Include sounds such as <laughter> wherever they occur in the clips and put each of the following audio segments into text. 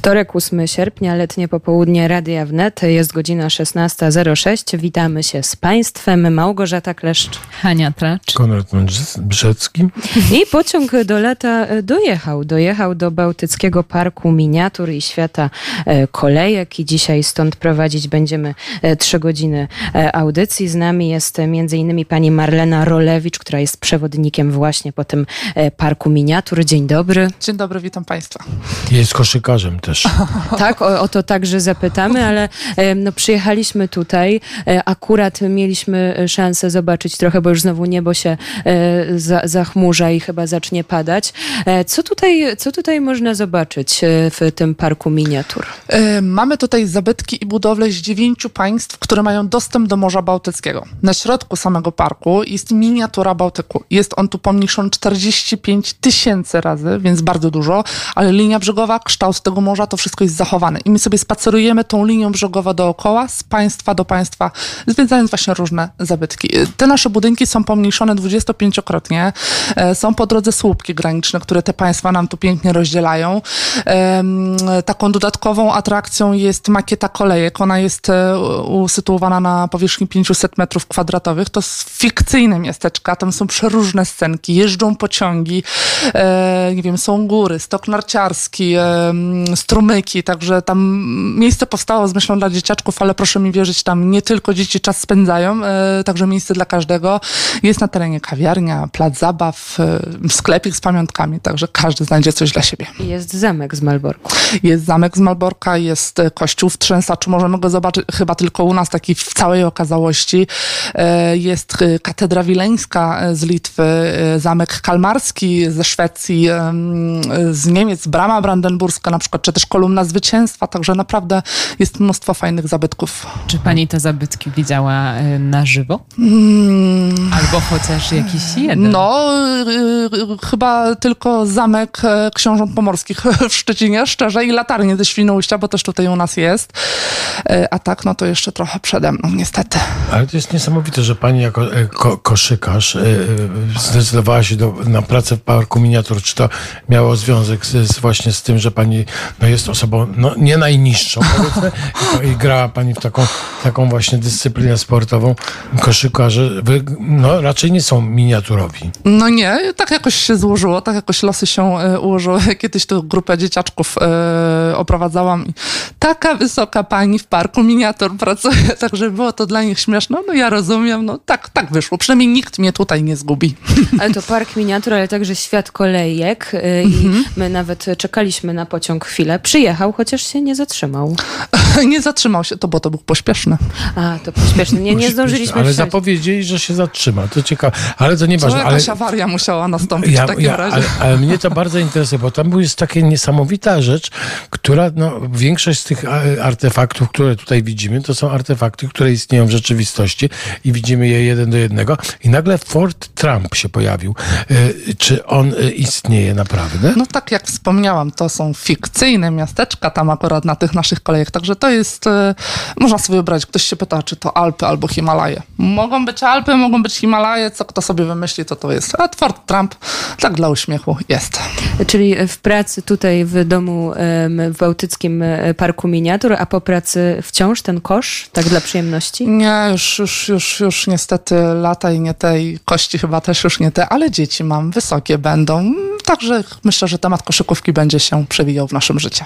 Wtorek, 8 sierpnia, letnie popołudnie Radia Wnet. Jest godzina 16.06. Witamy się z Państwem. Małgorzata Kleszcz. Hania Tracz. Konrad Brzecki. I pociąg do lata dojechał. Dojechał do Bałtyckiego Parku Miniatur i Świata e, Kolejek i dzisiaj stąd prowadzić będziemy e, trzy godziny e, audycji. Z nami jest między innymi pani Marlena Rolewicz, która jest przewodnikiem właśnie po tym Parku Miniatur. Dzień dobry. Dzień dobry, witam Państwa. Jest koszykarzem też. <laughs> Tak, o, o to także zapytamy, ale no, przyjechaliśmy tutaj. Akurat mieliśmy szansę zobaczyć trochę, bo już znowu niebo się za, zachmurza i chyba zacznie padać. Co tutaj, co tutaj można zobaczyć w tym parku miniatur? Mamy tutaj zabytki i budowle z dziewięciu państw, które mają dostęp do Morza Bałtyckiego. Na środku samego parku jest miniatura Bałtyku. Jest on tu pomniejszony 45 tysięcy razy, więc bardzo dużo, ale linia brzegowa, kształt tego morza, to wszystko jest zachowane. I my sobie spacerujemy tą linią brzegową dookoła, z państwa do państwa, zwiedzając właśnie różne zabytki. Te nasze budynki są pomniejszone 25-krotnie. E, są po drodze słupki graniczne, które te państwa nam tu pięknie rozdzielają. Taką dodatkową atrakcją jest makieta kolejek. Ona jest e, usytuowana na powierzchni 500 metrów kwadratowych. To fikcyjne miasteczka, tam są przeróżne scenki, jeżdżą pociągi, e, nie wiem, są góry, stok narciarski, strumyki, także tam miejsce powstało z myślą dla dzieciaczków, ale proszę mi wierzyć, tam nie tylko dzieci czas spędzają, e, także miejsce dla każdego. Jest na terenie kawiarnia, plac zabaw, sklepik z pamiątkami, także każdy znajdzie coś dla siebie. Jest zamek z Malborku. Jest zamek z Malborka, jest kościół w Trzęsaczu, możemy go zobaczyć chyba tylko u nas, taki w całej okazałości. E, jest katedra wileńska z Litwy, zamek kalmarski ze Szwecji, z Niemiec, brama brandenburska na przykład, czy też kolumna zwycięstwa, także naprawdę jest mnóstwo fajnych zabytków. Czy pani te zabytki widziała na żywo? Mm. Albo chociaż jakiś jeden? No, chyba tylko zamek książąt pomorskich <laughs> w Szczecinie, szczerze, i latarnie ze Świnoujścia, bo też tutaj u nas jest. A tak, no to jeszcze trochę przede mną, niestety. Ale to jest niesamowite, że pani jako ko koszykarz zdecydowała się do, na pracę w Parku Miniatur. Czy to miało związek z, z właśnie z tym, że pani no, jest osobą no, nie najniższą, powiedzmy, i, i grała pani w taką, taką właśnie dyscyplinę sportową. Koszykarze wy, no, raczej nie są miniaturowi. No nie, tak jakoś się złożyło, tak jakoś losy się e, ułożyły. <laughs> Kiedyś tu grupę dzieciaczków e, oprowadzałam i taka wysoka pani w parku miniatur pracuje, <laughs> także było to dla nich śmieszne. No ja rozumiem, no tak, tak wyszło. Przynajmniej nikt mnie tutaj nie zgubi. <laughs> Ale to park miniatur, ale także świat kolejek e, i mhm. my nawet czekaliśmy na pociąg chwilę. Przyjechał, chociaż się nie zatrzymał. <laughs> nie zatrzymał się, to bo to był pośpieszny. A, to pośpieszny. Nie, nie zdążyliśmy Ale zapowiedzieli, że się zatrzyma. To ciekawe. Ale to nieważne. Co, jakaś ale... awaria musiała nastąpić ja, w takim ja, razie. Ale, ale, mnie to bardzo interesuje, bo tam jest taka niesamowita rzecz, która, no, większość z tych artefaktów, które tutaj widzimy, to są artefakty, które istnieją w rzeczywistości i widzimy je jeden do jednego. I nagle Fort Trump się pojawił. E, czy on e, istnieje naprawdę? No tak jak wspomniałam, to są fikcyjne miasteczka tam akurat na tych naszych kolejach, także to jest, e, można sobie wybrać, ktoś się pyta, czy to Alpy albo Himalaje. Mogą być Alpy, mogą być Himalaje, co kto sobie wymyśli, to to jest. A Fort Trump, tak dla uśmiechu, jest. Czyli w pracy tutaj w domu w Bałtyckim Parku Miniatur, a po pracy wciąż ten kosz, tak dla przyjemności? Nie, już, już, już, już niestety lata i nie tej kości chyba też już nie te, ale dzieci mam, wysokie będą. Także myślę, że temat koszykówki będzie się przewijał w naszym życiu.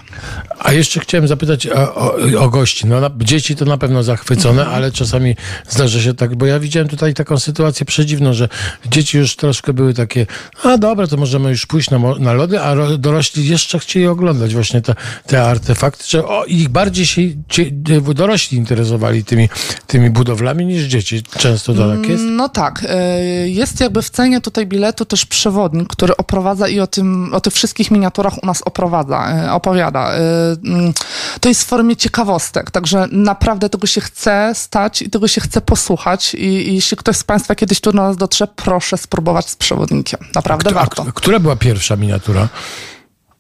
A jeszcze chciałem zapytać o, o, o gości. No, dzieci to na pewno zachwycone, mhm. ale czasami zdarza się tak, bo ja widziałem tutaj taką sytuację przedziwną, że dzieci już troszkę były takie, a dobra, to możemy już pójść na, na lody, a dorośli jeszcze chcieli oglądać właśnie te, te artefakty, że o, ich bardziej się dorośli interesowali tymi, tymi budowlami niż dzieci. Często to tak jest? No tak. E, jest jakby w cenie tutaj biletu też przewodnik, który oprowadza i o, tym, o tych wszystkich miniaturach u nas oprowadza, e, opowiada. E, mm, to jest w formie ciekawostek, także naprawdę tego się chce stać i tego się chce posłuchać i, i jeśli ktoś z Państwa kiedyś tu do nas dotrze, proszę spróbować z przewodnikiem. Naprawdę a, warto. A, która była pierwsza miniatura?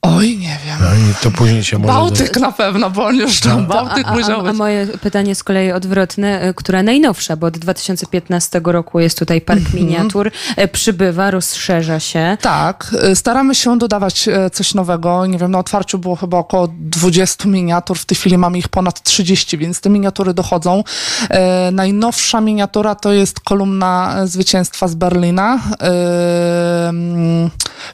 Oj, nie wiem. No, to później się może... Bałtyk na pewno, bo on już tam Bałtyk a, a, musiał a, a moje pytanie z kolei odwrotne, e, która najnowsza, bo od 2015 roku jest tutaj park Mhm. miniatur, e, przybywa, rozszerza się. Tak, y, staramy się dodawać coś nowego. Nie wiem, na otwarciu było chyba około 20 miniatur, w tej chwili mamy ich ponad 30, więc te miniatury dochodzą. E, najnowsza miniatura to jest kolumna zwycięstwa z Berlina. E,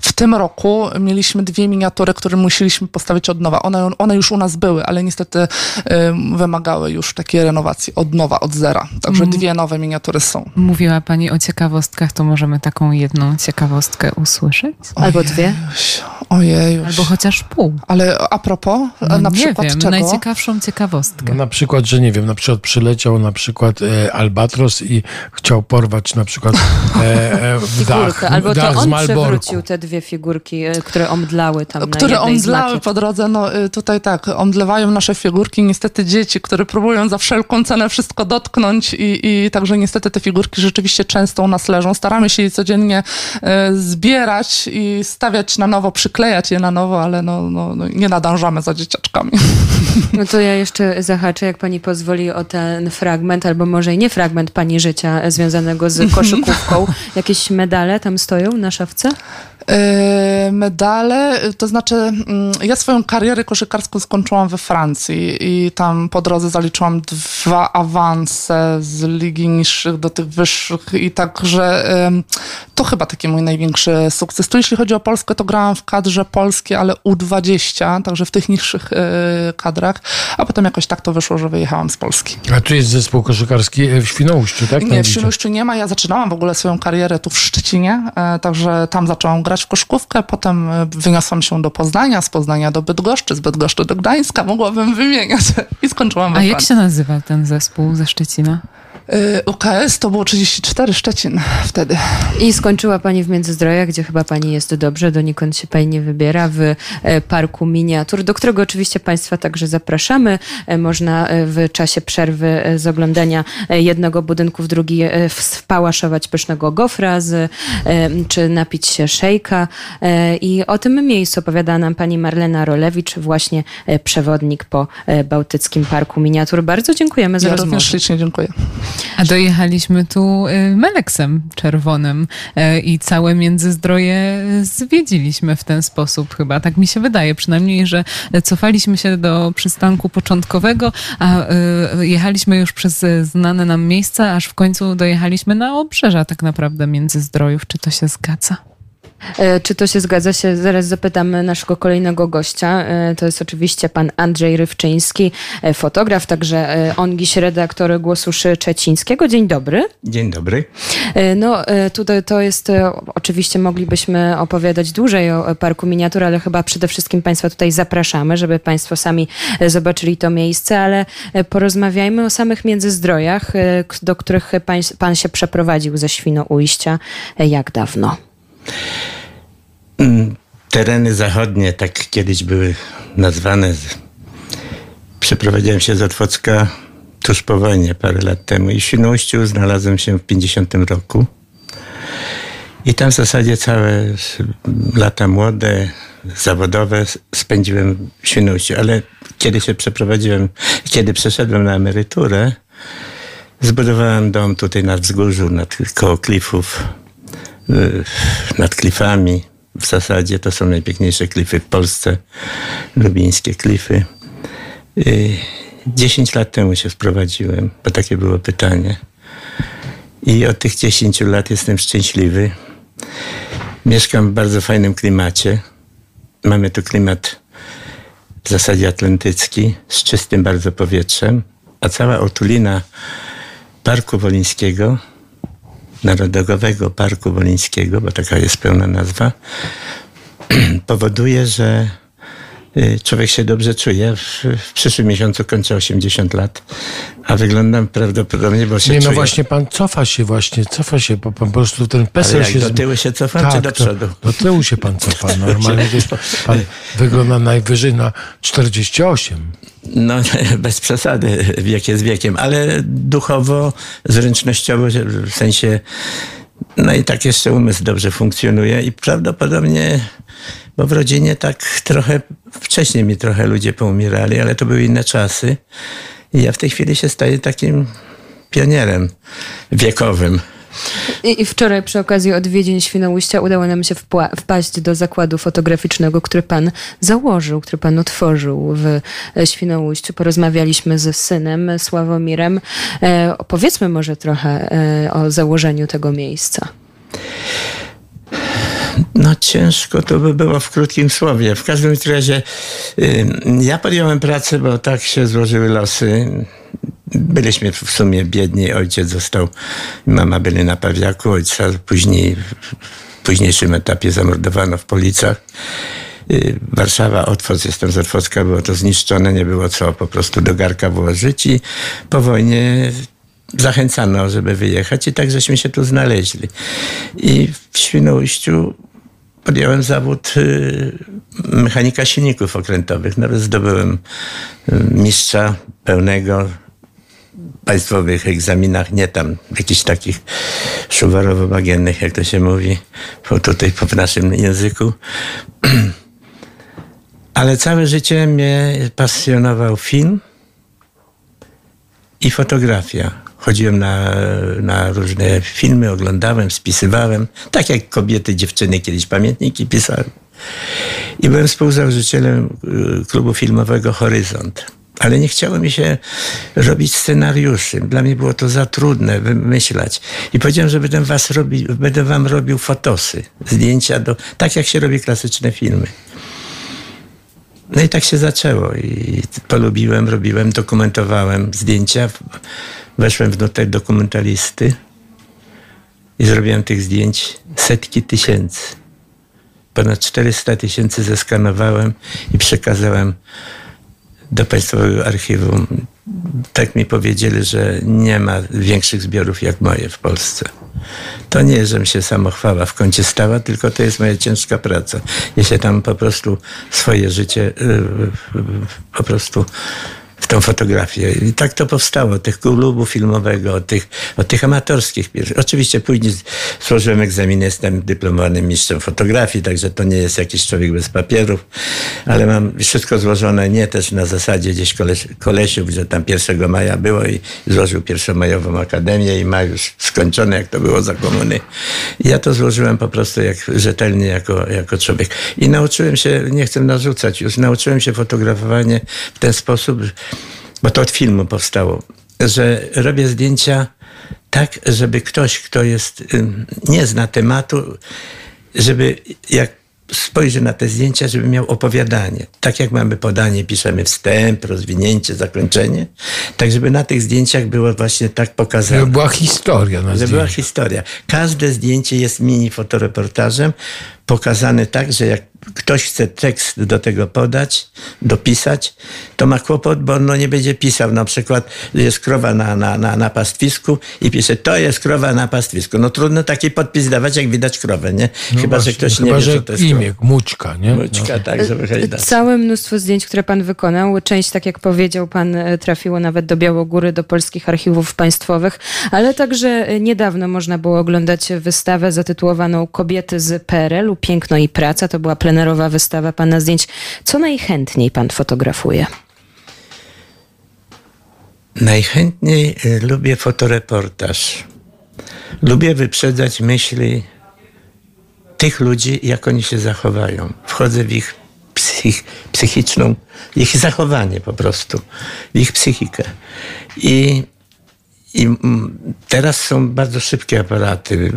w tym roku mieliśmy dwie miniatury, które musieliśmy postawić od nowa. One, one już u nas były, ale niestety e, wymagały już takiej renowacji od nowa, od zera. Także dwie nowe miniatury są. Mówiła Pani o ciekawostkach, to możemy taką jedną ciekawostkę usłyszeć? Albo dwie. Ojej. Albo chociaż pół. Ale a propos, No, na nie przykład wiem, czego? najciekawszą ciekawostkę. No na przykład, że nie wiem, na przykład przyleciał na przykład e, Albatros i chciał porwać na przykład e, e, w dach, Figurkę. Albo dach to on przewrócił te dwie figurki, e, które omdlały tam które omdlały po drodze, no y, tutaj tak, omdlewają nasze figurki, niestety dzieci, które próbują za wszelką cenę wszystko dotknąć i, i także niestety te figurki rzeczywiście często u nas leżą. Staramy się je codziennie e, zbierać i stawiać na nowo, przyklejać je na nowo, ale no, no, no nie nadążamy za dzieciaczkami. <laughs> No to ja jeszcze zahaczę, jak pani pozwoli, o ten fragment, albo może i nie fragment pani życia związanego z <laughs> koszykówką. Jakieś medale tam stoją na szafce? E, Medale, to znaczy mm, ja swoją karierę koszykarską skończyłam we Francji i tam po drodze zaliczyłam dwa awanse z ligi niższych do tych wyższych i także to chyba taki mój największy sukces. Tu jeśli chodzi o Polskę, to grałam w kadrze polskiej, ale U20, także w tych niższych e, kadrach, a potem jakoś tak to wyszło, że wyjechałam z Polski. A tu jest zespół koszykarski e, w Świnoujściu, tak? Nie, w Świnoujściu nie ma. Ja zaczynałam w ogóle swoją karierę tu w Szczecinie, e, także tam zaczęłam grać w koszkówkę, potem wyniosłam się do Poznania, z Poznania do Bydgoszczy, z Bydgoszczy do Gdańska, mogłabym wymieniać <laughs> i skończyłam A jak się nazywa ten zespół ze Szczecina? E, UKS to było 34 Szczecin wtedy. I skończyła pani w Międzyzdrojach, gdzie chyba pani jest dobrze, donikąd się pani nie wybiera, w e, parku miniatur, do którego oczywiście państwa także zapraszamy. E, Można e, w czasie przerwy z oglądania jednego budynku w drugi wpałaszować pysznego gofra, z, czy napić się szejka. I o tym miejscu opowiada nam pani Marlena Rolewicz, właśnie przewodnik po Bałtyckim Parku Miniatur. Bardzo dziękujemy za Ja rozmowę. również ślicznie dziękuję. A dojechaliśmy tu y, Meleksem czerwonym y, i całe Międzyzdroje zwiedziliśmy w ten sposób chyba. Tak mi się wydaje przynajmniej, że cofaliśmy się do przystanku początkowego, a y, jechaliśmy już przez znane nam miejsca, aż w końcu dojechaliśmy na obrzeża tak naprawdę Międzyzdrojów. Czy to się zgadza? E, Czy to się zgadza się? Zaraz zapytamy naszego kolejnego gościa. E, To jest oczywiście pan Andrzej Rywczyński, e, fotograf, także Ongiś, redaktor Głosu Szczecińskiego. Dzień dobry. Dzień dobry. No tutaj to jest, oczywiście moglibyśmy opowiadać dłużej o Parku Miniatur, ale chyba przede wszystkim Państwa tutaj zapraszamy, żeby Państwo sami zobaczyli to miejsce, ale porozmawiajmy o samych Międzyzdrojach, do których pan, pan się przeprowadził ze Świnoujścia. Jak dawno? Mm, Tereny zachodnie tak kiedyś były nazwane. Przeprowadziłem się z Otwocka tuż po wojnie, parę lat temu i w Świnoujściu znalazłem się w 50 roku. I tam w zasadzie całe lata młode, zawodowe spędziłem w Świnoujściu. Ale kiedy się przeprowadziłem, kiedy przeszedłem na emeryturę, zbudowałem dom tutaj na wzgórzu, nad, koło klifów, nad klifami. W zasadzie to są najpiękniejsze klify w Polsce, lubińskie klify. Y, 10 lat temu się wprowadziłem, bo takie było pytanie. I od tych 10 lat jestem szczęśliwy. Mieszkam w bardzo fajnym klimacie. Mamy tu klimat w zasadzie atlantycki, z czystym bardzo powietrzem, a cała otulina Parku Wolińskiego Narodowego Parku Wolińskiego, bo taka jest pełna nazwa, <clears throat> powoduje, że człowiek się dobrze czuje. W, w przyszłym miesiącu kończę 80 lat, a wyglądam prawdopodobnie, bo się Nie, no czuję... właśnie pan cofa się właśnie, cofa się, bo pan po prostu ten PESEL się... do tyłu się cofam, czy do przodu? Do tyłu się pan cofa. <laughs> Normalnie jest, pan wygląda najwyżej na 48. No, <laughs> bez przesady, wiek jest wiekiem, ale duchowo, zręcznościowo, w sensie, no i tak jeszcze umysł dobrze funkcjonuje i prawdopodobnie bo w rodzinie tak trochę, wcześniej mi trochę ludzie poumierali, ale to były inne czasy. I ja w tej chwili się staję takim pionierem wiekowym. I, I wczoraj przy okazji odwiedzin Świnoujścia udało nam się wpaść do zakładu fotograficznego, który pan założył, który pan otworzył w e, Świnoujściu. Porozmawialiśmy ze synem Sławomirem. E, może trochę e, o założeniu tego miejsca. No ciężko to by było w krótkim słowie. W każdym razie ja podjąłem pracę, bo tak się złożyły losy. Byliśmy w sumie biedni. Ojciec został, mama byli na Pawiaku, ojca później w późniejszym etapie zamordowano w Policach. Y, Warszawa, Otwoc, jestem z Otwocka, było to zniszczone, nie było co po prostu do garka włożyć i po wojnie zachęcano, żeby wyjechać i tak żeśmy się tu znaleźli. I w Świnoujściu podjąłem zawód y, mechanika silników okrętowych. Nawet zdobyłem y, mistrza pełnego w państwowych egzaminach, nie tam jakichś takich szuwarowo-bagiennych, jak to się mówi, po tutaj po naszym języku. <clears throat> Ale całe życie mnie pasjonował film i fotografia. Chodziłem na, na różne filmy, oglądałem, spisywałem, tak jak kobiety, dziewczyny kiedyś pamiętniki pisałem. I byłem współzałożycielem y, klubu filmowego Horyzont. Ale nie chciało mi się robić scenariuszy. Dla mnie było to za trudne wymyślać. I powiedziałem, że będę, was robi, będę wam robił fotosy, zdjęcia, do, tak jak się robi klasyczne filmy. No i tak się zaczęło. I polubiłem, robiłem, dokumentowałem zdjęcia. Weszłem w nutę dokumentalisty i zrobiłem tych zdjęć setki tysięcy. Ponad 400 tysięcy zeskanowałem i przekazałem do Państwowego Archiwum. Tak mi powiedzieli, że nie ma większych zbiorów jak moje w Polsce. To nie, żebym się samochwała w kącie stała, tylko to jest moja ciężka praca. Ja się tam po prostu swoje życie yy, po prostu tą fotografię. I tak to powstało, tych klubu filmowego, od tych, od tych amatorskich. Oczywiście później złożyłem egzamin, jestem dyplomowanym mistrzem fotografii, także to nie jest jakiś człowiek bez papierów, ale mam wszystko złożone nie też na zasadzie gdzieś koleś, kolesiów, że tam 1 maja było i złożył pierwszomajową akademię i ma już skończone, jak to było za komuny. I ja to złożyłem po prostu jak, rzetelnie jako, jako człowiek. I nauczyłem się, nie chcę narzucać, już nauczyłem się fotografowanie w ten sposób, bo to od filmu powstało, że robię zdjęcia tak, żeby ktoś, kto jest, nie zna tematu, żeby jak spojrzy na te zdjęcia, żeby miał opowiadanie. Tak jak mamy podanie, piszemy wstęp, rozwinięcie, zakończenie, tak żeby na tych zdjęciach było właśnie tak pokazane. Żeby była historia na Żeby była historia. Każde zdjęcie jest mini fotoreportażem, pokazane tak, że jak ktoś chce tekst do tego podać, dopisać, to ma kłopot, bo on no nie będzie pisał. Na przykład jest krowa na, na, na, na pastwisku i pisze, to jest krowa na pastwisku. No trudno taki podpis dawać, jak widać krowę, nie? No chyba, właśnie, że ktoś chyba, nie wie, że to jest imię, Mućka, nie? krowa. Mućka, tak, żeby hejtać. Całe mnóstwo zdjęć, które pan wykonał. Część, tak jak powiedział pan, e, trafiło nawet do Białogóry, do polskich archiwów państwowych, ale także niedawno można było oglądać wystawę zatytułowaną Kobiety z PRL-u, Piękno i Praca. To była plenerowa wystawa pana zdjęć. Co najchętniej pan fotografuje? Najchętniej y, lubię fotoreportaż. Lubię wyprzedzać myśli tych ludzi, jak oni się zachowają. Wchodzę w ich psych, psychiczną, ich zachowanie po prostu, w ich psychikę. I, i mm, teraz są bardzo szybkie aparaty,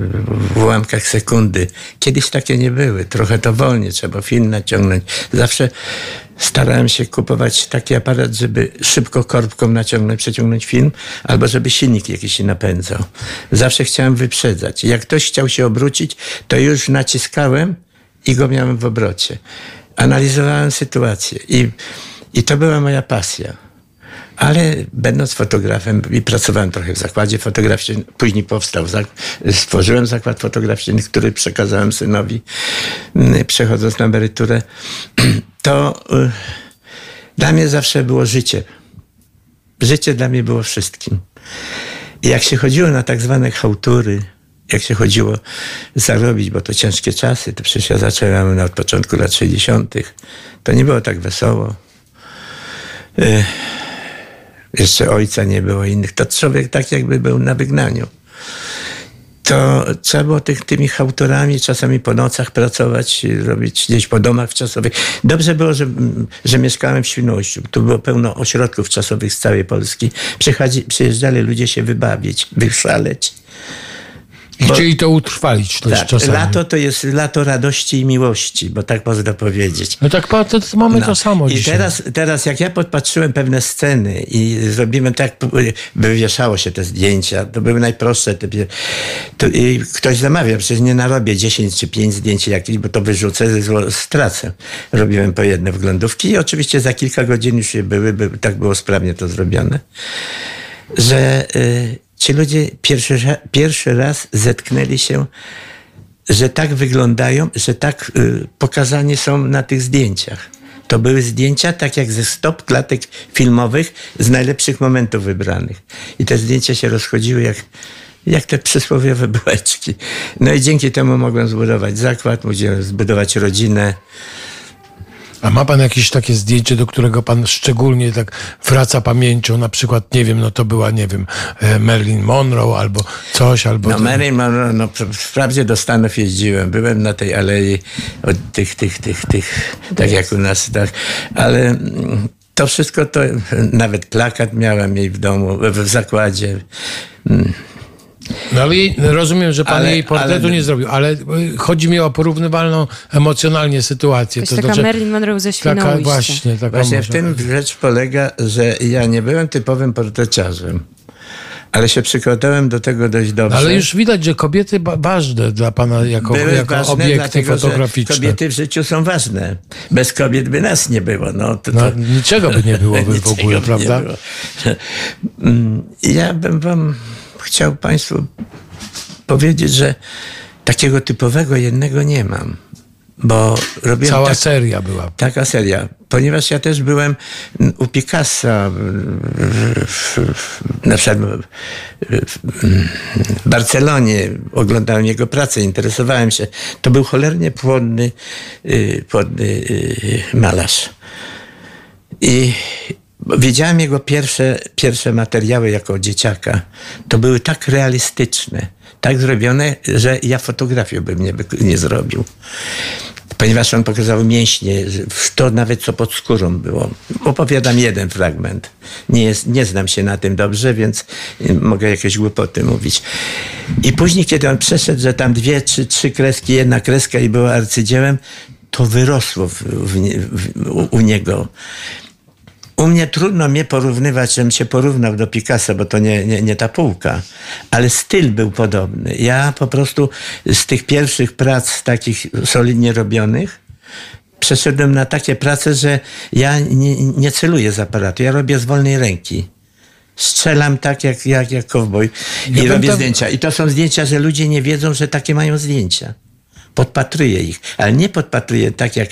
w ułamkach sekundy. Kiedyś takie nie były. Trochę to wolniej, trzeba film naciągnąć. Zawsze starałem się kupować taki aparat, żeby szybko korbką naciągnąć, przeciągnąć film, albo żeby silnik jakiś się napędzał. Zawsze chciałem wyprzedzać. Jak ktoś chciał się obrócić, to już naciskałem i go miałem w obrocie. Analizowałem sytuację i, i to była moja pasja. Ale będąc fotografem i pracowałem trochę w zakładzie fotograficznym, później powstał, stworzyłem zakład fotograficzny, który przekazałem synowi, mm, przechodząc na emeryturę, <clears throat> to y, dla mnie zawsze było życie. Życie dla mnie było wszystkim. I jak się chodziło na tak zwane chałtury, jak się chodziło zarobić, bo to ciężkie czasy, to przecież ja zacząłem na od początku lat 60. To nie było tak wesoło. Jeszcze ojca nie było innych. To człowiek tak jakby był na wygnaniu. To trzeba było tych, tymi autorami czasami po nocach pracować, robić gdzieś po domach czasowych. Dobrze było, że, że mieszkałem w Świnoujściu. Tu było pełno ośrodków czasowych z całej Polski. Przychodzi, przyjeżdżali ludzie się wybawić, wyszaleć. I Bo- chcieli to utrwalić też Tak, czasami. lato to jest lato radości i miłości, bo tak można powiedzieć. No tak, to, to mamy to samo I dzisiaj. teraz, teraz jak ja podpatrzyłem pewne sceny i zrobiłem tak, wywieszało się te zdjęcia, to były najprostsze. To, ktoś zamawia, przecież nie narobię 10 czy 5 zdjęć jakichś, bo to wyrzucę, zło- stracę. Robiłem po jedne wglądówki i oczywiście za kilka godzin już je były, by, tak było sprawnie to zrobione, że y, ci ludzie pierwszy, pierwszy raz zetknęli się że tak wyglądają, że tak y, pokazani są na tych zdjęciach. To były zdjęcia tak jak ze stop klatek filmowych z najlepszych momentów wybranych. I te zdjęcia się rozchodziły jak, jak te przysłowiowe bułeczki. No i dzięki temu mogłem zbudować zakład, mogłem zbudować rodzinę. A ma pan jakieś takie zdjęcie, do którego pan szczególnie tak wraca pamięcią? Na przykład, nie wiem, no to była, nie wiem, e, Marilyn Monroe albo coś, albo... No Marilyn Monroe, no wprawdzie do Stanów jeździłem, byłem na tej alei od tych, tych, tych, tych, tak jak u nas, tak, ale mm, to wszystko to, nawet plakat miałem jej w domu, w, w zakładzie. No ale jej, rozumiem, że pan Ale- jej portretu ale- nie zrobił, ale y, chodzi mi o porównywalną emocjonalnie sytuację. To jest taka znaczy- Marilyn Monroe ze Taka właśnie, taka Właśnie w tym rzecz polega, że ja nie byłem typowym portreciarzem, ale się przygotowałem do tego dość dobrze. No, Ale już widać, że kobiety ważne dla pana jako, Były jako ważne, obiekty dlatego, że fotograficzne. Kobiety w życiu są ważne. Bez kobiet by nas nie było. No, to, No, to, niczego by nie byłoby w <laughs> ogóle, by prawda? Mm, Ja bym wam chciał Państwu powiedzieć, że takiego typowego jednego nie mam. Bo robiłem Cała tak, seria była. taka seria. Ponieważ ja też byłem u Picassa, na przykład w Barcelonie, oglądałem jego pracę, interesowałem się. To był cholernie płodny, y, płodny y, malarz. I widziałem jego pierwsze, pierwsze materiały jako dzieciaka. To były tak realistyczne, tak zrobione, że ja fotografię bym nie, nie zrobił. Ponieważ on pokazał mięśnie, to nawet co pod skórą było. Opowiadam jeden fragment. Nie, jest, nie znam się na tym dobrze, więc y, mogę jakieś głupoty mówić. I później, kiedy on przeszedł, że tam dwie, trzy, trzy kreski, jedna kreska i było arcydziełem, to wyrosło w, w, w, u niego. U mnie trudno mnie porównywać, żebym się porównał do Picassa, bo to nie, nie, nie ta półka, ale styl był podobny. Ja po prostu z tych pierwszych prac takich solidnie robionych przeszedłem na takie prace, że ja nie, nie celuję z aparatu, ja robię z wolnej ręki. Strzelam tak jak, jak, jak kowboj i Ja robię tam- zdjęcia. I to są zdjęcia, że ludzie nie wiedzą, że takie mają zdjęcia. Podpatruję ich, ale nie podpatruję tak, jak,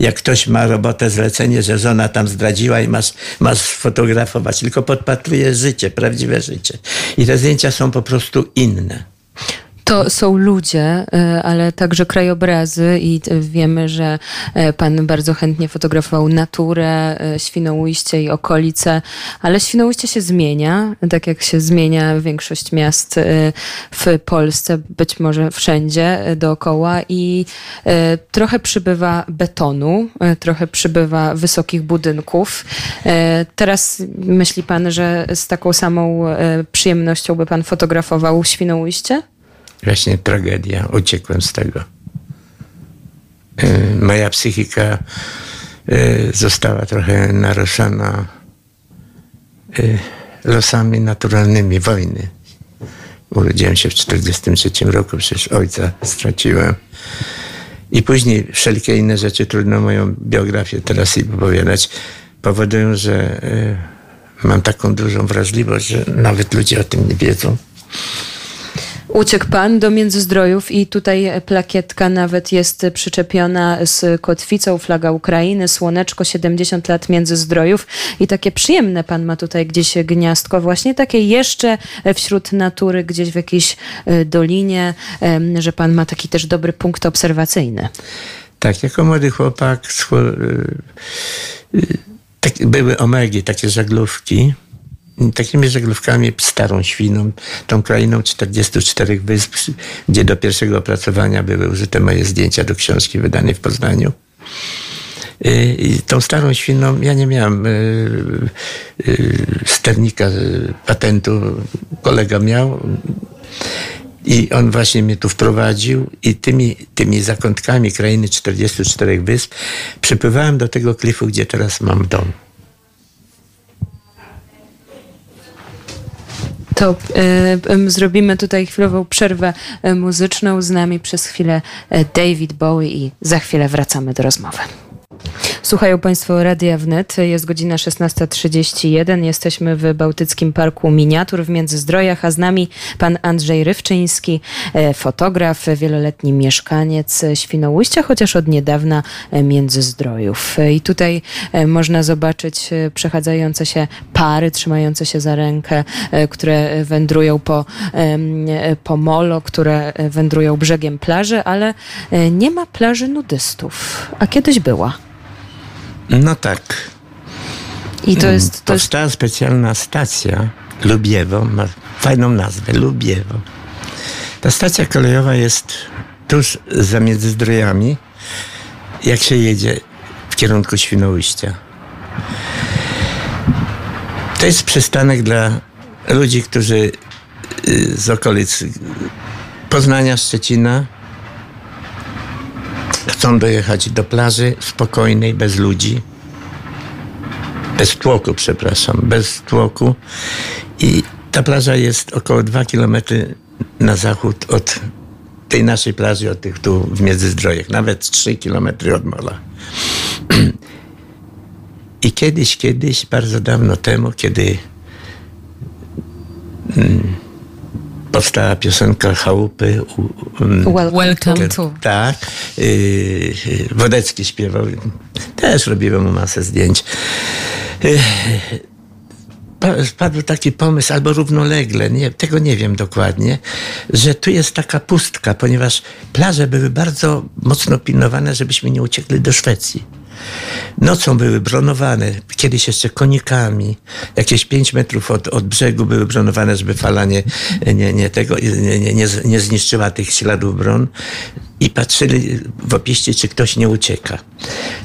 jak ktoś ma robotę, zlecenie, że żona tam zdradziła i masz, masz fotografować, tylko podpatruję życie, prawdziwe życie. I te zdjęcia są po prostu inne. To są ludzie, y, ale także krajobrazy i y, wiemy, że y, pan bardzo chętnie fotografował naturę, Świnoujście i okolice, ale Świnoujście się zmienia, tak jak się zmienia większość miast w Polsce, być może wszędzie dookoła i trochę przybywa betonu, trochę przybywa wysokich budynków. Teraz myśli pan, że z taką samą przyjemnością by pan fotografował Świnoujście? Właśnie tragedia. Uciekłem z tego. Y, Moja psychika y, została trochę naruszona y, losami naturalnymi wojny. Urodziłem się w 1943 roku, przecież ojca straciłem. I później wszelkie inne rzeczy, trudno moją biografię teraz jej opowiadać, powodują, że mam taką dużą wrażliwość, że nawet ludzie o tym nie wiedzą. Uciekł pan do Międzyzdrojów i tutaj plakietka nawet jest przyczepiona z kotwicą, flaga Ukrainy, słoneczko 70 lat Międzyzdrojów i takie przyjemne pan ma tutaj gdzieś gniazdko, właśnie takie jeszcze wśród natury, gdzieś w jakiejś e, dolinie, że pan ma taki też dobry punkt obserwacyjny. Tak, jako młody chłopak y, y, tak, były omegi, takie żaglówki. Takimi żaglówkami starą świną, tą krainą 44 wysp, gdzie do pierwszego opracowania były użyte moje zdjęcia do książki wydanej w Poznaniu. Y, I tą starą świną ja nie miałem y, y, sternika patentu, kolega miał. I on właśnie mnie tu wprowadził i tymi, tymi zakątkami krainy 44 wysp przypływałem do tego klifu, gdzie teraz mam dom. To e, em, zrobimy tutaj chwilową przerwę e, muzyczną. Z nami przez chwilę e, David Bowie i za chwilę wracamy do rozmowy. Słuchają Państwo Radia Wnet. Jest godzina 16.31. Jesteśmy w Bałtyckim Parku Miniatur w Międzyzdrojach, a z nami pan Andrzej Rywczyński, e, fotograf, wieloletni mieszkaniec Świnoujścia, chociaż od niedawna Międzyzdrojów. I tutaj e, można zobaczyć e, przechadzające się pary, trzymające się za rękę, które wędrują po, po molo, które wędrują brzegiem plaży, ale nie ma plaży nudystów. A kiedyś była. No tak. I to jest, to jest Powstała specjalna stacja Lubiewo, ma fajną nazwę, Lubiewo. Ta stacja kolejowa jest tuż za Międzyzdrojami, jak się jedzie w kierunku Świnoujścia. To jest przystanek dla ludzi, którzy y, z okolic Poznania, Szczecina chcą dojechać do plaży spokojnej, bez ludzi. Bez tłoku, przepraszam, bez tłoku. I ta plaża jest około 2 km na zachód od tej naszej plaży, od tych tu w Międzyzdrojach, nawet 3 km od mola. <clears throat> I kiedyś, kiedyś, bardzo dawno temu, kiedy mm, powstała piosenka Chałupy, um, well, Welcome to. tak. Yy, yy, Wodecki śpiewał. Też robiłem mu masę zdjęć. Pa- Padł taki pomysł, albo równolegle, nie, tego nie wiem dokładnie, że tu jest taka pustka, ponieważ plaże były bardzo mocno pilnowane, żebyśmy nie uciekli do Szwecji. Nocą były bronowane, kiedyś jeszcze konikami. Jakieś 5 metrów od, od brzegu były bronowane, żeby fala nie, nie, nie, tego, nie, nie, nie, zniszczyła tych śladów bron. I patrzyli w opiście, czy ktoś nie ucieka.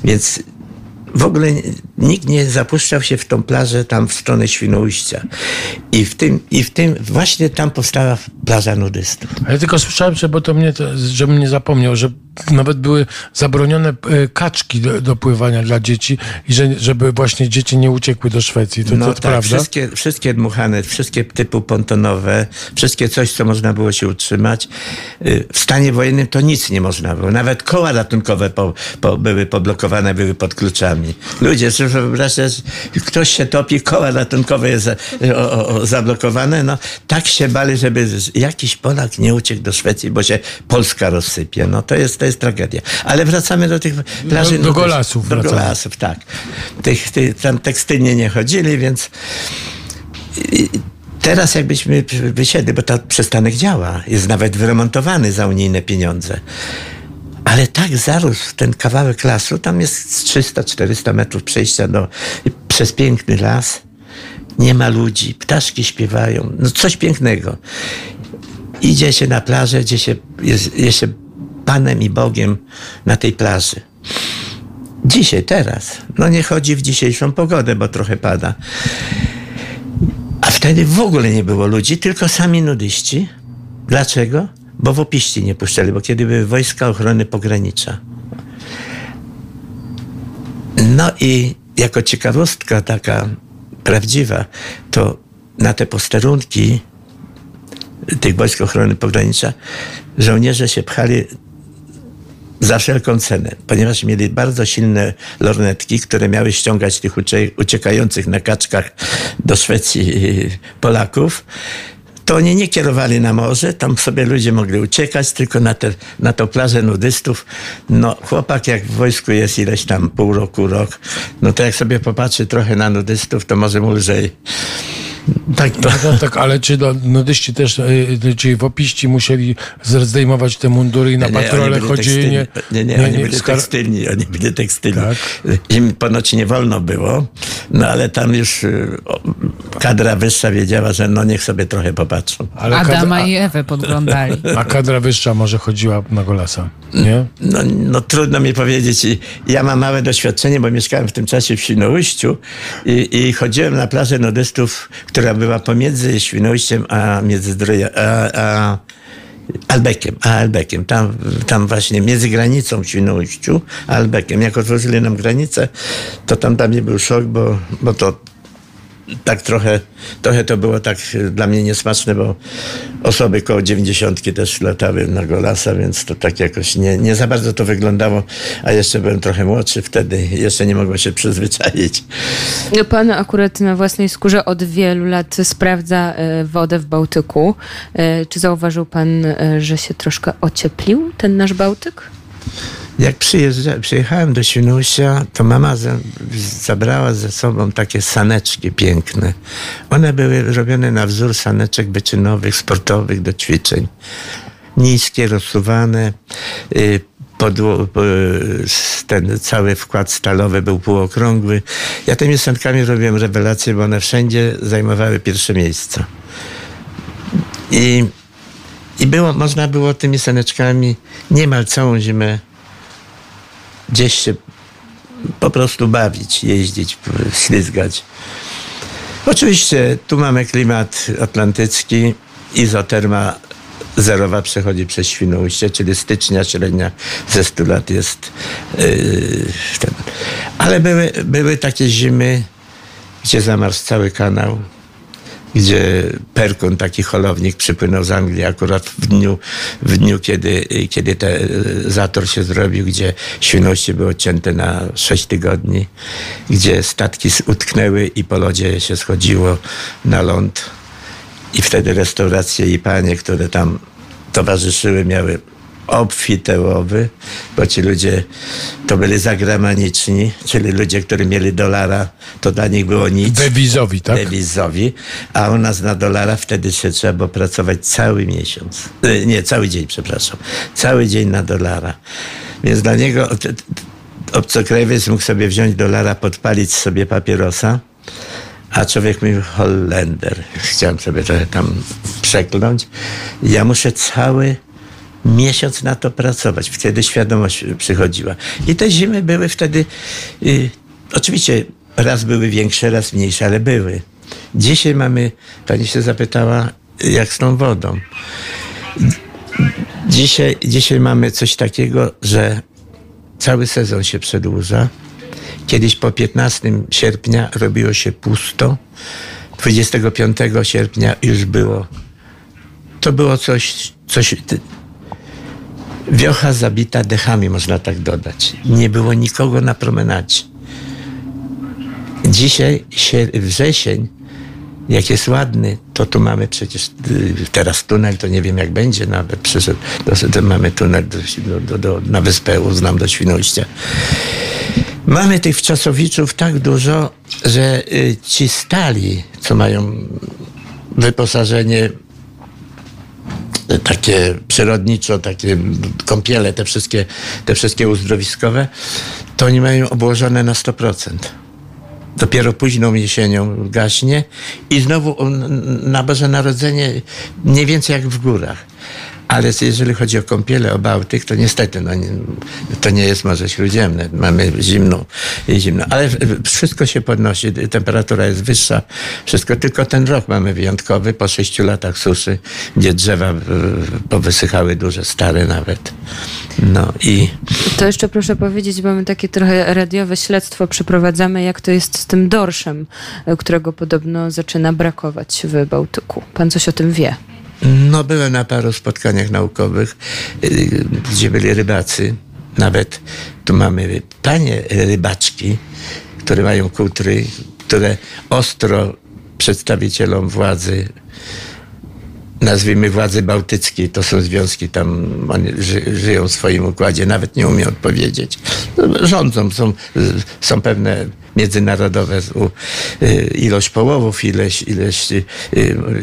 Więc w ogóle nikt nie zapuszczał się w tą plażę tam w stronę Świnoujścia. I w tym, i w tym właśnie tam powstała plaża nudystów. A ja tylko słyszałem, że, bo to mnie, to, żebym nie zapomniał, że nawet były zabronione e, kaczki do, do pływania dla dzieci i że, żeby właśnie dzieci nie uciekły do Szwecji. To, no to tak, prawda? wszystkie, wszystkie dmuchane, wszystkie typu pontonowe, wszystkie coś, co można było się utrzymać. Y, W stanie wojennym to nic nie można było. Nawet koła ratunkowe po, po, były poblokowane, były pod kluczami. Ludzie, sobie wyobraźcie, ktoś się topi, koła ratunkowe jest o, zablokowane. No, tak się bali, żeby jakiś Polak nie uciekł do Szwecji, bo się Polska rozsypie. No to jest, to jest tragedia. Ale wracamy do tych plaży. do nudystów. Golasów Do wracamy. Golasów, tak. Tych, tych, tam tekstylnie nie chodzili, więc i teraz jakbyśmy wysiedli, bo ta przystanek działa, jest nawet wyremontowany za unijne pieniądze. Ale tak zarósł ten kawałek lasu, tam jest 300-400 metrów przejścia do, przez piękny las. Nie ma ludzi, ptaszki śpiewają, no coś pięknego. Idzie się na plażę, gdzie się, jest, jest się Panem i Bogiem na tej plaży. Dzisiaj, teraz. No nie chodzi w dzisiejszą pogodę, bo trochę pada. A wtedy w ogóle nie było ludzi, tylko sami nudyści. Dlaczego? Bo w opiści nie puszczali, bo kiedy były wojska ochrony pogranicza. No i jako ciekawostka taka prawdziwa, to na te posterunki tych wojsk ochrony pogranicza żołnierze się pchali za wszelką cenę, ponieważ mieli bardzo silne lornetki, które miały ściągać tych ucie- uciekających na kaczkach do Szwecji Polaków. To oni nie kierowali na morze, tam sobie ludzie mogli uciekać, tylko na, te, na tą plażę nudystów. No, chłopak jak w wojsku jest ileś tam pół roku, rok, no to jak sobie popatrzy trochę na nudystów, to może mu lżej. Tak, to... no, tak, ale czy do, nudyści też, y, czy wopiści musieli zdejmować te mundury i na Nie, patrole chodzili? Nie. Nie, nie, oni byli skar- tekstylni, oni byli tekstylni. Tak. Im ponoć nie wolno było, no ale tam już y, kadra wyższa wiedziała, że no niech sobie trochę popatrzą. ale Adama kadra, i Ewę podglądali. <laughs> a, kadra wyższa może chodziła na golasa, nie? No, no trudno mi powiedzieć. Ja mam małe doświadczenie, bo mieszkałem w tym czasie w Świnoujściu i, i chodziłem na plażę nudystów, która była pomiędzy Świnoujściem a Międzyzdrojem, a, a Albekiem, a Albekiem. Tam, tam właśnie między granicą w Świnoujściu a Albekiem. Jak otworzyli nam granicę, to tam dla mnie był szok, bo, bo to tak trochę, trochę to było tak e, dla mnie niesmaczne, bo osoby koło dziewięćdziesiątki też latały na Golasa, więc to tak jakoś nie, nie za bardzo to wyglądało, a jeszcze byłem trochę młodszy wtedy, jeszcze nie mogłem się przyzwyczaić. Pan akurat na własnej skórze od wielu lat sprawdza e, wodę w Bałtyku. E, Czy zauważył pan, że się troszkę ocieplił ten nasz Bałtyk? Jak przyjeżdża, przyjechałem do Świnoujścia, to mama za, zabrała ze sobą takie saneczki piękne. One były robione na wzór saneczek wyczynowych, sportowych do ćwiczeń. Niskie, rozsuwane. y, y, ten cały wkład stalowy był półokrągły. Ja tymi sankami robiłem rewelacje, bo one wszędzie zajmowały pierwsze miejsca. I, i było, można było tymi saneczkami niemal całą zimę gdzieś się po prostu bawić, jeździć, ślizgać. Oczywiście tu mamy klimat atlantycki, izoterma zerowa przechodzi przez Świnoujście, czyli stycznia średnia ze 100 lat jest yy, ten. Ale były, były takie zimy, gdzie zamarzł cały kanał, gdzie Perkun, taki holownik, przypłynął z Anglii akurat w dniu, w dniu kiedy, kiedy ten zator się zrobił, gdzie Świnoujście było odcięte na 6 tygodni, gdzie statki utknęły i po lodzie się schodziło na ląd. I wtedy restauracje i panie, które tam towarzyszyły, miały obfitełowy, bo ci ludzie to byli zagramaniczni, czyli ludzie, którzy mieli dolara, to dla nich było nic Dewizowi, tak? dewizowi, a u nas na dolara wtedy się trzeba było pracować cały miesiąc. E, Nie, cały dzień, przepraszam. Cały dzień na dolara. Więc dla niego obcokrajowiec mógł sobie wziąć dolara, podpalić sobie papierosa, a człowiek mi Holender. Chciałem sobie trochę tam przekląć. Ja muszę cały miesiąc na to pracować. Wtedy świadomość przychodziła. I te zimy były wtedy, y, oczywiście raz były większe, raz mniejsze, ale były. Dzisiaj mamy, pani się zapytała, jak z tą wodą. Dzisiaj, dzisiaj mamy coś takiego, że cały sezon się przedłuża. Kiedyś po 15 sierpnia robiło się pusto. 25 sierpnia już było. To było coś, coś Wiocha zabita dechami, można tak dodać. Nie było nikogo na promenadzie. Dzisiaj się, wrzesień, jak jest ładny, to tu mamy przecież y, teraz tunel, to nie wiem jak będzie nawet. Przyszedł, to, to mamy tunel do, do, do, na wyspę, uznam, do Świnoujścia. Mamy tych wczasowiczów tak dużo, że y, ci stali, co mają wyposażenie takie przyrodniczo, takie kąpiele, te wszystkie, te wszystkie uzdrowiskowe, to oni mają obłożone na 100%. Dopiero późną jesienią gaśnie i znowu na Boże Narodzenie mniej więcej jak w górach. Ale jeżeli chodzi o kąpiele, o Bałtyk, to niestety no, to nie jest Morze Śródziemne. Mamy zimną i zimno. Ale wszystko się podnosi, temperatura jest wyższa. Wszystko, tylko ten rok mamy wyjątkowy, po sześciu latach suszy, gdzie drzewa powysychały duże, stare nawet. No i To jeszcze proszę powiedzieć, bo my takie trochę radiowe śledztwo przeprowadzamy, jak to jest z tym dorszem, e, którego podobno zaczyna brakować w Bałtyku. Pan coś o tym wie? No, byłem na paru spotkaniach naukowych, y, gdzie byli rybacy. Nawet tu mamy panie rybaczki, które mają kutry, które ostro przedstawicielom władzy nazwijmy władzy bałtyckiej, to są związki tam, oni ży, żyją w swoim układzie, nawet nie umiem odpowiedzieć. Rządzą, są, są pewne międzynarodowe y, ilość połowów, ileś, ileś y,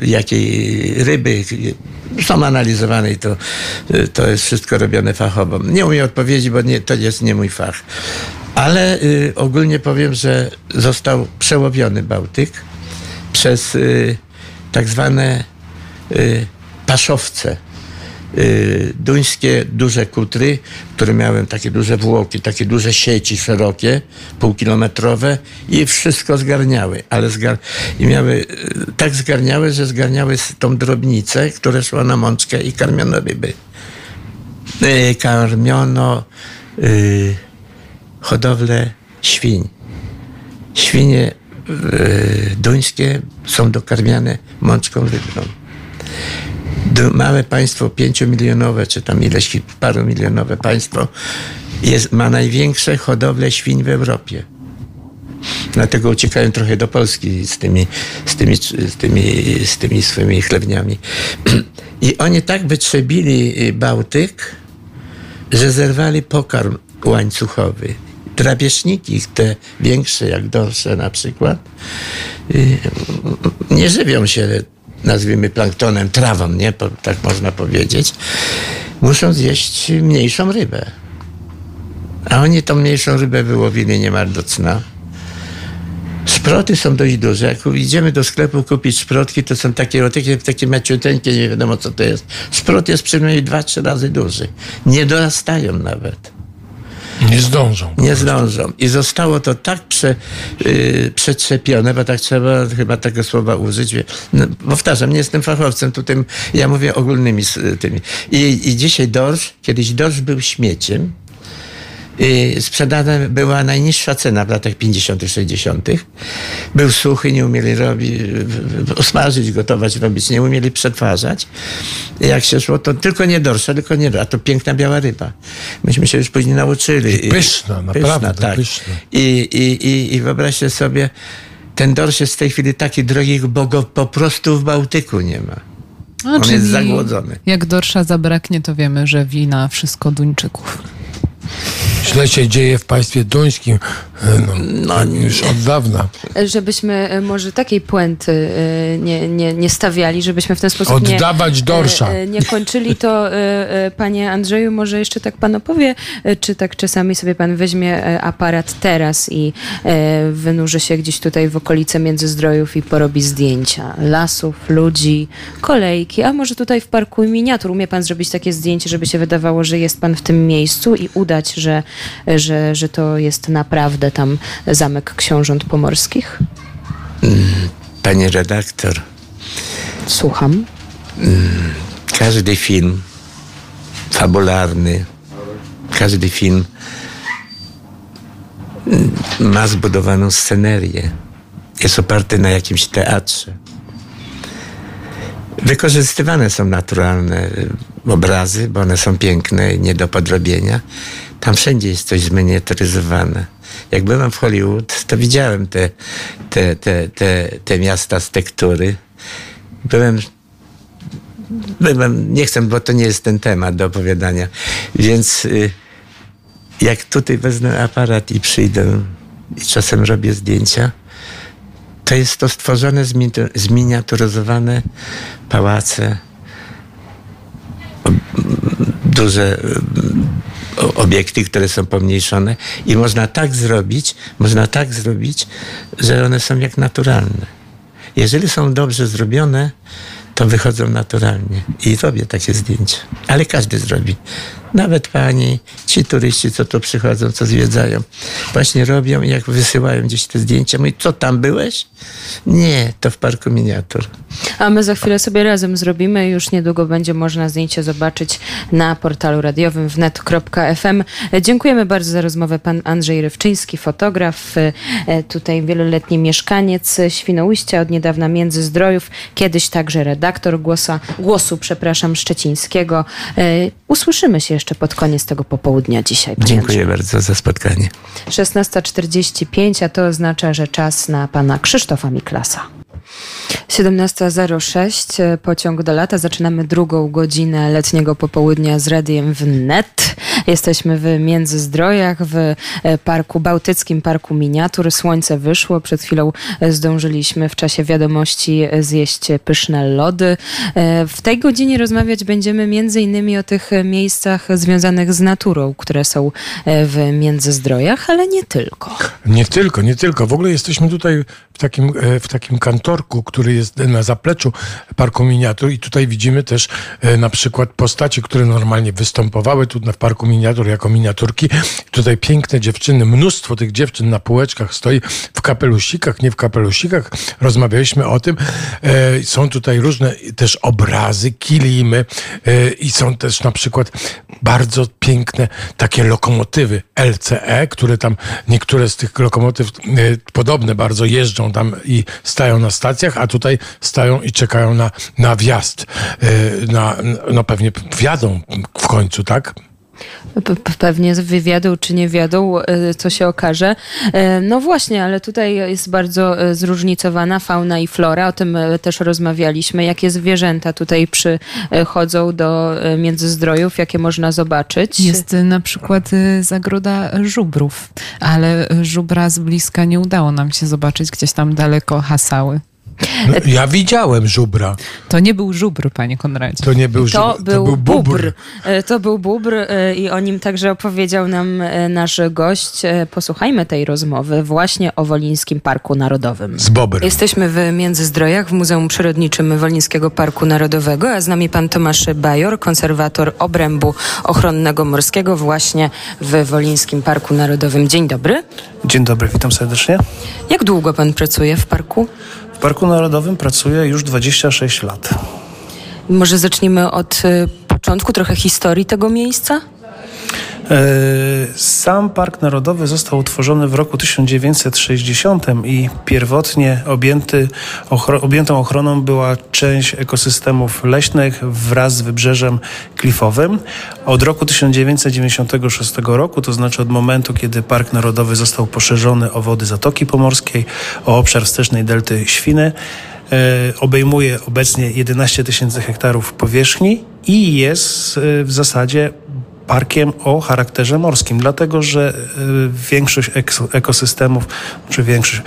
jakiej ryby są analizowane i to, y, to jest wszystko robione fachowo. Nie umiem odpowiedzieć, bo nie, to jest nie mój fach. Ale y, ogólnie powiem, że został przełowiony Bałtyk przez y, tak zwane y, paszowce. Y, duńskie duże kutry, które miały takie duże włoki, takie duże sieci szerokie, półkilometrowe i wszystko zgarniały, ale zgar i miały y, tak zgarniały, że zgarniały tą drobnicę, która szła na mączkę i karmiono ryby. Y, karmiono y, hodowlę świń. Świnie y, duńskie są dokarmiane mączką rybną. Małe państwo, pięciomilionowe, czy tam ileś paru milionowe państwo, jest, ma największe hodowle świń w Europie. Dlatego uciekają trochę do Polski z tymi, z tymi, z tymi, z tymi swoimi chlewniami. <clears throat> I oni tak wytrzebili Bałtyk, że zerwali pokarm łańcuchowy. Drapieżniki, te większe jak dorsze na przykład, y, nie żywią się, nazwijmy planktonem, trawą, nie? tak można powiedzieć. Muszą zjeść mniejszą rybę. A oni tą mniejszą rybę wyłowili niemal do cna. Szproty są dość duże. Jak idziemy do sklepu kupić szprotki, to są takie, takie, takie maciuteńkie, nie wiadomo co to jest. Szprot jest przynajmniej dwa, trzy razy duży. Nie dorastają nawet. Nie zdążą. Nie zdążą. I zostało to tak prze, yy, przetrzepione, bo tak trzeba chyba tego słowa użyć. No, powtarzam, nie jestem fachowcem, tutaj ja mówię ogólnymi tymi. I, i dzisiaj dorsz, kiedyś dorsz był śmieciem, sprzedana była najniższa cena w latach 50., 60. Był suchy, nie umieli robić, smażyć, gotować, robić, nie umieli przetwarzać. Jak się szło, to tylko nie dorsza, tylko nie a to piękna biała ryba. Myśmy się już później nauczyli. Pyszna, naprawdę pyszna, tak. pyszna. I, i, i, I wyobraźcie sobie, ten dorsz jest w tej chwili taki drogi, bo go po prostu w Bałtyku nie ma. A, On jest zagłodzony. Jak dorsza zabraknie, to wiemy, że wina wszystko Duńczyków źle się dzieje w państwie duńskim e, no, no, już od dawna. Żebyśmy e, może takiej puenty e, nie, nie, nie stawiali, żebyśmy w ten sposób Oddawać nie, dorsza. nie kończyli, to panie Andrzeju, może jeszcze tak pan opowie, czy tak czasami sobie pan weźmie aparat teraz i wynurzy się gdzieś tutaj w okolice Międzyzdrojów i porobi zdjęcia lasów, ludzi, kolejki, a może tutaj w parku miniatur. Umie pan zrobić takie zdjęcie, żeby się wydawało, że jest pan w tym miejscu i udać, że że, że to jest naprawdę tam zamek książąt pomorskich? Panie redaktor. Słucham. Każdy film fabularny, każdy film ma zbudowaną scenerię. Jest oparty na jakimś teatrze. Wykorzystywane są naturalne obrazy, bo one są piękne i nie do podrobienia. Tam wszędzie jest coś zminiaturyzowane. Jak byłem w Hollywood, to widziałem te, te, te, te, te miasta z tektury. Byłem byłem, nie chcę, bo to nie jest ten temat do opowiadania. Więc y, jak tutaj wezmę aparat i przyjdę i czasem robię zdjęcia, to jest to stworzone, zminiaturyzowane pałace, duże obiekty, które są pomniejszone i można tak zrobić, można tak zrobić, że one są jak naturalne. Jeżeli są dobrze zrobione, to wychodzą naturalnie. I robię takie zdjęcia. Ale każdy zrobi. Nawet pani, ci turyści, co tu przychodzą, co zwiedzają, właśnie robią i jak wysyłają gdzieś te zdjęcia, mówię, co tam byłeś? Nie, to w parku miniatur. A my za chwilę sobie razem zrobimy. Już niedługo będzie można zdjęcie zobaczyć na portalu radiowym wnet.fm. Dziękujemy bardzo za rozmowę. Pan Andrzej Rywczyński, fotograf, e, tutaj wieloletni mieszkaniec Świnoujścia, od niedawna Międzyzdrojów, kiedyś także redaktor głosa, głosu, przepraszam, szczecińskiego. E, usłyszymy się jeszcze pod koniec tego popołudnia dzisiaj. Dziękuję bardzo za spotkanie. 16.45, a to oznacza, że czas na pana Krzysztofa Miklasa. 17.06, e, pociąg do lata. Zaczynamy drugą godzinę letniego popołudnia z radiem wnet. Jesteśmy w Międzyzdrojach, w e, Parku Bałtyckim, Parku Miniatur. Słońce wyszło, przed chwilą e, zdążyliśmy w czasie wiadomości zjeść pyszne lody. W tej godzinie rozmawiać będziemy między innymi o tych miejscach związanych z naturą, które są w Międzyzdrojach, ale nie tylko. Nie tylko, nie tylko. W ogóle jesteśmy tutaj w takim, w takim kantorku, który jest na zapleczu Parku Miniatur i tutaj widzimy też e, na przykład postacie, które normalnie występowały tu w Parku Miniatur jako miniaturki. Tutaj piękne dziewczyny, mnóstwo tych dziewczyn na półeczkach stoi w kapelusikach, nie w kapelusikach. Rozmawialiśmy o tym. E, są tutaj różne też obrazy, kilimy e, i są też na przykład bardzo piękne takie lokomotywy LCE, które tam niektóre z tych lokomotyw podobne bardzo jeżdżą tam i stają na stacjach, a tutaj stają i czekają na, na wjazd. E, na, no pewnie wjadą w końcu, tak? Pewnie wywiadą czy nie wiadą, e, co się okaże. E, no właśnie, ale tutaj jest bardzo zróżnicowana fauna i flora. O tym też rozmawialiśmy. Jakie zwierzęta tutaj przychodzą do Międzyzdrojów, jakie można zobaczyć? Jest na przykład zagroda żubrów, ale żubra z bliska nie udało nam się zobaczyć. Gdzieś tam daleko hasały. No, ja widziałem żubra. To nie był żubr, panie Konradzie. To nie był żubr, to, był, to był bubr. E, to był bubr e, i o nim także opowiedział nam e, nasz gość. Posłuchajmy tej rozmowy właśnie o Wolińskim Parku Narodowym. Z bobrem. Jesteśmy w Międzyzdrojach, w Muzeum Przyrodniczym Wolińskiego Parku Narodowego, a z nami pan Tomasz Bajor, konserwator obrębu ochronnego morskiego właśnie w Wolińskim Parku Narodowym. Dzień dobry. Dzień dobry, witam serdecznie. Jak długo pan pracuje w parku? Parku Narodowym pracuję już 26 lat. Może zaczniemy od y, początku, trochę historii tego miejsca? E, sam Park Narodowy został utworzony w roku 1960 i pierwotnie objęty, ochro, objętą ochroną była część ekosystemów leśnych wraz z wybrzeżem klifowym. Od roku 1996 roku, to znaczy od momentu, kiedy Park Narodowy został poszerzony o wody Zatoki Pomorskiej, o obszar wstecznej delty Świny, e, obejmuje obecnie 11 tysięcy hektarów powierzchni i jest e, w zasadzie parkiem o charakterze morskim, dlatego że y, większość ekosystemów, czy większość,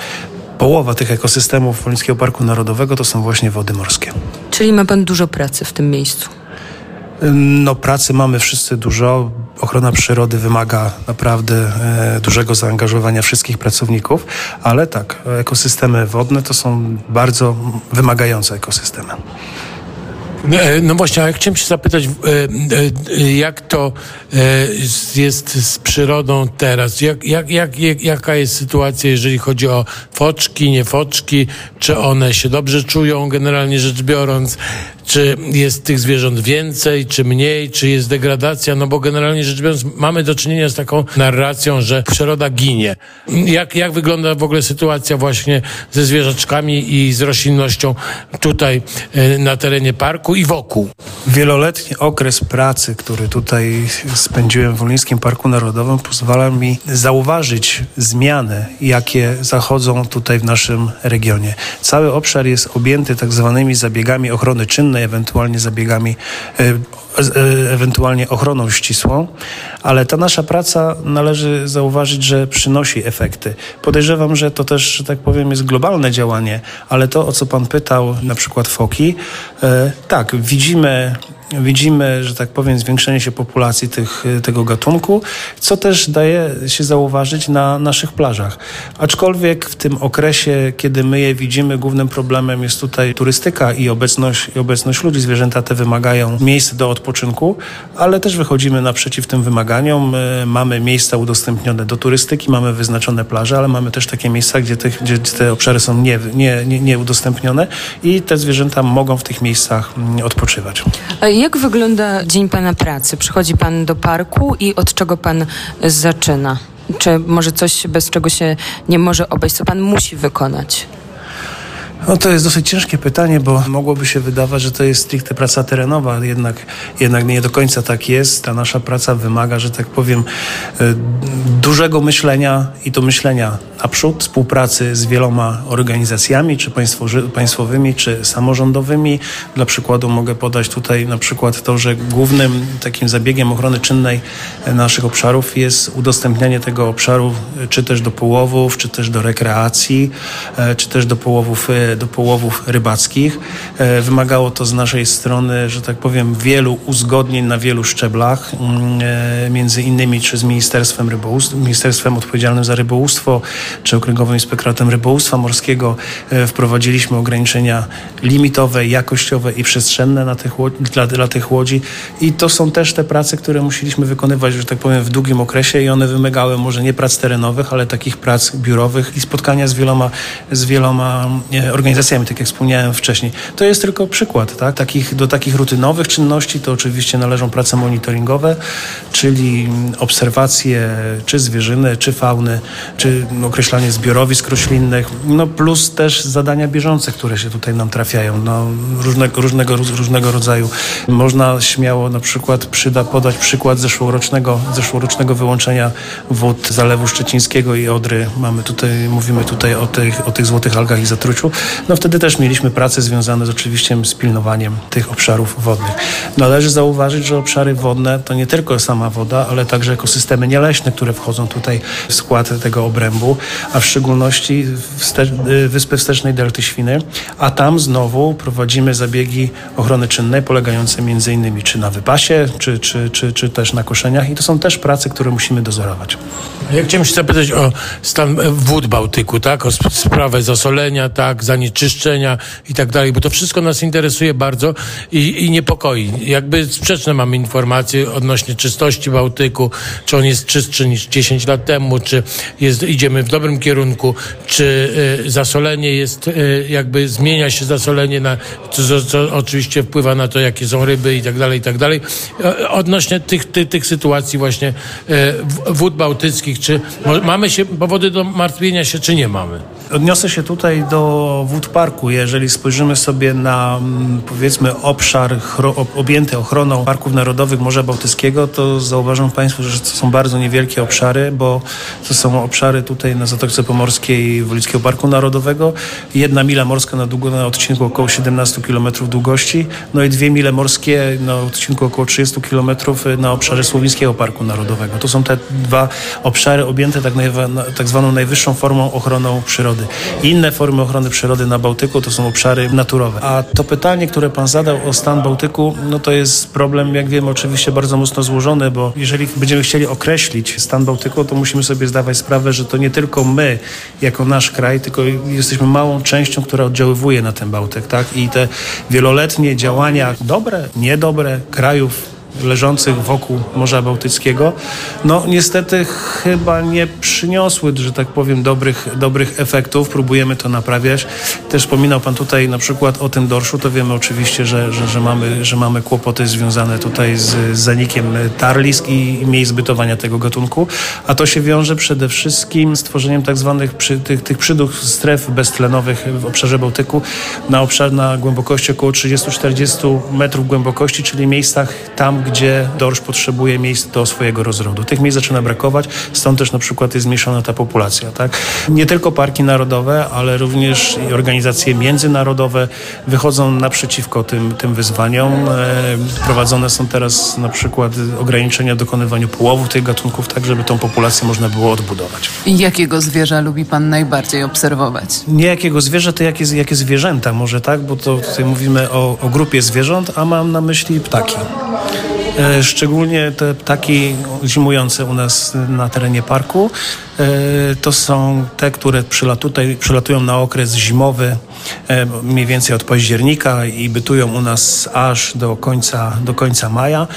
połowa tych ekosystemów Wolińskiego Parku Narodowego to są właśnie wody morskie. Czyli ma pan dużo pracy w tym miejscu? No, pracy mamy wszyscy dużo. Ochrona przyrody wymaga naprawdę e, dużego zaangażowania wszystkich pracowników, ale tak, ekosystemy wodne to są bardzo wymagające ekosystemy. No, e, no właśnie, ale chciałem się zapytać, e, e, jak to jest z przyrodą teraz? Jak, jak, jak, jaka jest sytuacja, jeżeli chodzi o foczki, nie foczki? Czy one się dobrze czują, generalnie rzecz biorąc? czy jest tych zwierząt więcej, czy mniej, czy jest degradacja, no bo generalnie rzecz biorąc mamy do czynienia z taką narracją, że przyroda ginie. Jak, jak wygląda w ogóle sytuacja właśnie ze zwierzaczkami i z roślinnością tutaj e, na terenie parku i wokół? Wieloletni okres pracy, który tutaj spędziłem w Wolińskim Parku Narodowym pozwala mi zauważyć zmiany, jakie zachodzą tutaj w naszym regionie. Cały obszar jest objęty tak zwanymi zabiegami ochrony czynnej, ewentualnie zabiegami, e, e, ewentualnie ochroną ścisłą, ale ta nasza praca należy zauważyć, że przynosi efekty. Podejrzewam, że to też, że tak powiem, jest globalne działanie, ale to, o co Pan pytał, na przykład foki, e, tak, widzimy widzimy, że tak powiem, zwiększenie się populacji tych, tego gatunku, co też daje się zauważyć na naszych plażach. Aczkolwiek w tym okresie, kiedy my je widzimy, głównym problemem jest tutaj turystyka i obecność, i obecność ludzi. Zwierzęta te wymagają miejsc do odpoczynku, ale też wychodzimy naprzeciw tym wymaganiom. Mamy miejsca udostępnione do turystyki, mamy wyznaczone plaże, ale mamy też takie miejsca, gdzie te, gdzie te obszary są nie, nie, nie, nie i te zwierzęta mogą w tych miejscach mm, odpoczywać. Jak wygląda dzień Pana pracy? Przychodzi Pan do parku i od czego Pan zaczyna? Czy może coś, bez czego się nie może obejść, co Pan musi wykonać? No to jest dosyć ciężkie pytanie, bo mogłoby się wydawać, że to jest stricte praca terenowa, jednak, jednak nie do końca tak jest. Ta nasza praca wymaga, że tak powiem, e, dużego myślenia i to myślenia naprzód, współpracy z wieloma organizacjami, czy państwowymi, czy samorządowymi. Dla przykładu mogę podać tutaj na przykład to, że głównym takim zabiegiem ochrony czynnej naszych obszarów jest udostępnianie tego obszaru czy też do połowów, czy też do rekreacji, e, czy też do połowów, e, do połowów rybackich. E, wymagało to z naszej strony, że tak powiem, wielu uzgodnień na wielu szczeblach, mm, między innymi czy z Ministerstwem Rybołówstwa, Ministerstwem odpowiedzialnym za rybołówstwo, czy Okręgowym Inspektoratem Rybołówstwa Morskiego. Wprowadziliśmy ograniczenia limitowe, jakościowe i przestrzenne na tych, dla, dla tych łodzi i to są też te prace, które musieliśmy wykonywać, że tak powiem, w długim okresie i one wymagały może nie prac terenowych, ale takich prac biurowych i spotkania z wieloma, z wieloma organizacjami, tak jak wspomniałem wcześniej. To jest tylko przykład. Tak? Takich, do takich rutynowych czynności to oczywiście należą prace monitoringowe, czyli obserwacje czy zwierzyny, czy fauny, czy określanie zbiorowisk roślinnych, no plus też zadania bieżące, które się tutaj nam trafiają, no, różnego, różnego, różnego rodzaju. Można śmiało na przykład przyda podać przykład zeszłorocznego, zeszłorocznego wyłączenia wód Zalewu Szczecińskiego i Odry. Mamy tutaj, mówimy tutaj o tych, o tych złotych algach i zatruciu. No wtedy też mieliśmy prace związane z oczywiście z pilnowaniem tych obszarów wodnych. Należy zauważyć, że obszary wodne to nie tylko sama woda, ale także ekosystemy nieleśne, które wchodzą tutaj w skład tego obrębu, a w szczególności wste Wyspy Wstecznej Delty Świny, a tam znowu prowadzimy zabiegi ochrony czynnej polegające między innymi czy na wypasie, czy, czy, czy, czy też na koszeniach i to są też prace, które musimy dozorować. Ja chciałem się zapytać o stan wód Bałtyku, tak? O sprawę zasolenia, tak? Zanieczyszczenia i tak dalej, bo to wszystko nas interesuje bardzo i, i niepokoi. Jakby sprzeczne mamy informacje odnośnie czystości Bałtyku, czy on jest czystszy niż 10 lat temu, czy jest, idziemy w dobrym kierunku, czy y, zasolenie jest, y, jakby zmienia się zasolenie, na, co, co oczywiście wpływa na to, jakie są ryby i tak dalej, i tak dalej. Odnośnie tych, tych, tych sytuacji właśnie y, wód bałtyckich, czy mamy się powody do martwienia się, czy nie mamy? Odniosę się tutaj do wód parku. Jeżeli spojrzymy sobie na mm, powiedzmy obszar objęty ochroną parków narodowych Morza Bałtyckiego, to zauważą Państwo, że to są bardzo niewielkie obszary, bo to są obszary tutaj na Zatoce Pomorskiej Wolickiego Parku Narodowego. Jedna mila morska na, długo, na odcinku około 17 km długości, no i dwie mile morskie na odcinku około 30 km na obszarze Słowińskiego Parku Narodowego. To są te dwa obszary objęte tak, tak zwaną najwyższą formą ochroną przyrody. Inne formy ochrony przyrody na Bałtyku to są obszary naturowe. A to pytanie, które pan zadał o stan Bałtyku, no to jest problem, jak wiemy, oczywiście bardzo mocno złożony, bo jeżeli będziemy chcieli określić stan Bałtyku, to musimy sobie zdawać sprawę, że to nie tylko my, jako nasz kraj, tylko jesteśmy małą częścią, która oddziaływuje na ten Bałtyk, tak? I te wieloletnie działania, dobre, niedobre krajów leżących wokół Morza Bałtyckiego, no niestety chyba nie przyniosły, że tak powiem, dobrych, dobrych efektów. Próbujemy to naprawiać. Też wspominał Pan tutaj na przykład o tym dorszu, to wiemy oczywiście, że, że, że, mamy, że mamy kłopoty związane tutaj z, zanikiem tarlisk i, miejsc bytowania tego gatunku, a to się wiąże przede wszystkim z tworzeniem tak zwanych przy, tych, tych przyduch stref beztlenowych w obszarze Bałtyku na obszar na głębokości około 30-40 metrów głębokości, czyli miejscach tam, gdzie dorsz potrzebuje miejsc do swojego rozrodu. Tych miejsc zaczyna brakować, stąd też na przykład jest zmniejszona ta populacja. Tak? Nie tylko parki narodowe, ale również organizacje międzynarodowe wychodzą naprzeciwko tym, tym wyzwaniom. E, prowadzone są teraz na przykład ograniczenia dokonywaniu połowów tych gatunków, tak żeby tą populację można było odbudować. I jakiego zwierza lubi pan najbardziej obserwować? Nie jakiego zwierzę, to jakie, jakie zwierzęta może, tak? Bo to tutaj mówimy o, o grupie zwierząt, a mam na myśli ptaki. E, szczególnie te ptaki zimujące u nas na terenie parku. E, to są te, które przylatują na okres zimowy mniej więcej od października i bytują u nas aż do końca, do końca maja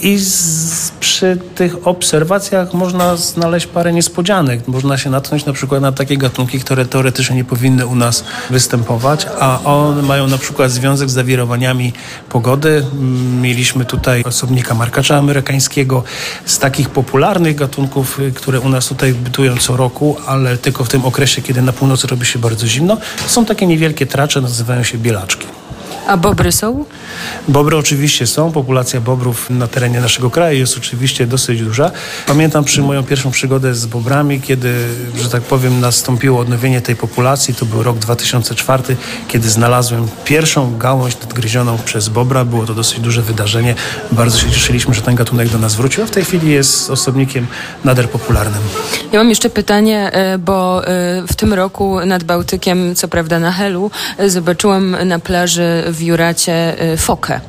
i z, przy tych obserwacjach można znaleźć parę niespodzianek. Można się natknąć na przykład na takie gatunki, które teoretycznie nie powinny u nas występować, a one mają na przykład związek z zawirowaniami pogody. Mieliśmy tutaj osobnika markacza amerykańskiego. Z takich popularnych gatunków, które u nas tutaj bytują, co roku, ale tylko w tym okresie, kiedy na północy robi się bardzo zimno. Są takie niewielkie tracze, nazywają się bielaczki. A bobry są? Bobry oczywiście są. Populacja bobrów na terenie naszego kraju jest oczywiście dosyć duża. Pamiętam przy moją pierwszą przygodę z bobrami, kiedy, że tak powiem, nastąpiło odnowienie tej populacji. To był rok 2004, kiedy znalazłem pierwszą gałąź nadgryzioną przez bobra. Było to dosyć duże wydarzenie. Bardzo się cieszyliśmy, że ten gatunek do nas wrócił, a w tej chwili jest osobnikiem nader popularnym. Ja mam jeszcze pytanie, e, bo e, w tym roku nad Bałtykiem, co prawda na Helu, e, zobaczyłam na plaży w Juracie fokę.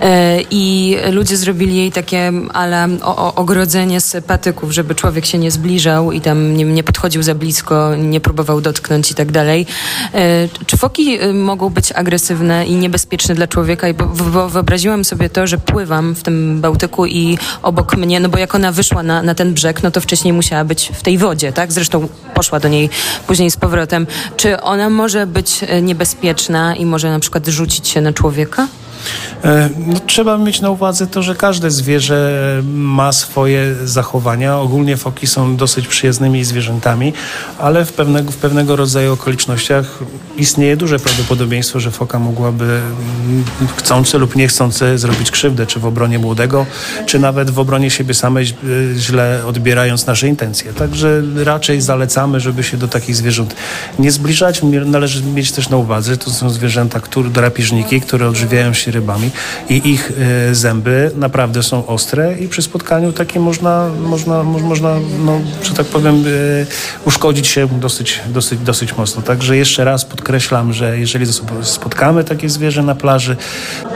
E, i ludzie zrobili jej takie ale ogrodzenie z patyków, żeby człowiek się nie zbliżał i tam nie, nie podchodził za blisko, nie próbował dotknąć i tak dalej. E, czy foki e, mogą być agresywne i niebezpieczne dla człowieka? Bo, bo wyobraziłam sobie to, że pływam w tym Bałtyku i obok mnie, no bo jak ona wyszła na, na ten brzeg, no to wcześniej musiała być w tej wodzie, tak? Zresztą poszła do niej później z powrotem. Czy ona może być niebezpieczna i może na przykład rzucić się na człowieka? No, trzeba mieć na uwadze to, że każde zwierzę ma swoje zachowania. Ogólnie foki są dosyć przyjaznymi zwierzętami, ale w pewnego, w pewnego rodzaju okolicznościach istnieje duże prawdopodobieństwo, że foka mogłaby mm, chcące lub niechcące zrobić krzywdę, czy w obronie młodego, czy nawet w obronie siebie samej, e, źle odbierając nasze intencje. Także raczej zalecamy, żeby się do takich zwierząt nie zbliżać. Należy mieć też na uwadze, to są zwierzęta, które, drapieżniki, które odżywiają się rybami i ich e, zęby naprawdę są ostre i przy spotkaniu takim można, można, można no, że tak powiem, e, uszkodzić się dosyć, dosyć, dosyć mocno. Także jeszcze raz podkreślam, że jeżeli spotkamy takie zwierzę na plaży,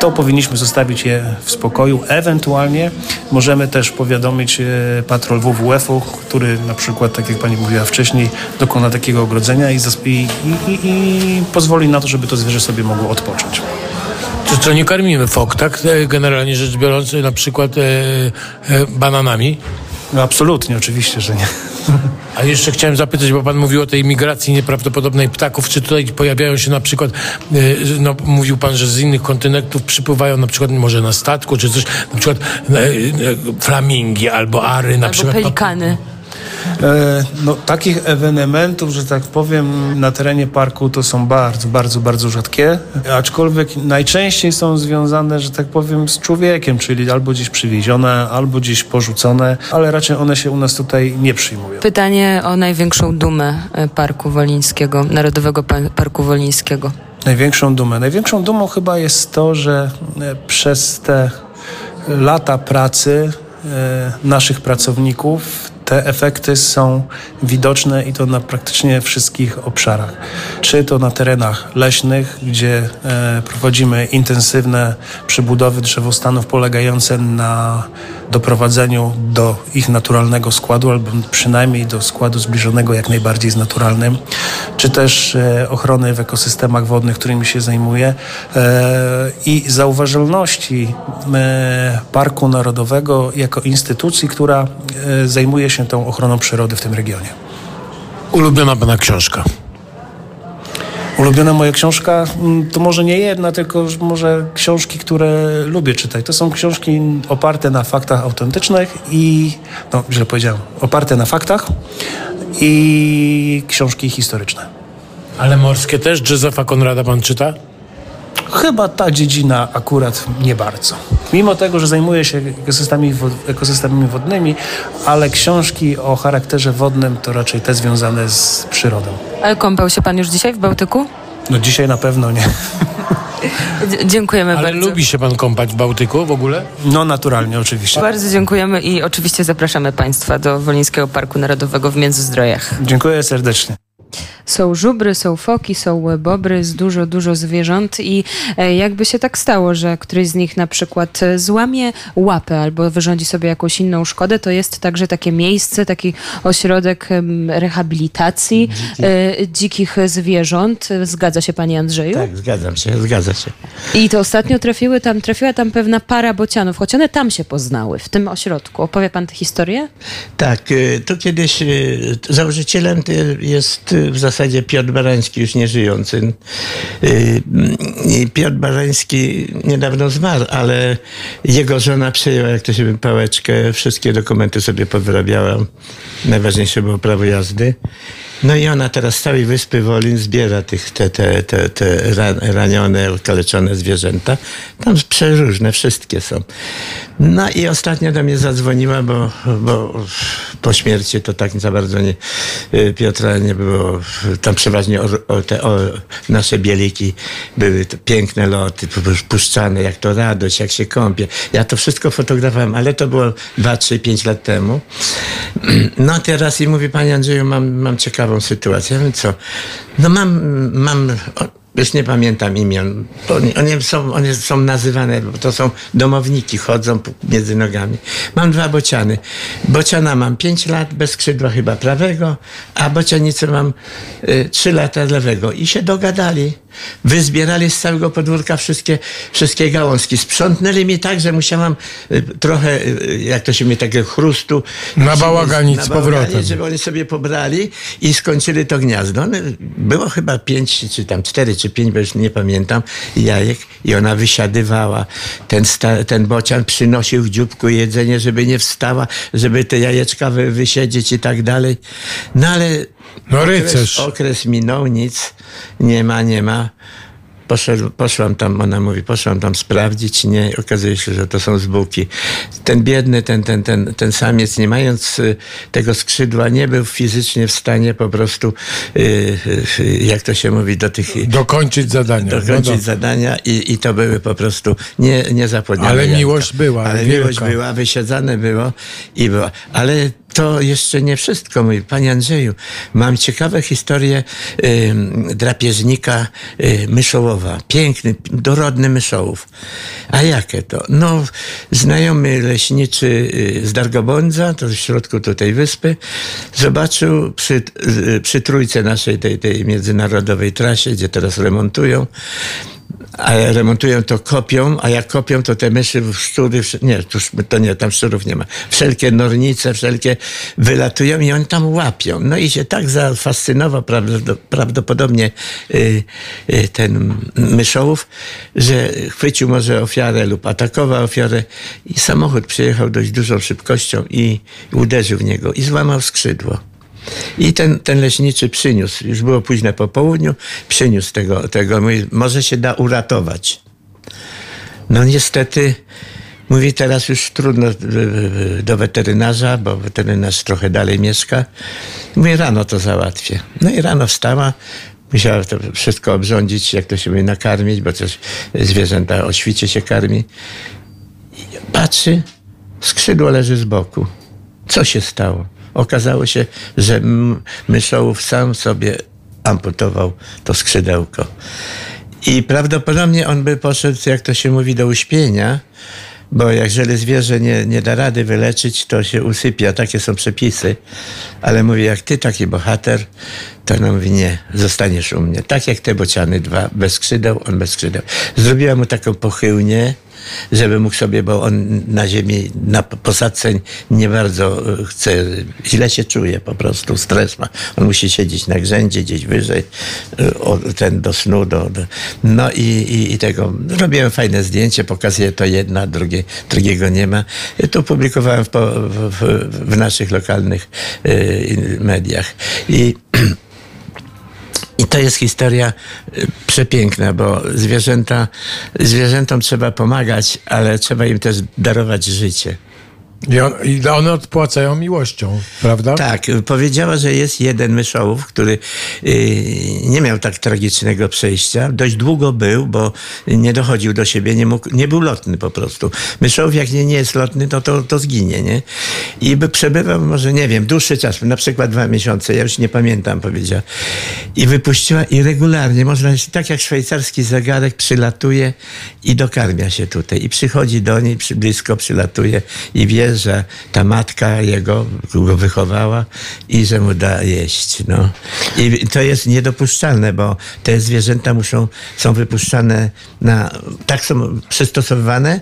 to powinniśmy zostawić je w spokoju. Ewentualnie możemy też powiadomić e, patrol WWF-u, który na przykład, tak jak pani mówiła wcześniej, dokona takiego ogrodzenia i, i, i, i pozwoli na to, żeby to zwierzę sobie mogło odpocząć. Czy to nie karmimy fok, tak? E, generalnie rzecz biorąc, na przykład e, e, bananami? No absolutnie, oczywiście, że nie. <laughs> A jeszcze chciałem zapytać, bo pan mówił o tej migracji nieprawdopodobnej ptaków. Czy tutaj pojawiają się na przykład, e, no mówił pan, że z innych kontynentów przypływają na przykład może na statku, czy coś, na przykład flamingi albo ary, na albo przykład. pelikany. E, no, takich ewenementów, że tak powiem, na terenie parku to są bardzo, bardzo, bardzo rzadkie, aczkolwiek najczęściej są związane, że tak powiem, z człowiekiem, czyli albo gdzieś przywiezione, albo gdzieś porzucone, ale raczej one się u nas tutaj nie przyjmują. Pytanie o największą dumę e, Parku Wolińskiego, Narodowego Parku Wolińskiego. Największą dumę. Największą dumą chyba jest to, że e, przez te lata pracy naszych pracowników te efekty są widoczne i to na praktycznie wszystkich obszarach. Czy to na terenach leśnych, gdzie e, prowadzimy intensywne przebudowy drzewostanów polegające na doprowadzeniu do ich naturalnego składu, albo przynajmniej do składu zbliżonego jak najbardziej z naturalnym, czy też e, ochrony w ekosystemach wodnych, którymi się zajmuję e, i zauważalności Parku Narodowego jako instytucji, która zajmuje się tą ochroną przyrody w tym regionie. Ulubiona pana książka? Ulubiona moja książka mm, to może nie jedna, tylko może książki, które lubię czytać. To są książki oparte na faktach autentycznych i, no źle powiedziałem, oparte na faktach i książki historyczne. Ale morskie też? Józefa Konrada pan czyta? Chyba ta dziedzina akurat nie bardzo. Mimo tego, że zajmuję się ekosystemami, ekosystemami wodnymi, ale książki o charakterze wodnym to raczej te związane z przyrodą. Ale kąpał się pan już dzisiaj w Bałtyku? No dzisiaj na pewno nie. <laughs> dziękujemy Ale bardzo. lubi się pan kąpać w Bałtyku w ogóle? No naturalnie, oczywiście. Bardzo dziękujemy i oczywiście zapraszamy państwa do Wolińskiego Parku Narodowego w Międzyzdrojach. Dziękuję serdecznie. Są żubry, są foki, są bobry, jest dużo, dużo zwierząt i e, jakby się tak stało, że któryś z nich na przykład e, złamie łapę albo wyrządzi sobie jakąś inną szkodę, to jest także takie miejsce, taki ośrodek rehabilitacji Dziki. E, dzikich zwierząt. Zgadza się pani Andrzeju? Tak, zgadzam się, zgadza się. I to ostatnio trafiły tam, trafiła tam pewna para bocianów, choć one tam się poznały, w tym ośrodku. Opowie pan tę historię? Tak, to kiedyś założycielem jest w zasadzie zasadzie Piotr Barański, już nie żyjący. Y, I Piotr Barański niedawno zmarł, ale jego żona przejęła, jak to się mówi, pałeczkę, wszystkie dokumenty sobie powyrabiała. Najważniejsze było prawo jazdy. No i ona teraz z całej wyspy Wolin zbiera tych, te, te, te, te ran- ranione, okaleczone zwierzęta. Tam przeróżne, wszystkie są. No i ostatnio do mnie zadzwoniła, bo, bo po śmierci to tak za bardzo nie, y, Piotra nie było. Tam przeważnie o, o te, o, nasze bieliki były piękne loty, pu- puszczane, jak to radość, jak się kąpie. Ja to wszystko fotografowałem, ale to było 2, 3, 5 lat temu. <clears throat> No teraz i mówi, panie Andrzeju, mam, mam ciekawą sytuację. Ja mówię, co? No mam, mam już nie pamiętam imion. Oni, są, oni są nazywane, bo to są domownniki, chodzą między nogami. Mam dwa bociany. Bociana mam 5 lat, bez skrzydła chyba prawego, a bocianicę mam y, 3 lata lewego. I się dogadali. Wyzbierali z całego podwórka wszystkie, wszystkie gałązki. Sprzątnęli mi tak, że musiałam y, trochę, y, jak to się mówi, takiego chrustu. Nabałaganić z nabałaganić, powrotem. żeby oni sobie pobrali i skończyli to gniazdo. One, było chyba pięć, czy tam cztery, czy pięć, bo już nie pamiętam, jajek i ona wysiadywała. Ten, sta, ten bocian przynosił w dzióbku jedzenie, żeby nie wstała, żeby te jajeczka wy, wysiedzieć i tak dalej. No ale No rycerz. okres, okres minął, nic, nie ma, nie ma. Poszedł, poszłam tam, ona mówi, poszłam tam sprawdzić, nie, okazuje się, że to są zbuki. Ten biedny, ten, ten, ten, ten samiec, nie mając y, tego skrzydła, nie był fizycznie w stanie po prostu, y, y, jak to się mówi, do tych... Dokończyć zadania. Dokończyć No do- zadania i, i to były po prostu nie, niezapłodnione Ale jajka. miłość była, Ale wielka. miłość była, wysiedzane było i było. Ale to jeszcze nie wszystko, mój panie Andrzeju. Mam ciekawe historie y, drapieżnika y, myszołowa. Piękny, dorodny myszołów. A jakie to? No, znajomy leśniczy y, z Dargobądza, to w środku tutaj wyspy, zobaczył przy, y, przy trójce naszej tej, tej międzynarodowej trasie, gdzie teraz remontują, a remontują to kopią, a jak kopią, to te myszy, szczury, wsz- nie, to, to nie, tam szczurów nie ma. Wszelkie nornice, wszelkie wylatują i oni tam łapią. No i się tak zafascynował prawdo- prawdopodobnie y, y, ten myszołów, że chwycił może ofiarę lub atakował ofiarę i samochód przyjechał dość dużą szybkością i uderzył w niego i złamał skrzydło. I ten, ten leśniczy przyniósł, już było późne po południu, przyniósł tego, tego, mówi, może się da uratować. No niestety, mówi teraz już trudno y, y, do weterynarza, bo weterynarz trochę dalej mieszka. Mówi, rano to załatwię. No i rano wstała, musiała to wszystko obrządzić, jak to się mówi, nakarmić, bo też zwierzęta o świcie się karmi. I patrzy, skrzydło leży z boku. Co się stało? Okazało się, że myszołów sam sobie amputował to skrzydełko. I prawdopodobnie on by poszedł, jak to się mówi, do uśpienia, bo jeżeli zwierzę nie, nie da rady wyleczyć, to się usypia. Takie są przepisy. Ale mówi, jak ty taki bohater, to ona mówi, nie, zostaniesz u mnie. Tak jak te bociany dwa, bez skrzydeł, on bez skrzydeł. Zrobiła mu taką pochyłnię, żeby mógł sobie, bo on na ziemi, na posadzce nie bardzo e, chce, źle się czuje po prostu, stres ma. On musi siedzieć na grzędzie gdzieś wyżej, e, ten do snu, do, do. no i, i, i tego. Robiłem fajne zdjęcie, pokazuję to jedna, drugie, drugiego nie ma. I to publikowałem w, w, w naszych lokalnych e, mediach. I i to jest historia y, przepiękna, bo zwierzęta, zwierzętom trzeba pomagać, ale trzeba im też darować życie. I, on, I one odpłacają miłością, prawda? Tak, powiedziała, że jest jeden myszołów, który y, nie miał tak tragicznego przejścia. Dość długo był, bo nie dochodził do siebie, nie, mógł, nie był lotny po prostu. Myszołów, jak nie, nie jest lotny, to, to, to zginie, nie? I by przebywał może, nie wiem, dłuższy czas, na przykład dwa miesiące, ja już nie pamiętam, powiedziała. I wypuściła i regularnie, można, tak jak szwajcarski zegarek, przylatuje i dokarmia się tutaj. I przychodzi do niej, przy, blisko przylatuje i wie, że ta matka jego go wychowała i że mu da jeść. No. I to jest niedopuszczalne, bo te zwierzęta muszą, są wypuszczane na, tak są przystosowane,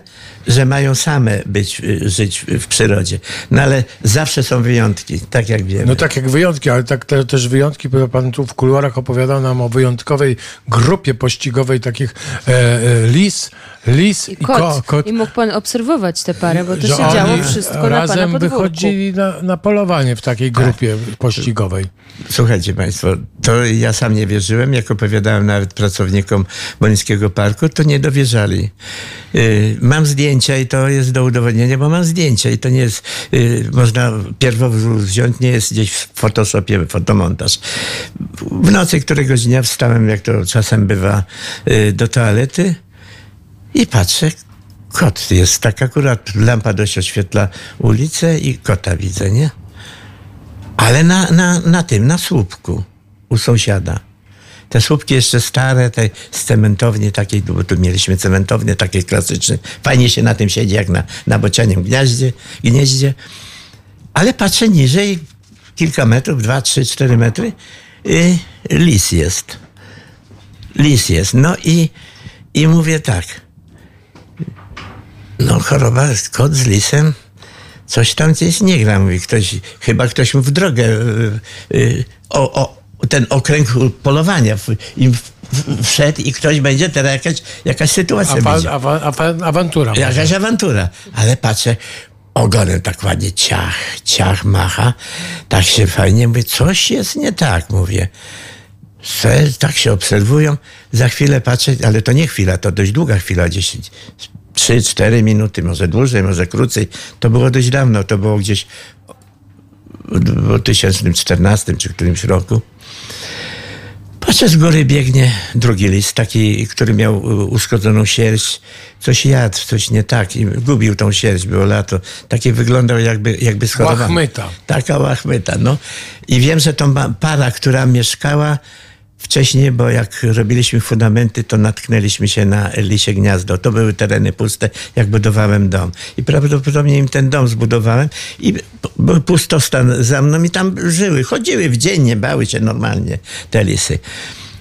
że mają same być, y, żyć w przyrodzie. No ale zawsze są wyjątki, tak jak wiemy. No tak jak wyjątki, ale tak te, też wyjątki, bo pan tu w kuluarach opowiadał nam o wyjątkowej grupie pościgowej takich e, e, lis, lis i, I kot. ko, kot. I mógł pan obserwować tę parę, bo to że się działo wszystko na pana podwórku. wychodzili na, na polowanie w takiej Tak. grupie pościgowej. Słuchajcie Państwo, to ja sam nie wierzyłem, jak opowiadałem nawet pracownikom Bolińskiego Parku, to nie dowierzali. Yy, mam zdjęcia i to jest do udowodnienia, bo mam zdjęcia i to nie jest, yy, można pierwowzór wziąć, nie jest gdzieś w Photoshopie fotomontaż. W nocy któregoś dnia wstałem, jak to czasem bywa, yy, do toalety i patrzę, kot jest tak akurat, lampa dość oświetla ulicę i kota widzę, nie? Ale na, na, na tym, na słupku u sąsiada. Te słupki jeszcze stare, te z cementowni takiej, bo tu mieliśmy cementownię takie klasyczne. Fajnie się na tym siedzi, jak na, na bocianim gniaździe, gnieździe. Ale patrzę niżej, kilka metrów, dwa, trzy, cztery metry, y, lis jest. Lis jest. No i, i mówię tak. No choroba, kot z lisem, coś tam gdzieś nie gra. Mówi ktoś, chyba ktoś mu w drogę y, y, o, o ten okręg polowania im wszedł i ktoś będzie teraz jakaś, jakaś sytuacja Awa, będzie. awa, awa, awantura. może. Jakaś awantura. Ale patrzę, ogonem tak ładnie ciach, ciach macha. Tak się fajnie mówię, coś jest nie tak, mówię. Se, tak się obserwują. Za chwilę patrzę, ale to nie chwila, to dość długa chwila, gdzieś 3-4 minuty, może dłużej, może krócej. To było dość dawno, to było gdzieś w 2014 czy którymś roku. Patrzę z góry biegnie drugi lis, taki, który miał y, uszkodzoną sierść. Coś jadł, coś nie tak i gubił tą sierść, było lato. Taki wyglądał jakby, jakby schorowany. Łachmyta. Taka łachmyta, no. I wiem, że to para, która mieszkała wcześniej, bo jak robiliśmy fundamenty, to natknęliśmy się na lisie gniazdo. To były tereny puste, jak budowałem dom. I prawdopodobnie im ten dom zbudowałem i był pustostan za mną i tam żyły, chodziły w dzień, nie bały się normalnie te lisy.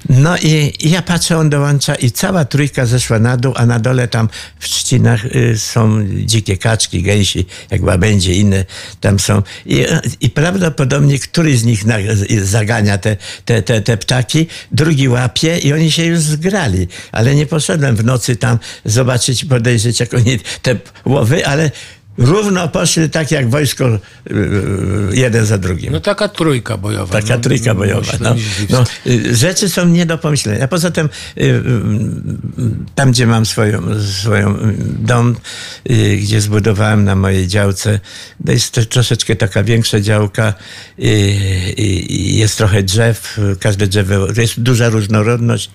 No i ja patrzę, on dołącza i cała trójka zeszła na dół, a na dole tam w trzcinach y, są dzikie kaczki, gęsi, jak łabędzie, inne tam są. I, i prawdopodobnie któryś z nich na, zagania te, te, te, te ptaki, drugi łapie i oni się już zgrali. Ale nie poszedłem w nocy tam zobaczyć, podejrzeć, jak oni te łowy, ale równo poszli tak jak wojsko y, y, jeden za drugim. No taka trójka bojowa. Taka no, trójka bojowa. No, no, y, rzeczy są nie do pomyślenia. Poza tym, y, y, tam gdzie mam swoją, swoją dom, gdzie zbudowałem na mojej działce, to jest troszeczkę taka większa działka, i jest trochę drzew, każde drzewo, jest duża różnorodność.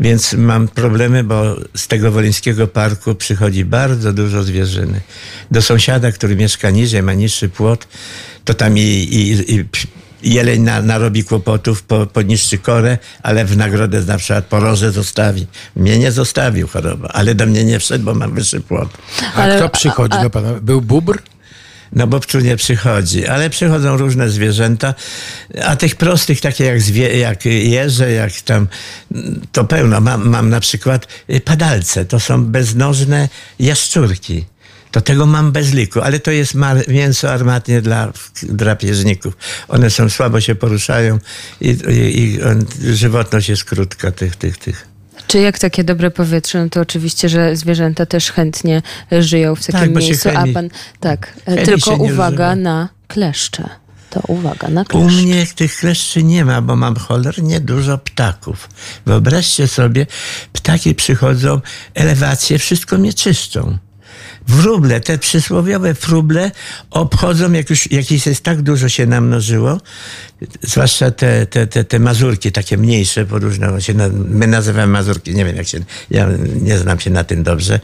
Więc mam problemy, bo z tego Wolińskiego Parku przychodzi bardzo dużo zwierzyny. Do sąsiada, który mieszka niżej, ma niższy płot, to tam i, i, i jeleń na, narobi kłopotów, po, podniszczy korę, ale w nagrodę na przykład poroże zostawi. Mnie nie zostawił choroba, ale do mnie nie wszedł, bo mam wyższy płot. A Ale- kto przychodzi a- do pana? Był bubr? No bo pszczół nie przychodzi, ale przychodzą różne zwierzęta, a tych prostych, takie jak, zwie, jak jeże, jak tam, to pełno. Mam, mam na przykład y, padalce, to są beznożne jaszczurki. To tego mam bez liku, ale to jest mięso armatnie dla drapieżników. One są słabo się poruszają i, i, i żywotność jest krótka tych, tych, tych. Czy jak takie dobre powietrze, no to oczywiście, że zwierzęta też chętnie e, żyją w takim Tak, bo się miejscu, chemii- a pan tak, e, tylko uwaga używa. na kleszcze. To uwaga na U kleszcze. mnie tych kleszczy nie ma, bo mam cholernie dużo ptaków. Wyobraźcie sobie, ptaki przychodzą, elewacje, wszystko mnie czyszczą. Wróble, te przysłowiowe wróble obchodzą, jak już jakieś jest tak dużo się namnożyło, zwłaszcza te, te, te, te mazurki, takie mniejsze, poróżne, się na, my nazywamy mazurki, nie wiem jak się, ja nie znam się na tym dobrze,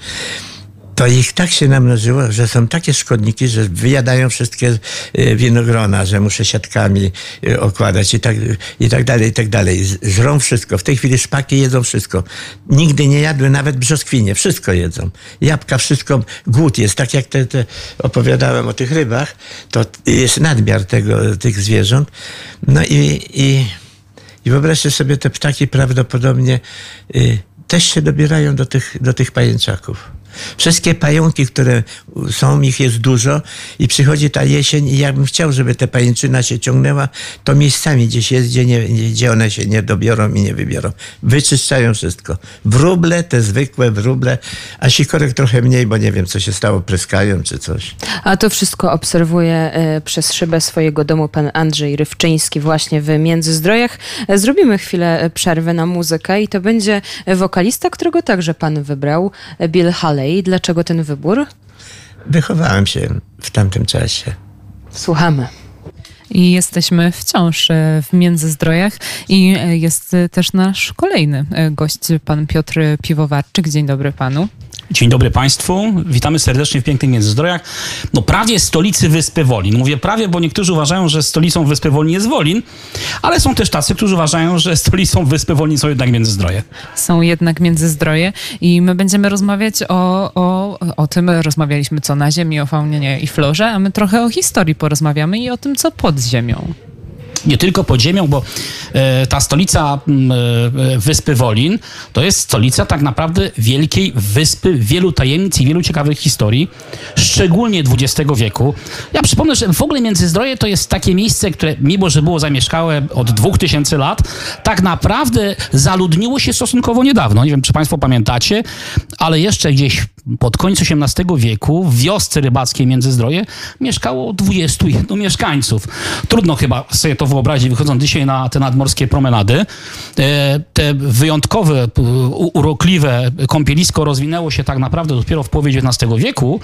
to ich tak się namnożyło, że są takie szkodniki, że wyjadają wszystkie y, winogrona, że muszę siatkami y, okładać i tak, i tak dalej, i tak dalej. Żrą wszystko. W tej chwili szpaki jedzą wszystko. Nigdy nie jadły nawet brzoskwinie. Wszystko jedzą. Jabłka, wszystko. Głód jest. Tak jak te, te opowiadałem o tych rybach, to jest nadmiar tego, tych zwierząt. No i, i, i wyobraźcie sobie, te ptaki prawdopodobnie y, też się dobierają do tych, do tych pajęczaków. Wszystkie pająki, które są, ich jest dużo i przychodzi ta jesień i ja bym chciał, żeby ta pajęczyna się ciągnęła, to miejscami gdzieś jest, gdzie, nie, gdzie one się nie dobiorą i nie wybiorą. Wyczyszczają wszystko. Wróble, te zwykłe wróble, a sikorek trochę mniej, bo nie wiem, co się stało, pryskają czy coś. A to wszystko obserwuje e, przez szybę swojego domu pan Andrzej Rywczyński właśnie w Międzyzdrojach. E, Zrobimy chwilę e, przerwy na muzykę i to będzie wokalista, którego także pan wybrał, Bill Haley. Dlaczego ten wybór? Wychowałem się w tamtym czasie. Słuchamy. I jesteśmy wciąż e, w Międzyzdrojach i e, jest też nasz kolejny e, gość, pan Piotr Piwowarczyk. Dzień dobry panu. Dzień dobry Państwu. Witamy serdecznie w pięknych Międzyzdrojach. No prawie stolicy Wyspy Wolin. Mówię prawie, bo niektórzy uważają, że stolicą Wyspy Wolin jest Wolin, ale są też tacy, którzy uważają, że <laughs> stolicą Wyspy Wolin są jednak Międzyzdroje. Są jednak Międzyzdroje i my będziemy rozmawiać o, o, o tym, rozmawialiśmy co na ziemi, o faunie i florze, a my trochę o historii porozmawiamy i o tym, co pod ziemią. Nie tylko pod ziemią, bo e, ta stolica e, Wyspy Wolin to jest stolica tak naprawdę wielkiej wyspy, wielu tajemnic i wielu ciekawych historii, szczególnie XX wieku. Ja przypomnę, że w ogóle Międzyzdroje to jest takie miejsce, które mimo, że było zamieszkałe od 2000 lat, tak naprawdę zaludniło się stosunkowo niedawno. Nie wiem, czy Państwo pamiętacie, ale jeszcze gdzieś pod koniec XVIII wieku w wiosce rybackiej Międzyzdroje mieszkało 21 mieszkańców. Trudno chyba sobie to wyobrazić, wychodząc dzisiaj na te nadmorskie promenady. E, Te wyjątkowe, urokliwe kąpielisko rozwinęło się tak naprawdę dopiero w połowie XIX wieku,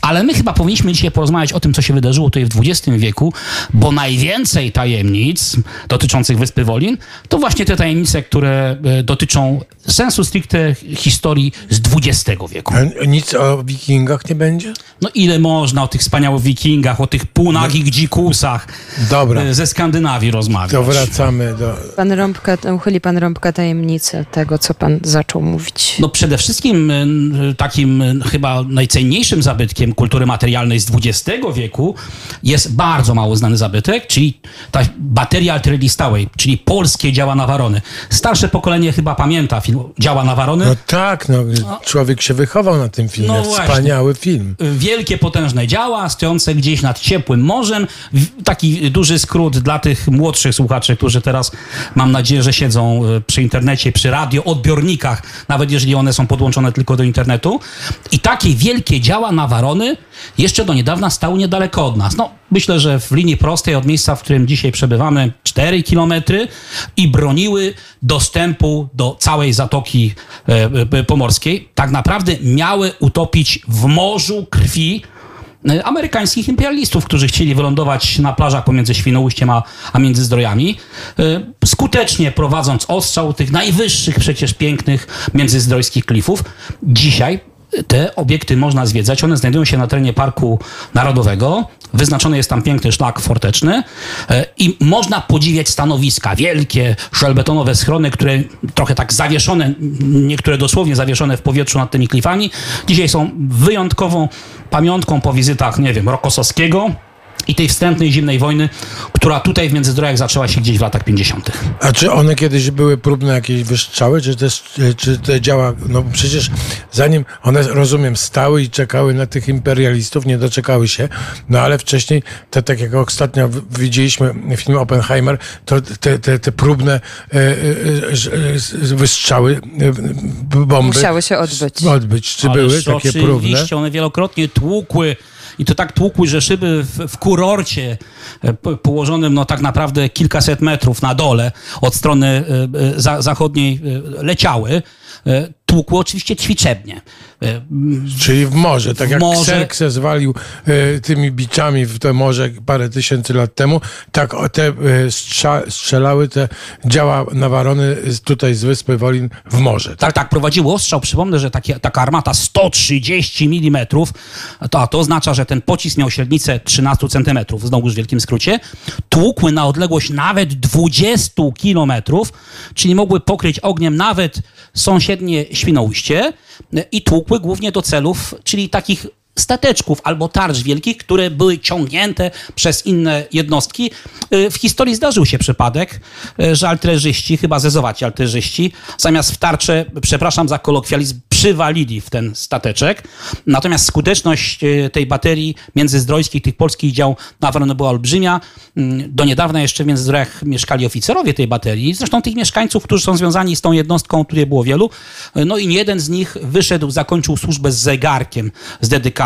ale my chyba powinniśmy dzisiaj porozmawiać o tym, co się wydarzyło tutaj w XX wieku, bo najwięcej tajemnic dotyczących Wyspy Wolin to właśnie te tajemnice, które e, dotyczą sensu stricte historii z XX wieku. Nic o wikingach nie będzie? No ile można o tych wspaniałych wikingach, o tych półnagich dzikusach Dobra, e, ze Skandynawii rozmawiać. to wracamy do... Pan Rąbka, uchyli pan Rąbka tajemnicę tego, co pan zaczął mówić. No przede wszystkim y, takim chyba najcenniejszym zabytkiem kultury materialnej z XX wieku jest bardzo mało znany zabytek, czyli ta bateria artylerii stałej, czyli polskie działa Nawarony. Starsze pokolenie chyba pamięta film Działa Nawarony. No tak, no, człowiek się wychował na tym filmie. No właśnie. Wspaniały film. wielkie, potężne działa, stojące gdzieś nad ciepłym morzem. Taki duży skrót dla tych młodszych słuchaczy, którzy teraz, mam nadzieję, że siedzą e, przy internecie, przy radio, odbiornikach, nawet jeżeli one są podłączone tylko do internetu. I takie wielkie działa Nawarony jeszcze do niedawna stały niedaleko od nas. No, myślę, że w linii prostej od miejsca, w którym dzisiaj przebywamy, 4 kilometry i broniły dostępu do całej Zatoki e, e, Pomorskiej. Tak naprawdę miały utopić w morzu krwi e, amerykańskich imperialistów, którzy chcieli wylądować na plażach pomiędzy Świnoujściem a, a Międzyzdrojami, e, skutecznie prowadząc ostrzał tych najwyższych przecież pięknych międzyzdrojskich klifów. Dzisiaj te obiekty można zwiedzać. One znajdują się na terenie Parku Narodowego. Wyznaczony jest tam piękny szlak forteczny e, i można podziwiać stanowiska, wielkie, żelbetonowe schrony, które trochę tak zawieszone, niektóre dosłownie zawieszone w powietrzu nad tymi klifami. Dzisiaj są wyjątkową pamiątką po wizytach, nie wiem, Rokosowskiego, i tej wstępnej zimnej wojny, która tutaj w Międzyzdrojach zaczęła się gdzieś w latach 50. A czy one kiedyś były próbne jakieś wystrzały, czy też, czy te działa, no przecież zanim one, rozumiem, stały i czekały na tych imperialistów, nie doczekały się, no ale wcześniej, te, tak jak ostatnio widzieliśmy w filmie Oppenheimer, to te, te, te próbne e, e, e, wystrzały, e, bomby Musiały się odbyć. odbyć. Czy Ależ były takie próbne? Oczywiście, one wielokrotnie tłukły i to tak tłukły, że szyby w, w kurorcie e, po- położonym no tak naprawdę kilkaset metrów na dole od strony e, e, za, zachodniej leciały. Tłukły oczywiście ćwiczebnie. E, Czyli w morze, tak W jak morze. Xerxes zwalił e, tymi biczami w to morze parę tysięcy lat temu, tak te e, strza, strzelały te działa Nawarony tutaj z wyspy Wolin w morze. Tak? Tak, tak, prowadziły ostrzał. Przypomnę, że takie, taka armata 130 mm, to, a to oznacza, że ten pocisk miał średnicę 13 cm, znowu w wielkim skrócie. Tłukły na odległość nawet 20 km, czyli mogły pokryć ogniem nawet sąsiednie Świnoujście i tłukły głównie do celów, czyli takich stateczków albo tarcz wielkich, które były ciągnięte przez inne jednostki. Y, W historii zdarzył się przypadek, y, że altrerzyści, chyba zezowaci altrerzyści, zamiast w tarczę, przepraszam za kolokwializm, przywalili w ten stateczek. Natomiast skuteczność e, tej baterii międzyzdrojskich, tych polskich dział na pewno była olbrzymia. Mm, Do niedawna jeszcze w Międzyzdrojach mieszkali oficerowie tej baterii. Zresztą tych mieszkańców, którzy są związani z tą jednostką, tutaj było wielu. No i jeden z nich wyszedł, zakończył służbę z zegarkiem, z dedykacją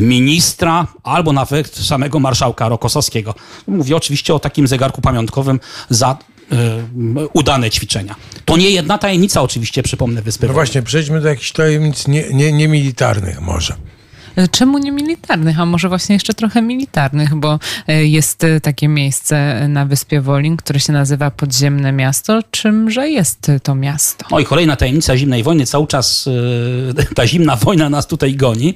ministra albo nawet samego marszałka Rokosowskiego. Mówię oczywiście o takim zegarku pamiątkowym za e, udane ćwiczenia. To nie jedna tajemnica oczywiście, przypomnę, Wyspy No właśnie, przejdźmy do jakichś tajemnic nie, nie, niemilitarnych może. E, Czemu nie militarnych, a może właśnie jeszcze trochę militarnych, bo e, jest e, takie miejsce na Wyspie Wolin, które się nazywa Podziemne Miasto. Czymże jest to miasto? I kolejna tajemnica zimnej wojny, cały czas ta zimna wojna nas tutaj goni.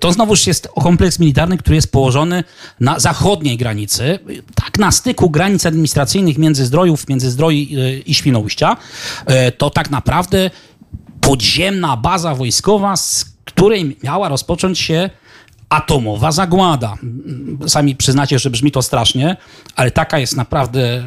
To znowuż jest kompleks militarny, który jest położony na zachodniej granicy, tak na styku granic administracyjnych Międzyzdrojów, Międzyzdroi e, i Świnoujścia. To tak naprawdę podziemna baza wojskowa, z której miała rozpocząć się atomowa zagłada. Sami przyznacie, że brzmi to strasznie, ale taka jest naprawdę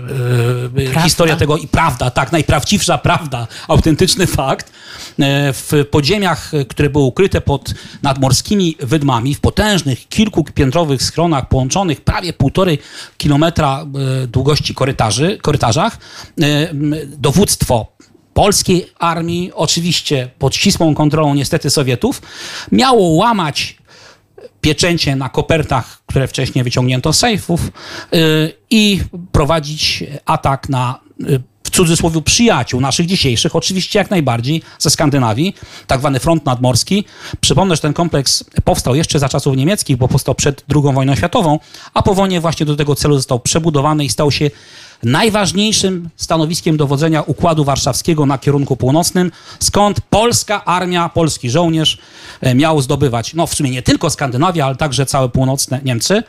e, historia tego i prawda, tak, najprawdziwsza prawda, autentyczny fakt. E, w podziemiach, które były ukryte pod nadmorskimi wydmami, w potężnych, kilkupiętrowych schronach połączonych prawie półtorej kilometra e, długości korytarzy, korytarzach, e, dowództwo polskiej armii, oczywiście pod ścisłą kontrolą niestety Sowietów, miało łamać pieczęcie na kopertach, które wcześniej wyciągnięto z sejfów yy, i prowadzić atak na yy, w cudzysłowie przyjaciół naszych dzisiejszych, oczywiście jak najbardziej ze Skandynawii, tak zwany front nadmorski. Przypomnę, że ten kompleks powstał jeszcze za czasów niemieckich, bo powstał przed II wojną światową, a po wojnie właśnie do tego celu został przebudowany i stał się najważniejszym stanowiskiem dowodzenia Układu Warszawskiego na kierunku północnym, skąd polska armia, polski żołnierz e, miał zdobywać, no w sumie nie tylko Skandynawię, ale także całe północne Niemcy.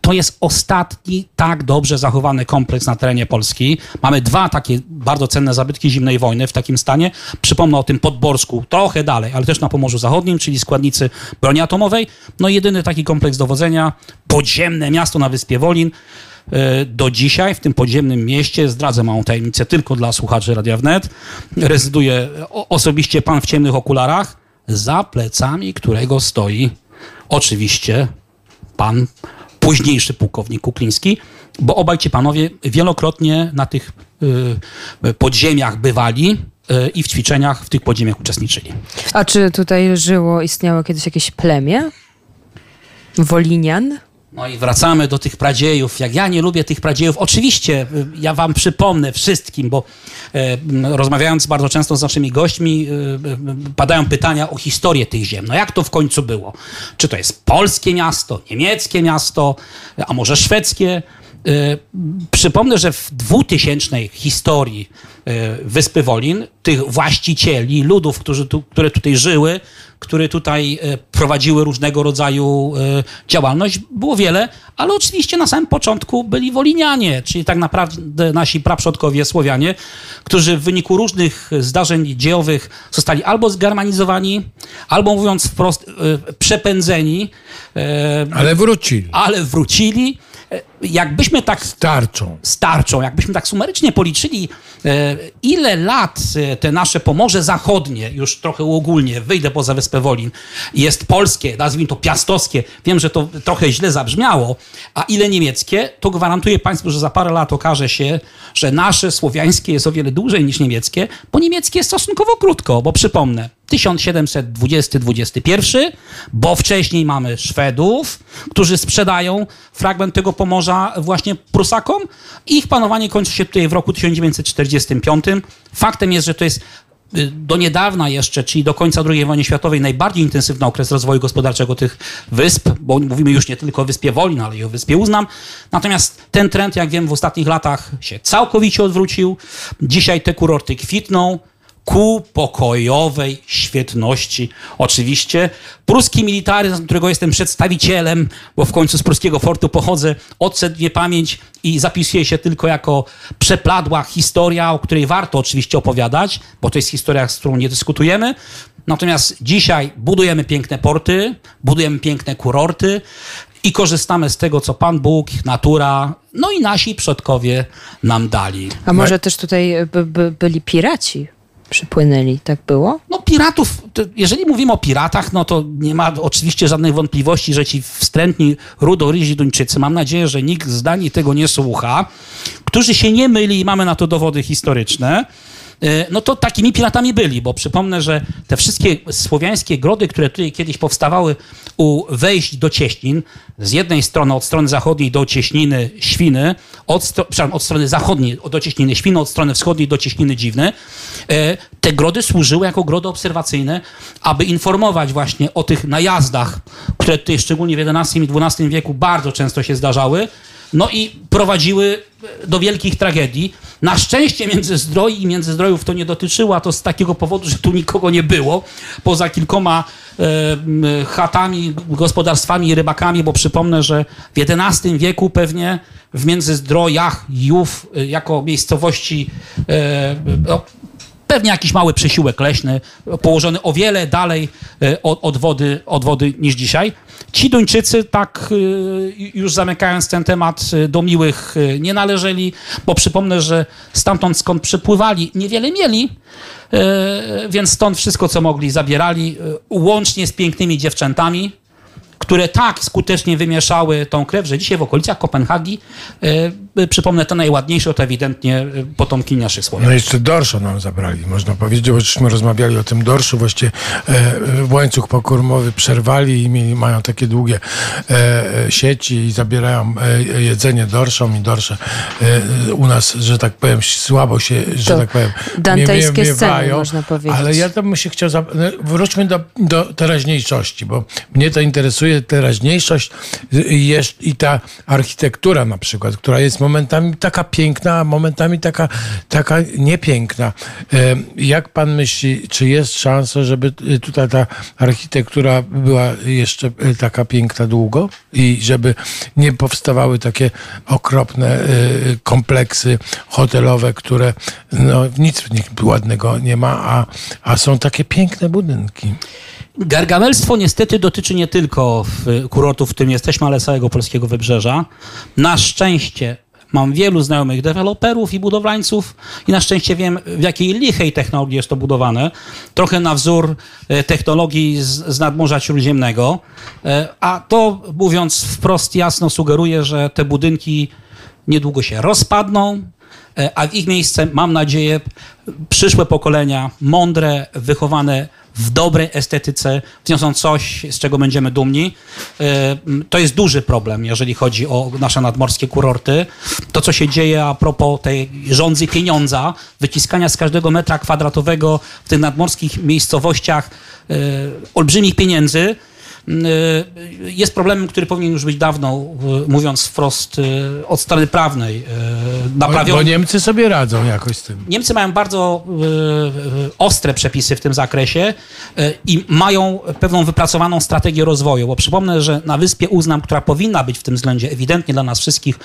To jest ostatni tak dobrze zachowany kompleks na terenie Polski. Mamy dwa takie bardzo cenne zabytki zimnej wojny w takim stanie. Przypomnę o tym Podborsku, trochę dalej, ale też na Pomorzu Zachodnim, czyli składnicy broni atomowej. No jedyny taki kompleks dowodzenia, podziemne miasto na Wyspie Wolin. E, Do dzisiaj w tym podziemnym mieście, zdradzę małą tajemnicę tylko dla słuchaczy Radia Wnet, rezyduje osobiście pan w ciemnych okularach, za plecami którego stoi oczywiście pan późniejszy pułkownik Kukliński, bo obaj ci panowie wielokrotnie na tych y, podziemiach bywali y, i w ćwiczeniach w tych podziemiach uczestniczyli. A czy tutaj żyło, istniało kiedyś jakieś plemię? Wolinian? No i wracamy do tych pradziejów. Jak ja nie lubię tych pradziejów, oczywiście y, ja wam przypomnę wszystkim, bo e, rozmawiając bardzo często z naszymi gośćmi, y, y, padają pytania o historię tych ziem. No jak to w końcu było? Czy to jest polskie miasto, niemieckie miasto, a może szwedzkie? E, Przypomnę, że w 2000 historii e, Wyspy Wolin, tych właścicieli, ludów, którzy tu, które tutaj żyły, które tutaj e, prowadziły różnego rodzaju działalność, było wiele, ale oczywiście na samym początku byli Wolinianie, czyli tak naprawdę nasi praprzodkowie Słowianie, którzy w wyniku różnych zdarzeń dziejowych zostali albo zgermanizowani, albo mówiąc wprost, przepędzeni, Ale wrócili. ale wrócili. E, Jakbyśmy tak Starczą. starczą. Jakbyśmy tak sumarycznie policzyli, e, ile lat e, te nasze Pomorze Zachodnie, już trochę ogólnie, wyjdę poza Wyspę Wolin, jest polskie, nazwijmy to piastowskie, wiem, że to trochę źle zabrzmiało, a ile niemieckie, to gwarantuję Państwu, że za parę lat okaże się, że nasze słowiańskie jest o wiele dłużej niż niemieckie, bo niemieckie jest stosunkowo krótko, bo przypomnę, 1720-21, bo wcześniej mamy Szwedów, którzy sprzedają fragment tego Pomorza właśnie Prusakom. Ich panowanie kończy się tutaj w roku 1945. Faktem jest, że to jest y, do niedawna jeszcze, czyli do końca II wojny światowej, najbardziej intensywny okres rozwoju gospodarczego tych wysp, bo mówimy już nie tylko o Wyspie Wolin, ale i o Wyspie Uznam. Natomiast ten trend, jak wiem, w ostatnich latach się całkowicie odwrócił. Dzisiaj te kurorty kwitną ku pokojowej świetności. Oczywiście pruski militaryzm, którego jestem przedstawicielem, bo w końcu z pruskiego fortu pochodzę, odszedł pamięć i zapisuje się tylko jako przepladła historia, o której warto oczywiście opowiadać, bo to jest historia, z którą nie dyskutujemy. Natomiast dzisiaj budujemy piękne porty, budujemy piękne kurorty i korzystamy z tego, co Pan Bóg, natura, no i nasi przodkowie nam dali. A może też tutaj by, by, byli piraci? Przypłynęli. Tak było? No piratów, jeżeli mówimy o piratach, no to nie ma oczywiście żadnej wątpliwości, że ci wstrętni rudoryzi Duńczycy, mam nadzieję, że nikt z Danii tego nie słucha, którzy się nie myli i mamy na to dowody historyczne, no to takimi piratami byli, bo przypomnę, że te wszystkie słowiańskie grody, które tutaj kiedyś powstawały u wejść do Cieśnin, z jednej strony od strony zachodniej do Cieśniny Świny, od, od strony zachodniej do Cieśniny Świny, od strony wschodniej do Cieśniny Dziwny, e, te grody służyły jako grody obserwacyjne, aby informować właśnie o tych najazdach, które tutaj szczególnie w XI i XII wieku bardzo często się zdarzały, no i prowadziły do wielkich tragedii. Na szczęście Międzyzdroi i Międzyzdrojów to nie dotyczyło, a to z takiego powodu, że tu nikogo nie było, poza kilkoma e, chatami, gospodarstwami i rybakami, bo przypomnę, że w XI wieku pewnie w Międzyzdrojach, Jów, e, jako miejscowości e, no, pewnie jakiś mały przesiłek leśny, położony o wiele dalej e, od, od, wody, od wody niż dzisiaj. Ci Duńczycy, tak e, już zamykając ten temat, e, do miłych nie należeli, bo przypomnę, że stamtąd skąd przypływali, niewiele mieli, więc stąd wszystko, co mogli, zabierali, łącznie z pięknymi dziewczętami, które tak skutecznie wymieszały tą krew, że dzisiaj w okolicach Kopenhagi, e, przypomnę, te najładniejsze to ewidentnie e, potomki naszych Słowian. No jeszcze dorsza nam zabrali, można powiedzieć, bo żeśmy rozmawiali o tym dorszu, właściwie e, łańcuch pokormowy przerwali i mieli, mają takie długie e, sieci i zabierają jedzenie dorszom i dorsze u nas, że tak powiem, słabo się, że To tak powiem, dantejskie sceny, miewają. można powiedzieć. Ale ja tam bym się chciał, no, wróćmy do, do teraźniejszości, bo mnie to interesuje, teraźniejszość i, ta architektura na przykład, która jest momentami taka piękna, a momentami taka, taka niepiękna. Jak pan myśli, czy jest szansa, żeby y, tutaj ta architektura była jeszcze y, taka piękna długo i żeby nie powstawały takie okropne y, kompleksy hotelowe, które no, nic w nich ładnego nie ma, a, a są takie piękne budynki. Gargamelstwo niestety dotyczy nie tylko kurortów, w którym jesteśmy, ale całego polskiego wybrzeża. Na szczęście mam wielu znajomych deweloperów i budowlańców i na szczęście wiem, w jakiej lichej technologii jest to budowane. Trochę na wzór e, technologii z, z nadmorza śródziemnego. E, A to, mówiąc wprost jasno, sugeruje, że te budynki niedługo się rozpadną, e, a w ich miejsce, mam nadzieję, przyszłe pokolenia, mądre, wychowane w dobrej estetyce, wniosą coś, z czego będziemy dumni. E, To jest duży problem, jeżeli chodzi o nasze nadmorskie kurorty. To, co się dzieje a propos tej rządzy pieniądza, wyciskania z każdego metra kwadratowego w tych nadmorskich miejscowościach e, olbrzymich pieniędzy, jest problemem, który powinien już być dawno, y, mówiąc wprost, y, od strony prawnej y, Bo, naprawiony. bo Niemcy sobie radzą jakoś z tym. Niemcy mają bardzo y, y, ostre przepisy w tym zakresie y, i mają pewną wypracowaną strategię rozwoju, bo przypomnę, że na wyspie Uznam, która powinna być w tym względzie ewidentnie dla nas wszystkich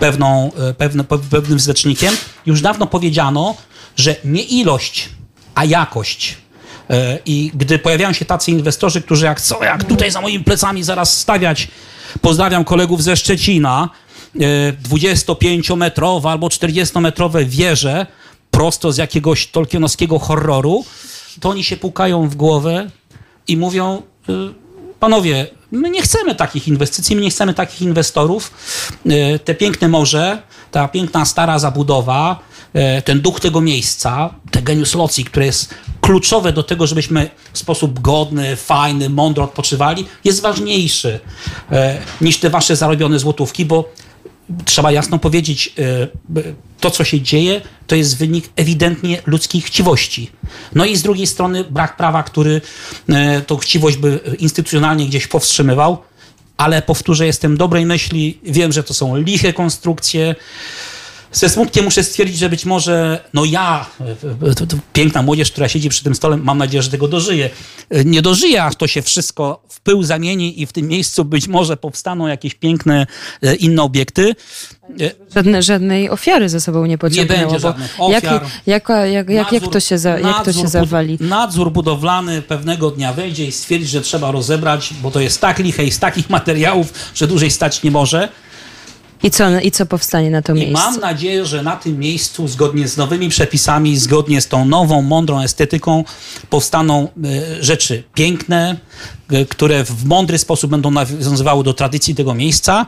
pewną, y, pewne, pe- pewnym wzlecznikiem, już dawno powiedziano, że nie ilość, a jakość. Y, I gdy pojawiają się tacy inwestorzy, którzy jak co, jak tutaj za moimi plecami zaraz stawiać, pozdrawiam kolegów ze Szczecina, y, 25-metrowe albo 40-metrowe wieże prosto z jakiegoś tolkienowskiego horroru, to oni się pukają w głowę i mówią, y, panowie, my nie chcemy takich inwestycji, my nie chcemy takich inwestorów. Te piękne morze, ta piękna stara zabudowa, ten duch tego miejsca, te genius loci, które jest kluczowe do tego, żebyśmy w sposób godny, fajny, mądro odpoczywali, jest ważniejszy y, niż te wasze zarobione złotówki, bo trzeba jasno powiedzieć, y, to co się dzieje, to jest wynik ewidentnie ludzkiej chciwości. No i z drugiej strony brak prawa, który tą chciwość by instytucjonalnie gdzieś powstrzymywał. Ale powtórzę, jestem dobrej myśli, wiem, że to są liche konstrukcje. Ze smutkiem muszę stwierdzić, że być może, no ja, y, to, to piękna młodzież, która siedzi przy tym stole, mam nadzieję, że tego dożyje. Y, Nie dożyje, aż to się wszystko w pył zamieni i w tym miejscu być może powstaną jakieś piękne inne obiekty. Żadne, żadnej ofiary ze sobą nie pociągnęło. będzie bo żadnych ofiar. Jak, jak, jak, jak, jak, to się za, jak to się zawali? Nadzór budowlany pewnego dnia wejdzie i stwierdzi, że trzeba rozebrać, bo to jest tak liche i z takich <laughs> materiałów, że dłużej stać nie może. I co, I co powstanie na to I miejsce? mam nadzieję, że na tym miejscu, zgodnie z nowymi przepisami, zgodnie z tą nową, mądrą estetyką, powstaną e, rzeczy piękne, e, które w mądry sposób będą nawiązywały do tradycji tego miejsca,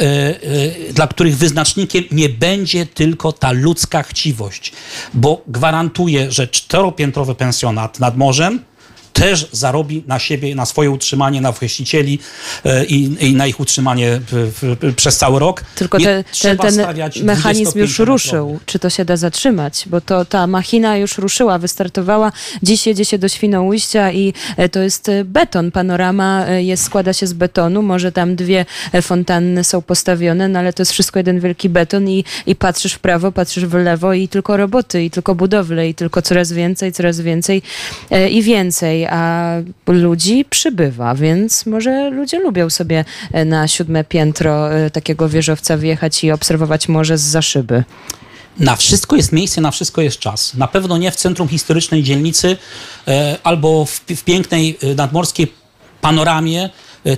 e, dla których wyznacznikiem nie będzie tylko ta ludzka chciwość. Bo gwarantuję, że czteropiętrowy pensjonat nad morzem też zarobi na siebie, na swoje utrzymanie, na właścicieli e, i, i na ich utrzymanie w, przez cały rok. Tylko te, te, trzeba ten mechanizm już 25-metrowy. ruszył. Czy to się da zatrzymać? Bo to ta machina już ruszyła, wystartowała. Dziś jedzie się do Świnoujścia i e, to jest e, beton. Panorama e, jest, składa się z betonu. Może tam dwie e, fontanny są postawione, no ale to jest wszystko jeden wielki beton i, i patrzysz w prawo, patrzysz w lewo i tylko roboty, i tylko budowle, i tylko coraz więcej, coraz więcej e, i więcej. A ludzi przybywa, więc może ludzie lubią sobie e, na siódme piętro e, takiego wieżowca wjechać i obserwować morze z za szyby. Na wszystko jest miejsce, na wszystko jest czas. Na pewno nie w centrum historycznej dzielnicy e, albo w, w pięknej nadmorskiej panoramie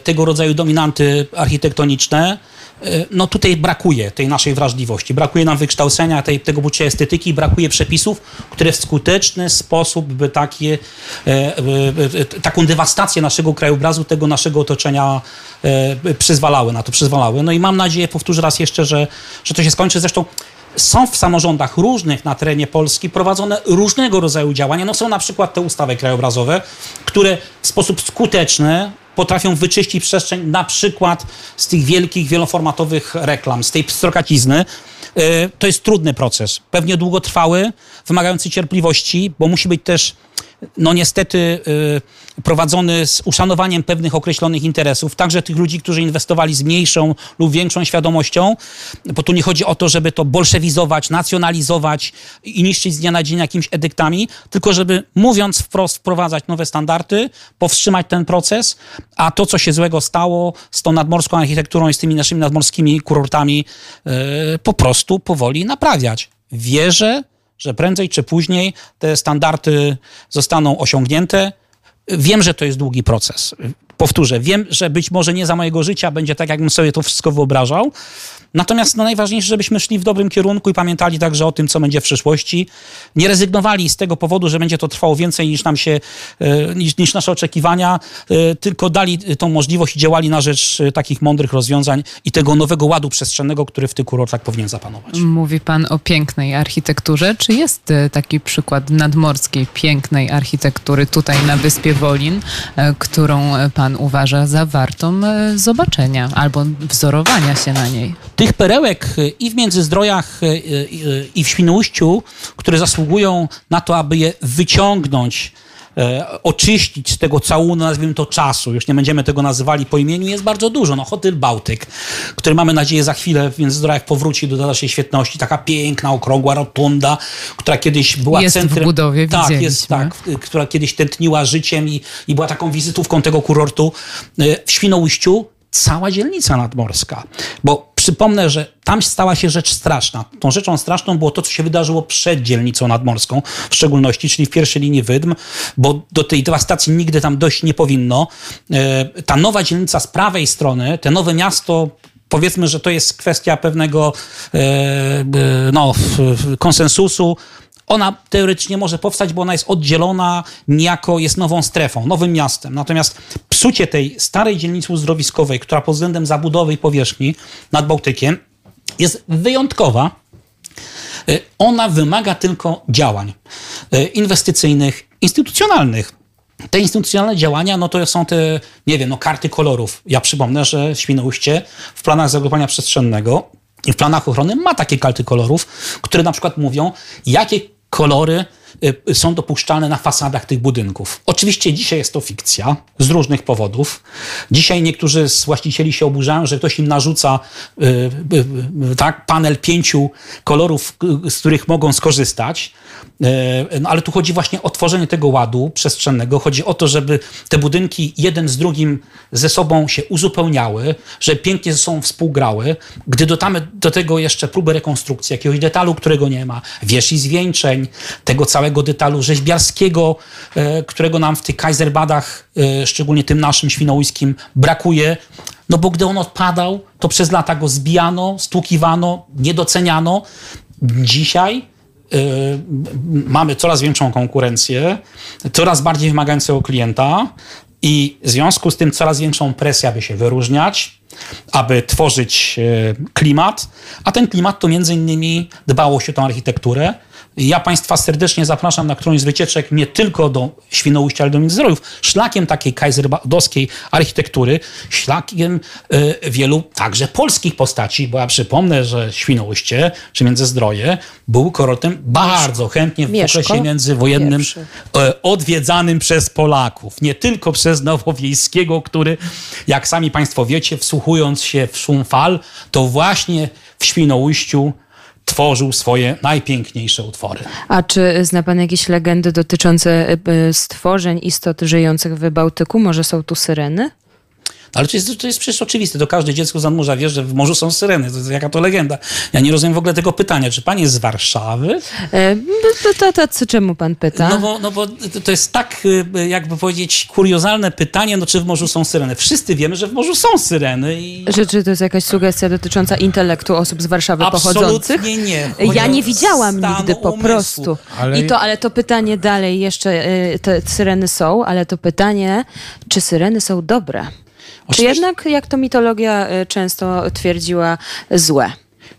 tego rodzaju dominanty architektoniczne. E, No tutaj brakuje tej naszej wrażliwości, brakuje nam wykształcenia tej, tego poczucia estetyki, brakuje przepisów, które w skuteczny sposób by takie, e, e, taką dewastację naszego krajobrazu, tego naszego otoczenia przyzwalały na to, przyzwalały. No i mam nadzieję, powtórzę raz jeszcze, że, że to się skończy. Zresztą są w samorządach różnych na terenie Polski prowadzone różnego rodzaju działania. No są na przykład te ustawy krajobrazowe, które w sposób skuteczny potrafią wyczyścić przestrzeń na przykład z tych wielkich, wieloformatowych reklam, z tej pstrokacizny. Y, To jest trudny proces, pewnie długotrwały, wymagający cierpliwości, bo musi być też no niestety y, prowadzony z uszanowaniem pewnych określonych interesów, także tych ludzi, którzy inwestowali z mniejszą lub większą świadomością, bo tu nie chodzi o to, żeby to bolszewizować, nacjonalizować i niszczyć z dnia na dzień jakimiś edyktami, tylko żeby mówiąc wprost wprowadzać nowe standardy, powstrzymać ten proces, a to, co się złego stało z tą nadmorską architekturą i z tymi naszymi nadmorskimi kurortami, y, po prostu powoli naprawiać. Wierzę, że prędzej czy później te standardy zostaną osiągnięte. Wiem, że to jest długi proces. Powtórzę, wiem, że być może nie za mojego życia będzie tak, jakbym sobie to wszystko wyobrażał. Natomiast no, najważniejsze, żebyśmy szli w dobrym kierunku i pamiętali także o tym, co będzie w przyszłości. Nie rezygnowali z tego powodu, że będzie to trwało więcej niż nam się, e, niż, niż nasze oczekiwania, e, tylko dali tą możliwość i działali na rzecz e, takich mądrych rozwiązań i tego nowego ładu przestrzennego, który w tych kurortach powinien zapanować. Mówi pan o pięknej architekturze. Czy jest e, taki przykład nadmorskiej, pięknej architektury tutaj na Wyspie Wolin, e, którą e, pan uważa za wartą e, zobaczenia albo wzorowania się na niej? Tych perełek y, i w Międzyzdrojach, y, y, i w Świnoujściu, które zasługują na to, aby je wyciągnąć, e, oczyścić z tego całunu, nazwijmy to czasu, już nie będziemy tego nazywali po imieniu, jest bardzo dużo. No, Hotel Bałtyk, który mamy nadzieję za chwilę w Międzyzdrojach powróci do dalszej świetności. Taka piękna, okrągła rotunda, która kiedyś była Jest w centrum... budowie, tak, jest, tak, w- która kiedyś tętniła życiem i, i była taką wizytówką tego kurortu. E, W Świnoujściu cała dzielnica nadmorska. Bo przypomnę, że tam stała się rzecz straszna. Tą rzeczą straszną było to, co się wydarzyło przed dzielnicą nadmorską, w szczególności, czyli w pierwszej linii Wydm, bo do tej dewastacji nigdy tam dojść nie powinno. E, Ta nowa dzielnica z prawej strony, te nowe miasto powiedzmy, że to jest kwestia pewnego e, e, no, konsensusu. Ona teoretycznie może powstać, bo ona jest oddzielona, niejako jest nową strefą, nowym miastem. Natomiast psucie tej starej dzielnicy uzdrowiskowej, która pod względem zabudowy i powierzchni nad Bałtykiem jest wyjątkowa, Y, ona wymaga tylko działań y, inwestycyjnych, instytucjonalnych. Te instytucjonalne działania, no to są te, nie wiem, no karty kolorów. Ja przypomnę, że Świnoujście w planach zagrożenia przestrzennego w planach ochrony ma takie karty kolorów, które na przykład mówią, jakie kolory są dopuszczalne na fasadach tych budynków. Oczywiście dzisiaj jest to fikcja z różnych powodów. Dzisiaj niektórzy z właścicieli się oburzają, że ktoś im narzuca y, y, y, tak, panel pięciu kolorów, y, z których mogą skorzystać. Y, No, ale tu chodzi właśnie o tworzenie tego ładu przestrzennego. Chodzi o to, żeby te budynki jeden z drugim ze sobą się uzupełniały, że pięknie ze sobą współgrały. Gdy dodamy do tego jeszcze próbę rekonstrukcji jakiegoś detalu, którego nie ma, wież i zwieńczeń, tego całego detalu rzeźbiarskiego, e, którego nam w tych Kaiserbadach, e, szczególnie tym naszym świnoujskim, brakuje, No bo gdy on odpadał, to przez lata go zbijano, stłukiwano, niedoceniano. Dzisiaj y, mamy coraz większą konkurencję, coraz bardziej wymagającego klienta i w związku z tym coraz większą presję, aby się wyróżniać, aby tworzyć klimat, a ten klimat to między innymi dbałość o tą architekturę, ja Państwa serdecznie zapraszam na którąś z wycieczek nie tylko do Świnoujścia, ale do Międzyzdrojów. Szlakiem takiej kaiserbadowskiej architektury, szlakiem y, wielu także polskich postaci, bo ja przypomnę, że Świnoujście czy Międzyzdroje był kurortem bardzo chętnie w Mieszko okresie międzywojennym pierwszy. y, odwiedzanym przez Polaków. Nie tylko przez Nowowiejskiego, który, jak sami Państwo wiecie, wsłuchując się w szum fal, to właśnie w Świnoujściu tworzył swoje najpiękniejsze utwory. A czy zna pan jakieś legendy dotyczące y, y, stworzeń, istot żyjących w Bałtyku? Może są tu syreny? Ale to jest, to jest przecież oczywiste. To każde dziecko z morza wie, że w morzu są syreny. To jest, jaka to legenda. Ja nie rozumiem w ogóle tego pytania. Czy pan jest z Warszawy? E, to, to, to, to czemu pan pyta? No bo, no bo to- to jest tak, y, jakby powiedzieć, kuriozalne pytanie, no czy w morzu są syreny. Wszyscy wiemy, że w morzu są syreny. I... Że, czy to jest jakaś sugestia dotycząca intelektu osób z Warszawy pochodzących? Absolutnie nie. Ja nie widziałam nigdy po umysłu. prostu. Ale- I to, ale to pytanie dalej jeszcze, y, te syreny są, ale to pytanie, czy syreny są dobre? Czy Oczywiście. jednak, jak to mitologia y, często twierdziła, złe?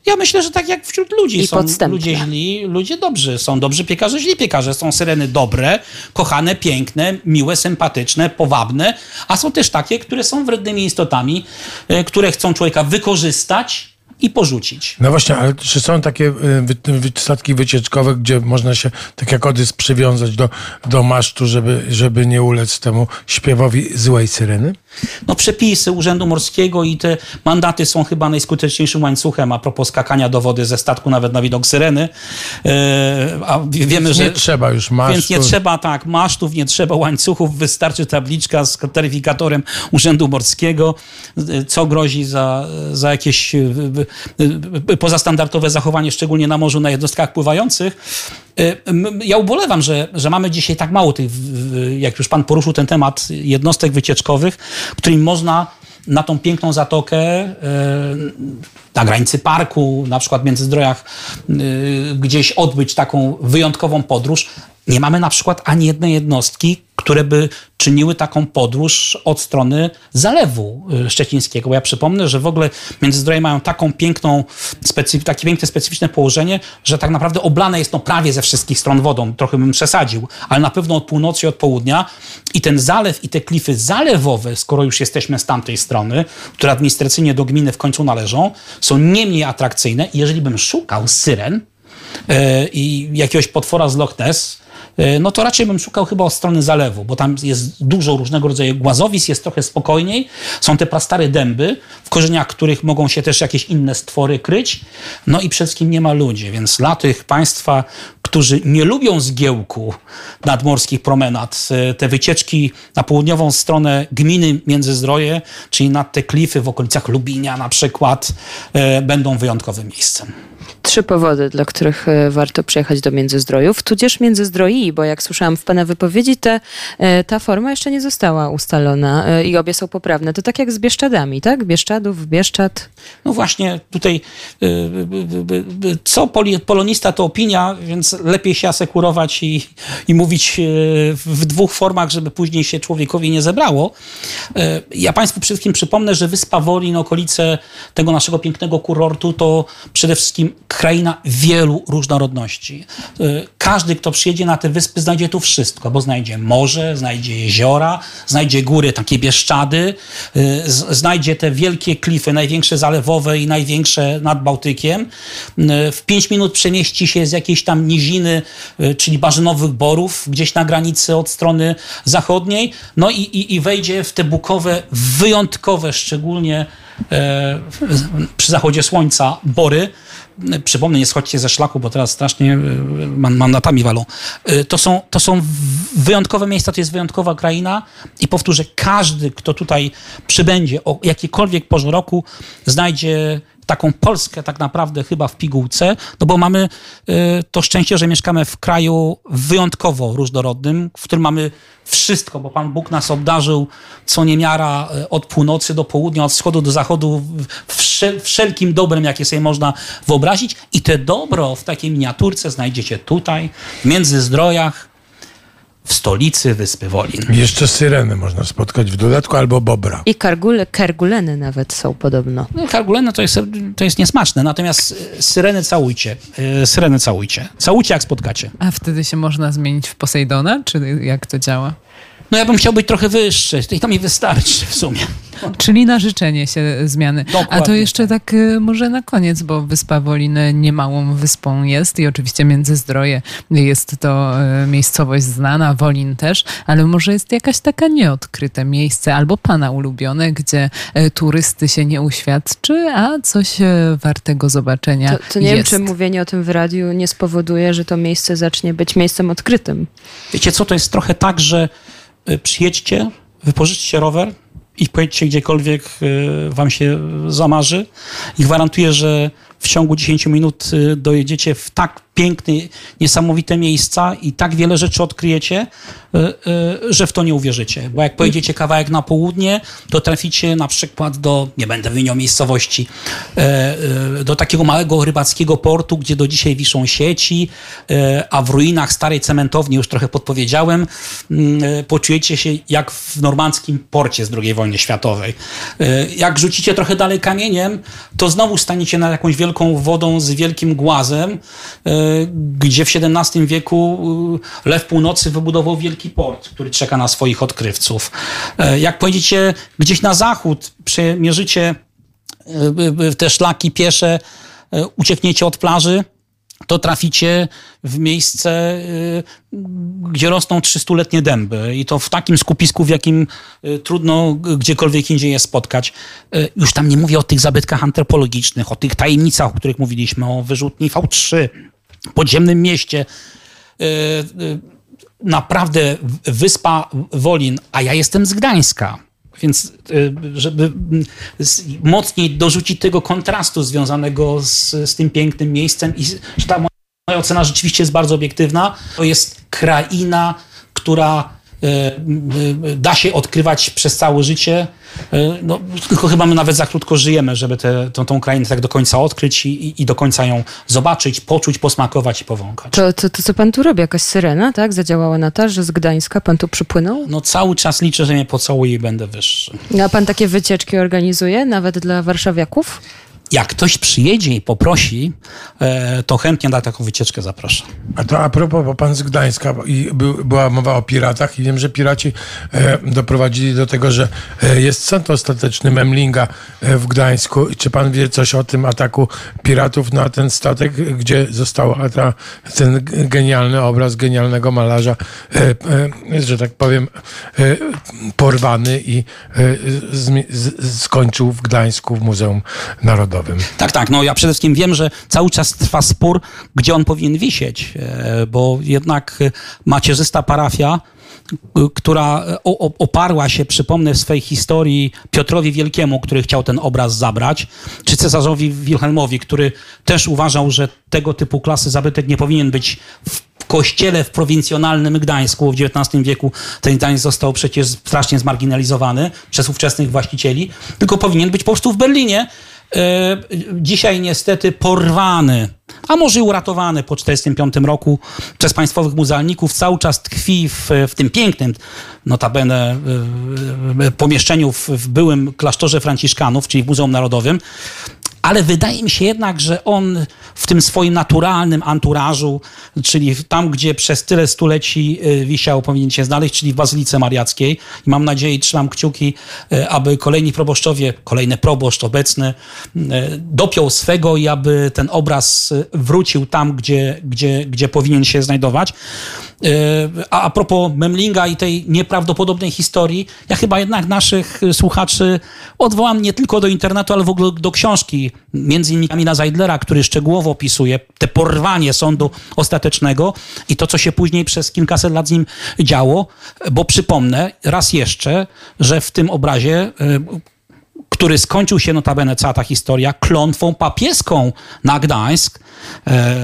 Ja myślę, że tak jak wśród ludzi I są podstępne. ludzie źli, ludzie dobrzy. Są dobrzy piekarze, źli piekarze. Są syreny dobre, kochane, piękne, miłe, sympatyczne, powabne, a są też takie, które są wrednymi istotami, e, które chcą człowieka wykorzystać i porzucić. No właśnie, ale czy są takie wy, wy, statki wycieczkowe, gdzie można się, tak jak Odys, przywiązać do, do masztu, żeby, żeby nie ulec temu śpiewowi złej syreny? No przepisy Urzędu Morskiego i te mandaty są chyba najskuteczniejszym łańcuchem a propos skakania do wody ze statku nawet na widok syreny. E, a wie- wiemy, że... Nie trzeba już masztu. Więc nie trzeba tak masztów, nie trzeba łańcuchów, wystarczy tabliczka z taryfikatorem Urzędu Morskiego, y, co grozi za, za jakieś y, pozastandardowe zachowanie, szczególnie na morzu, na jednostkach pływających. Ja ubolewam, że, że mamy dzisiaj tak mało tych, jak już pan poruszył ten temat, jednostek wycieczkowych, którym można na tą piękną zatokę e, na granicy parku, na przykład w Międzyzdrojach, e, gdzieś odbyć taką wyjątkową podróż. Nie mamy na przykład ani jednej jednostki, które by czyniły taką podróż od strony zalewu e, szczecińskiego. Bo ja przypomnę, że w ogóle Międzyzdroje mają taką piękną, specyf- takie piękne, specyficzne położenie, że tak naprawdę oblane jest no prawie ze wszystkich stron wodą. Trochę bym przesadził, ale na pewno od północy i od południa. I ten zalew i te klify zalewowe, skoro już jesteśmy z tamtej strony, które administracyjnie do gminy w końcu należą, są nie mniej atrakcyjne. I jeżeli bym szukał syren e, i jakiegoś potwora z Loch Ness, no to raczej bym szukał chyba od strony zalewu, bo tam jest dużo różnego rodzaju głazowisk, jest trochę spokojniej. Są te prastare dęby, w korzeniach których mogą się też jakieś inne stwory kryć. No i przede wszystkim nie ma ludzi, więc dla tych państwa, którzy nie lubią zgiełku nadmorskich promenad, e, te wycieczki na południową stronę gminy Międzyzdroje, czyli nad te klify w okolicach Lubinia na przykład, e, będą wyjątkowym miejscem. Trzy powody, dla których e, warto przyjechać do Międzyzdrojów, tudzież Międzyzdroi, bo jak słyszałam w pana wypowiedzi, te, e, ta forma jeszcze nie została ustalona e, i obie są poprawne. To tak jak z Bieszczadami, tak? Bieszczadów, Bieszczad. No właśnie tutaj co polonista to opinia, więc lepiej się asekurować i, i mówić w dwóch formach, żeby później się człowiekowi nie zebrało. Ja Państwu przede wszystkim przypomnę, że Wyspa Worin, okolice tego naszego pięknego kurortu to przede wszystkim kraina wielu różnorodności. Y, Każdy, kto przyjedzie na te wyspy, znajdzie tu wszystko, bo znajdzie morze, znajdzie jeziora, znajdzie góry, takie bieszczady, y, znajdzie te wielkie klify, największe zalewowe i największe nad Bałtykiem. Y, W pięć minut przemieści się z jakiejś tam niziny, czyli Barzynowych Borów, gdzieś na granicy od strony zachodniej, no i, i, i wejdzie w te bukowe, wyjątkowe, szczególnie e, przy zachodzie słońca, bory. Przypomnę, nie schodźcie ze szlaku, bo teraz strasznie e, man- mandatami walą. E, To są, to są wyjątkowe miejsca, to jest wyjątkowa kraina i powtórzę, każdy, kto tutaj przybędzie o jakiejkolwiek porze roku, znajdzie taką Polskę tak naprawdę chyba w pigułce, no bo mamy y, to szczęście, że mieszkamy w kraju wyjątkowo różnorodnym, w którym mamy wszystko, bo Pan Bóg nas obdarzył co niemiara y, od północy do południa, od wschodu do zachodu wszel wszelkim dobrem, jakie sobie można wyobrazić. I te dobro w takiej miniaturce znajdziecie tutaj, w Międzyzdrojach, w stolicy Wyspy Wolin. Jeszcze syreny można spotkać w dodatku albo bobra. I kargule, kerguleny nawet są podobno. No, karguleny to jest, to jest niesmaczne, natomiast e, syreny całujcie. E, syreny całujcie. Całujcie jak spotkacie. A wtedy się można zmienić w Posejdona, czy jak to działa? No ja bym chciał być trochę wyższy i to mi wystarczy w sumie. Czyli na życzenie się zmiany. Dokładnie. A to jeszcze tak y, może na koniec, bo Wyspa Woliny niemałą wyspą jest i oczywiście Międzyzdroje jest to y, miejscowość znana, Wolin też, ale może jest jakaś taka nieodkryte miejsce albo pana ulubione, gdzie y, turysty się nie uświadczy, a coś wartego zobaczenia To, to nie jest. wiem, czy mówienie o tym w radiu nie spowoduje, że to miejsce zacznie być miejscem odkrytym. Wiecie co, to jest trochę tak, że przyjedźcie, wypożyczcie rower, i pojedźcie gdziekolwiek wam się zamarzy. I gwarantuję, że w ciągu 10 minut dojedziecie w tak piękne, niesamowite miejsca i tak wiele rzeczy odkryjecie, że w to nie uwierzycie. Bo jak pojedziecie kawałek na południe, to traficie na przykład do, nie będę wymieniał miejscowości, do takiego małego rybackiego portu, gdzie do dzisiaj wiszą sieci, a w ruinach starej cementowni, już trochę podpowiedziałem, poczujecie się jak w normandzkim porcie z II wojny światowej. Jak rzucicie trochę dalej kamieniem, to znowu staniecie nad jakąś wielką wodą z wielkim głazem, gdzie w XVII wieku Lew Północy wybudował wielki port, który czeka na swoich odkrywców. Jak pojedziecie gdzieś na zachód, przemierzycie te szlaki piesze, uciekniecie od plaży, to traficie w miejsce, gdzie rosną 300-letnie dęby i to w takim skupisku, w jakim trudno gdziekolwiek indziej je spotkać. Już tam nie mówię o tych zabytkach antropologicznych, o tych tajemnicach, o których mówiliśmy, o wyrzutni V3, podziemnym mieście. Naprawdę wyspa Wolin, a ja jestem z Gdańska. Więc żeby mocniej dorzucić tego kontrastu związanego z, z tym pięknym miejscem i że ta moja ocena rzeczywiście jest bardzo obiektywna, to jest kraina, która da się odkrywać przez całe życie. No, tylko chyba my nawet za krótko żyjemy, żeby tę tą, tą krainę tak do końca odkryć i, i do końca ją zobaczyć, poczuć, posmakować i powąchać. To, to, to co pan tu robi? Jakaś syrena, tak? Zadziałała na że z Gdańska pan tu przypłynął? No cały czas liczę, że mnie pocałuje i będę wyższy. A pan takie wycieczki organizuje, nawet dla warszawiaków? Jak ktoś przyjedzie i poprosi, to chętnie na taką wycieczkę zapraszam. A to a propos, bo pan z Gdańska i by, była mowa o piratach i wiem, że piraci e, doprowadzili do tego, że e, jest sąd ostateczny Memlinga e, w Gdańsku. Czy pan wie coś o tym ataku piratów na ten statek, gdzie został ta, ten genialny obraz genialnego malarza, że tak powiem, porwany i skończył w Gdańsku w Muzeum Narodowym? Tak, tak. No ja przede wszystkim wiem, że cały czas trwa spór, gdzie on powinien wisieć, bo jednak macierzysta parafia, która oparła się, przypomnę, w swojej historii Piotrowi Wielkiemu, który chciał ten obraz zabrać, czy cesarzowi Wilhelmowi, który też uważał, że tego typu klasy zabytek nie powinien być w kościele w prowincjonalnym Gdańsku w XIX wieku. Ten Gdańsk został przecież strasznie zmarginalizowany przez ówczesnych właścicieli, tylko powinien być po prostu w Berlinie, dzisiaj niestety porwany, a może uratowany po 1945 roku przez państwowych muzealników, cały czas tkwi w, w tym pięknym, notabene pomieszczeniu w, w byłym klasztorze franciszkanów, czyli w Muzeum Narodowym. Ale wydaje mi się jednak, że on w tym swoim naturalnym anturażu, czyli tam, gdzie przez tyle stuleci wisiał, powinien się znaleźć, czyli w Bazylice Mariackiej. I mam nadzieję, trzymam kciuki, aby kolejni proboszczowie, kolejny proboszcz obecny, dopiął swego i aby ten obraz wrócił tam, gdzie, gdzie, gdzie powinien się znajdować. A, a propos Memlinga i tej nieprawdopodobnej historii, ja chyba jednak naszych słuchaczy odwołam nie tylko do internetu, ale w ogóle do książki, między innymi Kamila Zajdlera, który szczegółowo opisuje te porwanie sądu ostatecznego i to, co się później przez kilkaset lat z nim działo, bo przypomnę raz jeszcze, że w tym obrazie który skończył się notabene cała ta historia klątwą papieską na Gdańsk, e,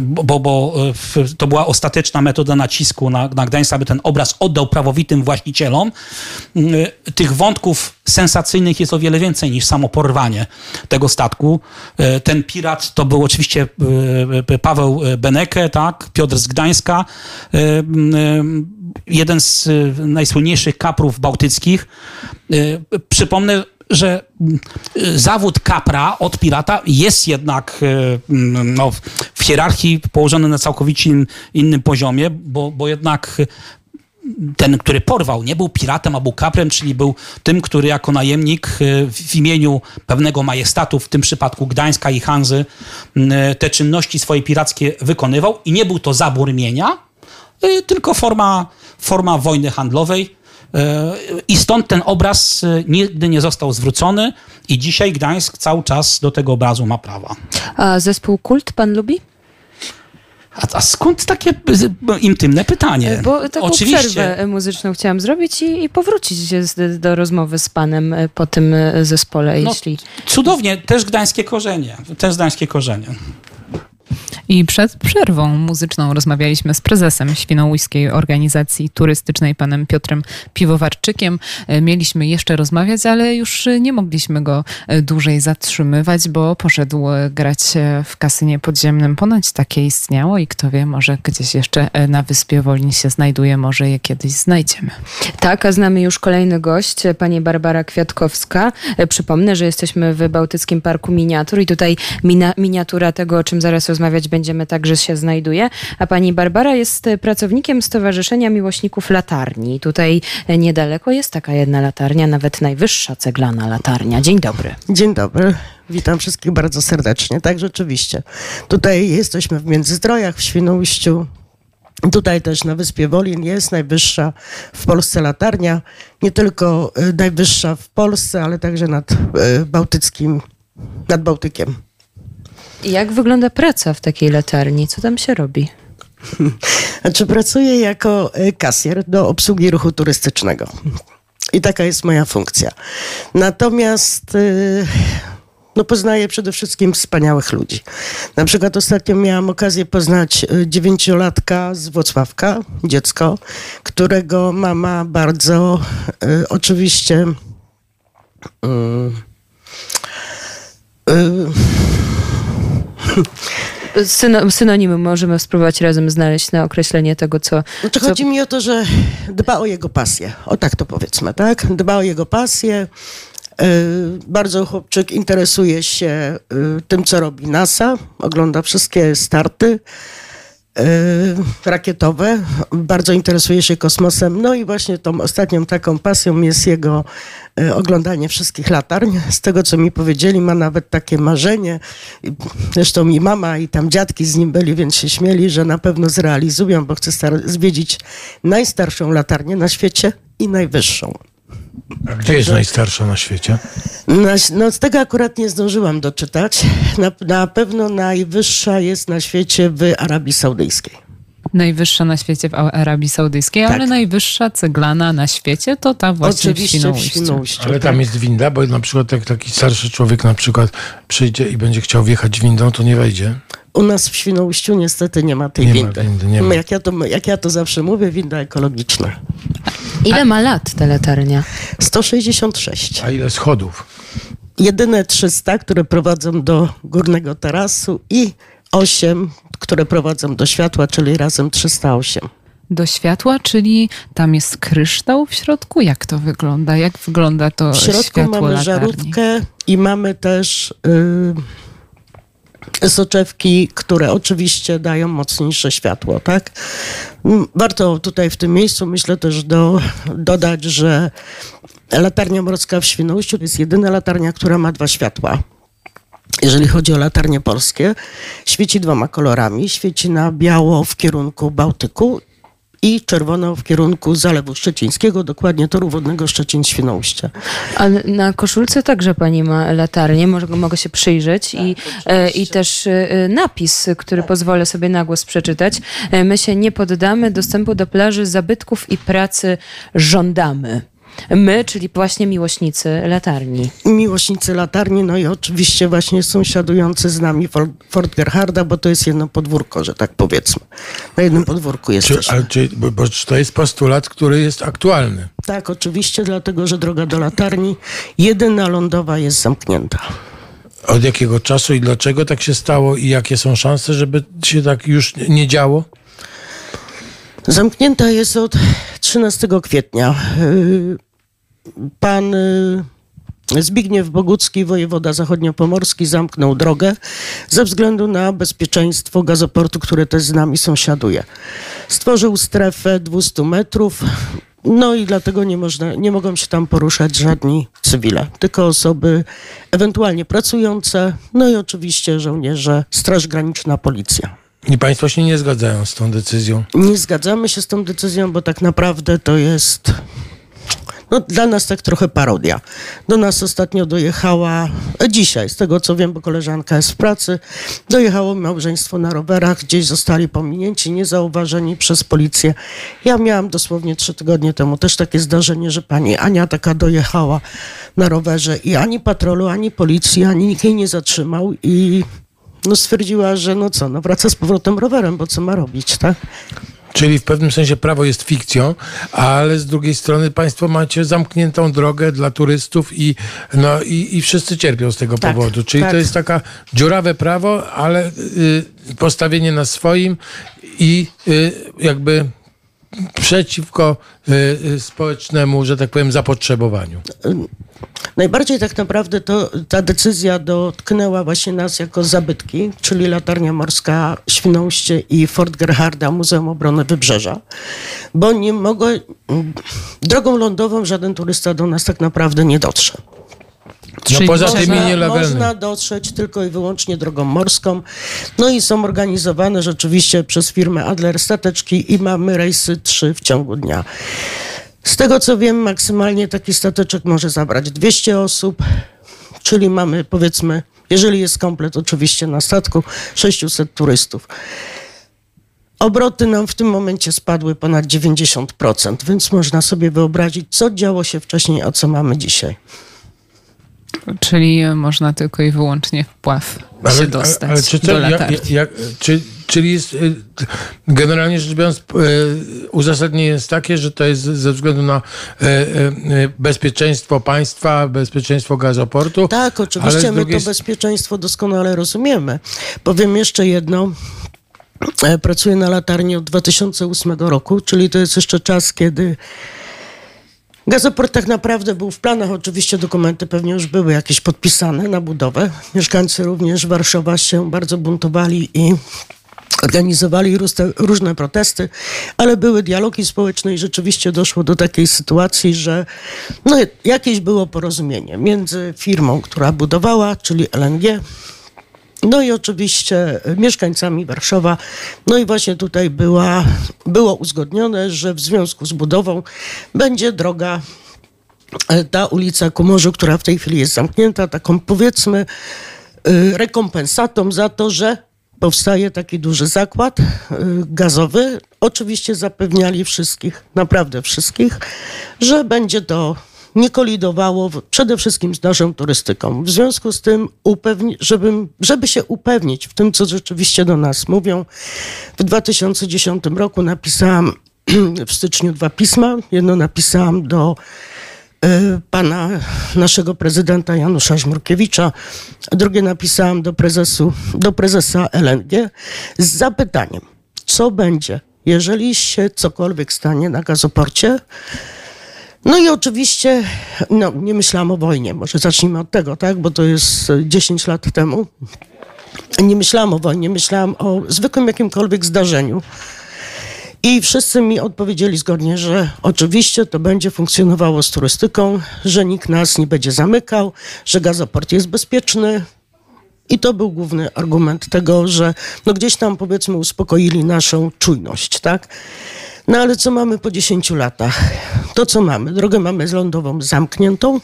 bo, bo e, to była ostateczna metoda nacisku na, na Gdańsk, aby ten obraz oddał prawowitym właścicielom. E, tych wątków sensacyjnych jest o wiele więcej niż samo porwanie tego statku. Ten pirat to był oczywiście Paweł Beneke, tak? Piotr z Gdańska, jeden z najsłynniejszych kaprów bałtyckich. Przypomnę, że mm, zawód kapra od pirata jest jednak e, mm, no, w hierarchii położony na całkowicie innym poziomie, bo, bo jednak ten, który porwał, nie był piratem, a był kaprem, czyli był tym, który jako najemnik w imieniu pewnego majestatu, w tym przypadku Gdańska i Hanzy, e, te czynności swoje pirackie wykonywał i nie był to zabór mienia, tylko forma, forma wojny handlowej I stąd ten obraz e, nigdy nie został zwrócony i dzisiaj Gdańsk cały czas do tego obrazu ma prawa. A zespół Kult pan lubi? A, a, skąd takie intymne pytanie? Bo taką Oczywiście. przerwę muzyczną chciałam zrobić i, i powrócić do, do, rozmowy z panem e, po tym zespole, no, jeśli... Cudownie, też gdańskie korzenie. Też gdańskie korzenie. I przed przerwą muzyczną rozmawialiśmy z prezesem Świnoujskiej Organizacji Turystycznej, panem Piotrem Piwowarczykiem. E, mieliśmy jeszcze rozmawiać, ale już nie mogliśmy go e, dłużej zatrzymywać, bo poszedł e, grać w kasynie podziemnym. Ponoć takie istniało i kto wie, może gdzieś jeszcze na Wyspie Wolni się znajduje, może je kiedyś znajdziemy. Tak, a znamy już kolejny gość, pani Barbara Kwiatkowska. Przypomnę, że jesteśmy w Bałtyckim Parku Miniatur i tutaj miniatura tego, o czym zaraz rozmawiać będziemy także się znajduje. A pani Barbara jest pracownikiem Stowarzyszenia Miłośników Latarni. Tutaj niedaleko jest taka jedna latarnia, nawet najwyższa ceglana latarnia. Dzień dobry. Dzień dobry. Witam wszystkich bardzo serdecznie. Tak, rzeczywiście. Tutaj jesteśmy w Międzyzdrojach, w Świnoujściu. Tutaj też na Wyspie Wolin jest najwyższa w Polsce latarnia. Nie tylko y, najwyższa w Polsce, ale także nad y, Bałtyckim, nad Bałtykiem. Jak wygląda praca w takiej latarni? Co tam się robi? <laughs> Znaczy, pracuję jako e, kasjer do obsługi ruchu turystycznego. I taka jest moja funkcja. Natomiast e, no, poznaję przede wszystkim wspaniałych ludzi. Na przykład ostatnio miałam okazję poznać e, dziewięciolatka z Włocławka, dziecko, którego mama bardzo y, oczywiście y, y, <laughs> Syno, synonimy możemy spróbować razem znaleźć na określenie tego, co... Znaczy, co... Chodzi mi o to, że dba o jego pasję. O tak to powiedzmy, tak? Dba o jego pasję. Yy, bardzo chłopczyk interesuje się yy, tym, co robi NASA. Ogląda wszystkie starty. Y, rakietowe. Bardzo interesuje się kosmosem. No i właśnie tą ostatnią taką pasją jest jego y, oglądanie wszystkich latarń. Z tego, co mi powiedzieli, ma nawet takie marzenie. Zresztą mi mama i tam dziadki z nim byli, więc się śmieli, że na pewno zrealizują, bo chce zwiedzić najstarszą latarnię na świecie i najwyższą. A gdzie jest najstarsza na świecie? no z tego akurat nie zdążyłam doczytać. Na, na pewno najwyższa jest na świecie w Arabii Saudyjskiej. Najwyższa na świecie w Arabii Saudyjskiej, tak. ale najwyższa ceglana na świecie to ta właśnie Oczywiście w Świnoujściu. w Świnoujściu. Ale tam tak. jest winda, bo na przykład jak taki starszy człowiek na przykład przyjdzie i będzie chciał wjechać windą, to nie wejdzie. U nas w Świnoujściu niestety nie ma tej nie windy. Ma windy nie ma. Jak, ja to, jak ja to zawsze mówię, winda ekologiczna. Ile ma lat ta latarnia? 166. A ile schodów? Jedyne 300, które prowadzą do górnego tarasu i 8, które prowadzą do światła, czyli razem 308 do światła, czyli tam jest kryształ w środku? Jak to wygląda? Jak wygląda to w środku światło mamy latarni? żarówkę i mamy też yy, soczewki, które oczywiście dają mocniejsze światło, tak? Warto tutaj w tym miejscu myślę też do, dodać, że latarnia morska w Świnoujściu jest jedyna latarnia, która ma dwa światła. Jeżeli chodzi o latarnie polskie, świeci dwoma kolorami. Świeci na biało w kierunku Bałtyku i czerwono w kierunku Zalewu Szczecińskiego, dokładnie toru wodnego Szczecin-Świnoujście. A na koszulce także pani ma latarnię, mogę się przyjrzeć tak, i, e, i też e, napis, który tak. pozwolę sobie na głos przeczytać. E, my się nie poddamy dostępu do plaży zabytków i pracy żądamy. My, czyli właśnie miłośnicy latarni. Miłośnicy latarni, no i oczywiście właśnie sąsiadujący z nami Fort, Fort Gerharda, bo to jest jedno podwórko, że tak powiedzmy. Na jednym podwórku Czy, jesteśmy. ale, czy, bo, bo to jest postulat, który jest aktualny. Tak, oczywiście, dlatego że droga do latarni, jedyna lądowa jest zamknięta. Od jakiego czasu i dlaczego tak się stało i jakie są szanse, żeby się tak już nie działo? Zamknięta jest od 13 kwietnia. Yy, Pan yy, Zbigniew Bogucki, wojewoda zachodniopomorski, zamknął drogę ze względu na bezpieczeństwo gazoportu, który też z nami sąsiaduje. Stworzył strefę 200 metrów. No i dlatego nie, można, nie mogą się tam poruszać żadni cywile, tylko osoby ewentualnie pracujące, no i oczywiście żołnierze, Straż Graniczna, Policja. I państwo się nie zgadzają z tą decyzją. Nie zgadzamy się z tą decyzją, bo tak naprawdę to jest no, dla nas tak trochę parodia. Do nas ostatnio dojechała, e, dzisiaj, z tego co wiem, bo koleżanka jest w pracy, dojechało małżeństwo na rowerach, gdzieś zostali pominięci, niezauważeni przez policję. Ja miałam dosłownie trzy tygodnie temu też takie zdarzenie, że pani Ania taka dojechała na rowerze i ani patrolu, ani policji, ani nikt jej nie zatrzymał i no stwierdziła, że no co, no wraca z powrotem rowerem, bo co ma robić, tak? Czyli w pewnym sensie prawo jest fikcją, ale z drugiej strony państwo macie zamkniętą drogę dla turystów i, no, i, i wszyscy cierpią z tego Tak, powodu. Czyli tak. to jest taka dziurawe prawo, ale y, postawienie na swoim i y, jakby przeciwko y, y, społecznemu, że tak powiem, zapotrzebowaniu. Najbardziej tak naprawdę to ta decyzja dotknęła właśnie nas jako zabytki, czyli Latarnia Morska Świnoujście i Fort Gerharda, Muzeum Obrony Wybrzeża, bo nie mogę, drogą lądową żaden turysta do nas tak naprawdę nie dotrze. No Czyli poza można- tymi nielegalnymi. można dotrzeć tylko i wyłącznie drogą morską. No i są organizowane rzeczywiście przez firmę Adler stateczki i mamy rejsy trzy w ciągu dnia. Z tego co wiem, maksymalnie taki stateczek może zabrać 200 osób, czyli mamy powiedzmy, jeżeli jest komplet oczywiście na statku, 600 turystów. Obroty nam w tym momencie spadły ponad 90%, więc można sobie wyobrazić, co działo się wcześniej, a co mamy dzisiaj. Czyli można tylko i wyłącznie w pław się dostać ale czy to, do jak, latarni. jak, czy, czyli jest, y, generalnie rzecz biorąc, y, uzasadnienie jest takie, że to jest ze względu na y, bezpieczeństwo państwa, bezpieczeństwo gazoportu. Tak, ale oczywiście my drugiej to bezpieczeństwo doskonale rozumiemy. Powiem jeszcze jedno. E, Pracuję na latarni od 2008 roku, czyli to jest jeszcze czas, kiedy gazoport tak naprawdę był w planach. Oczywiście dokumenty pewnie już były jakieś podpisane na budowę. Mieszkańcy również Warszawa się bardzo buntowali i organizowali różne, protesty, ale były dialogi społeczne i rzeczywiście doszło do takiej sytuacji, że no, jakieś było porozumienie między firmą, która budowała, czyli LNG, no i oczywiście mieszkańcami Warszawa. No i właśnie tutaj była, było uzgodnione, że w związku z budową będzie droga e, ta ulica ku morzu, która w tej chwili jest zamknięta, taką powiedzmy y, rekompensatą za to, że powstaje taki duży zakład gazowy. Oczywiście zapewniali wszystkich, naprawdę wszystkich, że będzie to nie kolidowało w, przede wszystkim z naszą turystyką. W związku z tym, upewni, żeby, żeby się upewnić w tym, co rzeczywiście do nas mówią, w 2010 roku napisałam <clears throat> w styczniu dwa pisma. Jedno napisałam do y, pana naszego prezydenta Janusza Żmurkiewicza, drugie napisałam do, prezesu, do prezesa LNG z zapytaniem, co będzie, jeżeli się cokolwiek stanie na gazoporcie. No i oczywiście, no nie myślałam o wojnie, może zacznijmy od tego, tak, bo to jest e, 10 lat temu. Nie myślałam o wojnie, myślałam o zwykłym jakimkolwiek zdarzeniu. I wszyscy mi odpowiedzieli zgodnie, że oczywiście to będzie funkcjonowało z turystyką, że nikt nas nie będzie zamykał, że gazoport jest bezpieczny. I to był główny argument tego, że no gdzieś tam powiedzmy uspokoili naszą czujność, tak? No ale co mamy po 10 latach? To co mamy? Drogę mamy lądową zamkniętą.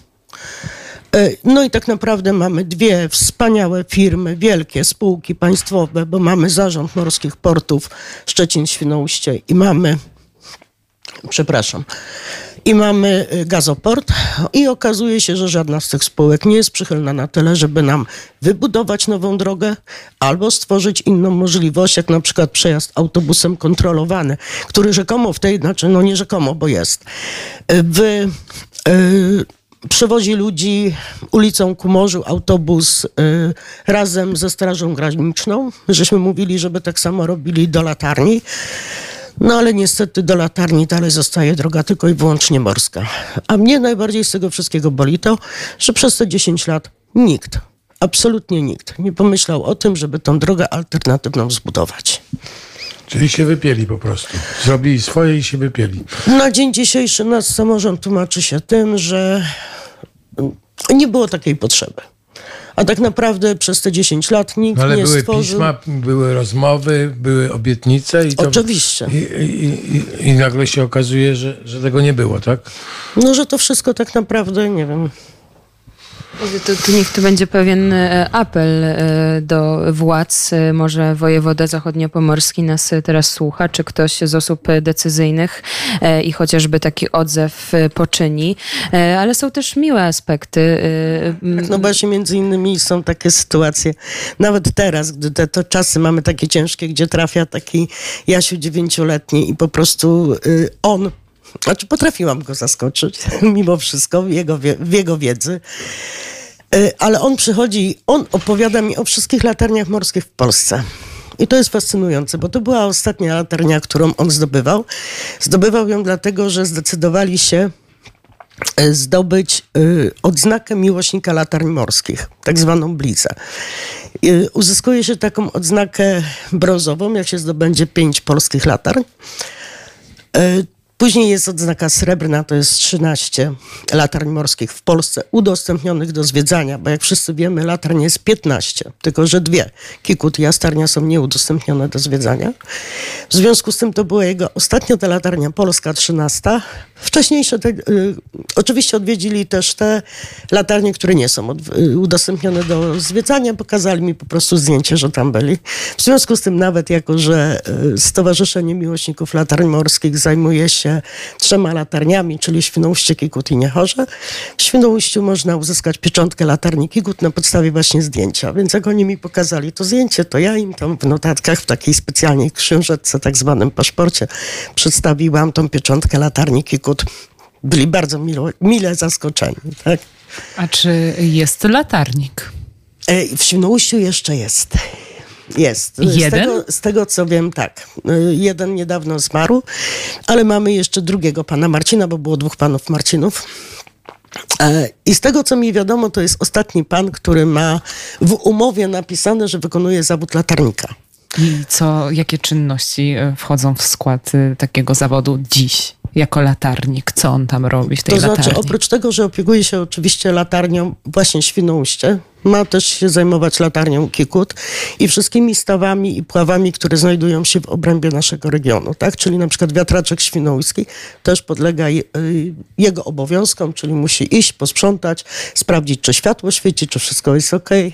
E, No i tak naprawdę mamy dwie wspaniałe firmy, wielkie spółki państwowe, bo mamy Zarząd Morskich Portów Szczecin-Świnoujście i mamy przepraszam. I mamy y, gazoport i okazuje się, że żadna z tych spółek nie jest przychylna na tyle, żeby nam wybudować nową drogę albo stworzyć inną możliwość, jak na przykład przejazd autobusem kontrolowany, który rzekomo w tej, znaczy no nie rzekomo, bo jest, w, y, przewozi ludzi ulicą ku morzu autobus y, razem ze Strażą Graniczną. Żeśmy mówili, żeby tak samo robili do latarni. No ale niestety do latarni dalej zostaje droga tylko i wyłącznie morska. A mnie najbardziej z tego wszystkiego boli to, że przez te 10 lat nikt, absolutnie nikt nie pomyślał o tym, żeby tą drogę alternatywną zbudować. Czyli się wypieli po prostu. Zrobili swoje i się wypieli. Na dzień dzisiejszy nasz samorząd tłumaczy się tym, że nie było takiej potrzeby. A tak naprawdę przez te 10 lat nikt No ale nie były stworzył... pisma, były rozmowy, były obietnice i to... Oczywiście. I, i, i, I nagle się okazuje, że, że tego nie było, tak? No, że to wszystko tak naprawdę, nie wiem, To, to niech to będzie pewien e, apel e, do władz. E, Może wojewoda zachodniopomorski nas teraz słucha, czy ktoś z osób decyzyjnych i chociażby taki odzew poczyni. Ale są też miłe aspekty. m, No właśnie między innymi są takie sytuacje, nawet teraz, gdy te to czasy mamy takie ciężkie, gdzie trafia taki Jasiu dziewięcioletni i po prostu y, on, znaczy potrafiłam go zaskoczyć <laughs> mimo wszystko jego, w jego wiedzy, Y, ale on przychodzi, on opowiada mi o wszystkich latarniach morskich w Polsce. I to jest fascynujące, bo to była ostatnia latarnia, którą on zdobywał. Zdobywał ją dlatego, że zdecydowali się e, zdobyć y, odznakę miłośnika latarni morskich, tak zwaną blicę. Y, uzyskuje się taką odznakę brązową, jak się zdobędzie pięć polskich latarń. Później jest odznaka srebrna, to jest 13 latarń morskich w Polsce udostępnionych do zwiedzania, bo jak wszyscy wiemy, latarń jest 15, tylko że dwie, Kikut i Jastarnia są nieudostępnione do zwiedzania. W związku z tym to była jego ostatnia ta latarnia polska, 13. Wcześniejsze, te, y, oczywiście odwiedzili też te latarnie, które nie są od, y, udostępnione do zwiedzania, pokazali mi po prostu zdjęcie, że tam byli. W związku z tym nawet jako, że y, Stowarzyszenie Miłośników Latarni Morskich zajmuje się trzema latarniami, czyli Świnoujście, Kikut i Niechorze. W Świnoujściu można uzyskać pieczątkę latarni Kikut na podstawie właśnie zdjęcia. Więc jak oni mi pokazali to zdjęcie, to ja im tam w notatkach, w takiej specjalnej książeczce, tak zwanym paszporcie, przedstawiłam tą pieczątkę latarni Kikut. Byli bardzo milo, mile zaskoczeni. Tak? A czy jest latarnik? E, W Świnoujściu jeszcze jest. Jest. Jeden? Z tego, z tego co wiem, tak. Y, Jeden niedawno zmarł, ale mamy jeszcze drugiego pana Marcina, bo było dwóch panów Marcinów. E, I z tego, co mi wiadomo, to jest ostatni pan, który ma w umowie napisane, że wykonuje zawód latarnika. I co, jakie czynności e, wchodzą w skład e, takiego zawodu dziś? Jako latarnik, co on tam robi w tej To latarni? znaczy, oprócz tego, że opiekuje się oczywiście latarnią właśnie Świnoujście, ma też się zajmować latarnią Kikut i wszystkimi stawami i pławami, które znajdują się w obrębie naszego regionu, tak? Czyli na przykład wiatraczek świnoujski też podlega y, jego obowiązkom, czyli musi iść, posprzątać, sprawdzić, czy światło świeci, czy wszystko jest okej.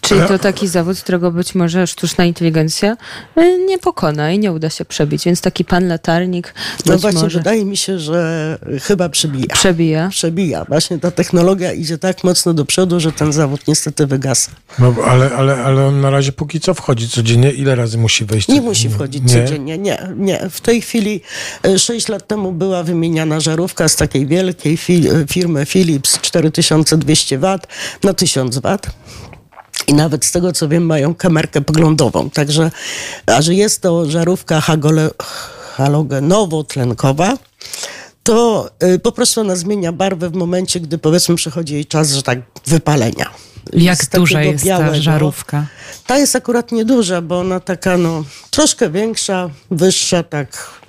Czyli to taki zawód, którego być może sztuczna inteligencja y, nie pokona i nie uda się przebić. Więc taki pan latarnik No właśnie, może wydaje mi się, że chyba przebija. przebija. Przebija. Właśnie ta technologia idzie tak mocno do przodu, że ten zawód niestety wygasa. No, ale, ale, ale on na razie póki co wchodzi codziennie. Ile razy musi wejść? Nie musi wchodzić Nie? codziennie, nie, nie. W tej chwili, e, sześć lat temu była wymieniana żarówka z takiej wielkiej e, firmy Philips 4200 W na 1000 W. I nawet z tego co wiem, mają kamerkę poglądową. Także, a że jest to żarówka hagole, halogenowo-tlenkowa, to y, po prostu ona zmienia barwę w momencie, gdy powiedzmy przychodzi jej czas, że tak wypalenia. Jak duża jest białego- ta żarówka? ta jest akurat nieduża, bo ona taka, no, troszkę większa, wyższa, tak.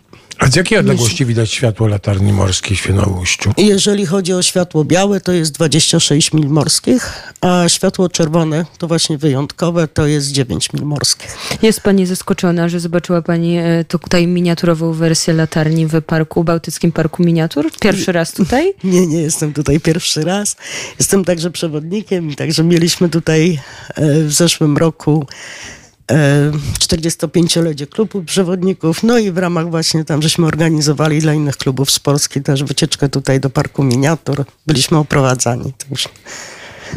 A z jakiej odległości widać światło latarni morskiej w Świnoujściu? Jeżeli chodzi o światło białe, to jest 26 mil morskich, a światło czerwone, to właśnie wyjątkowe, to jest 9 mil morskich. Jest pani zaskoczona, że zobaczyła pani e, tutaj miniaturową wersję latarni w parku, Bałtyckim Parku Miniatur? Pierwszy raz tutaj? <laughs> Nie, nie jestem tutaj pierwszy raz. Jestem także przewodnikiem i także mieliśmy tutaj e, w zeszłym roku 45-lecie klubu przewodników, no i w ramach właśnie tam, żeśmy organizowali dla innych klubów z Polski też wycieczkę tutaj do Parku Miniatur. Byliśmy oprowadzani.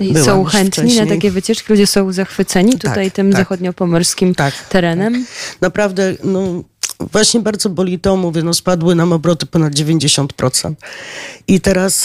I Byłam są chętni na wcześniej. takie wycieczki, ludzie są zachwyceni Tak, tutaj tym tak. zachodniopomorskim Tak, terenem. naprawdę, no właśnie bardzo boli to, mówię, no spadły nam obroty ponad 90%. I teraz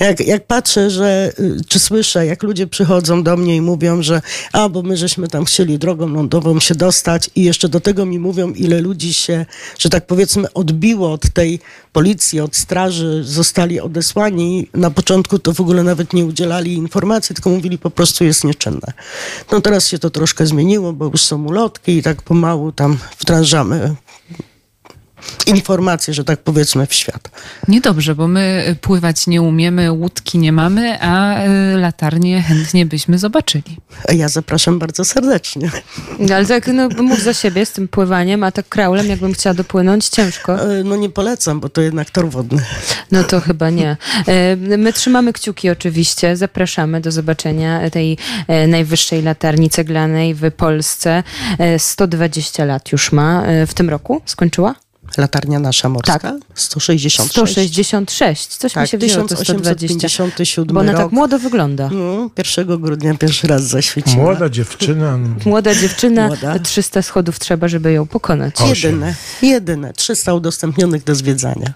jak, jak patrzę, że, y, czy słyszę, jak ludzie przychodzą do mnie i mówią, że a, bo my żeśmy tam chcieli drogą lądową się dostać i jeszcze do tego mi mówią, ile ludzi się, że tak powiedzmy, odbiło od tej policji, od straży, zostali odesłani. Na początku to w ogóle nawet nie udzielali informacji, tylko mówili po prostu jest nieczynne. No teraz się to troszkę zmieniło, bo już są ulotki i tak pomału tam wdrażamy informacje, że tak powiedzmy, w świat. Niedobrze, bo my pływać nie umiemy, łódki nie mamy, a y, latarnie chętnie byśmy zobaczyli. A Ja zapraszam bardzo serdecznie. No, Ale tak, no mów za siebie z tym pływaniem, a tak kraulem, jakbym chciała dopłynąć, ciężko. E, No nie polecam, bo to jednak tor wodny. No to chyba nie. E, My trzymamy kciuki oczywiście. Zapraszamy do zobaczenia tej e, najwyższej latarni ceglanej w Polsce. E, 120 lat już ma. W tym roku skończyła? Latarnia nasza morska, Tak. 166. 166. Coś mi Tak, się wzięło to 120. 1857 Bo ona rok. tak młodo wygląda. No, 1 grudnia pierwszy raz zaświeciła. Młoda dziewczyna. Młoda dziewczyna, Młoda. 300 schodów trzeba, żeby ją pokonać. Jedyne, jedyne. 300 udostępnionych do zwiedzania.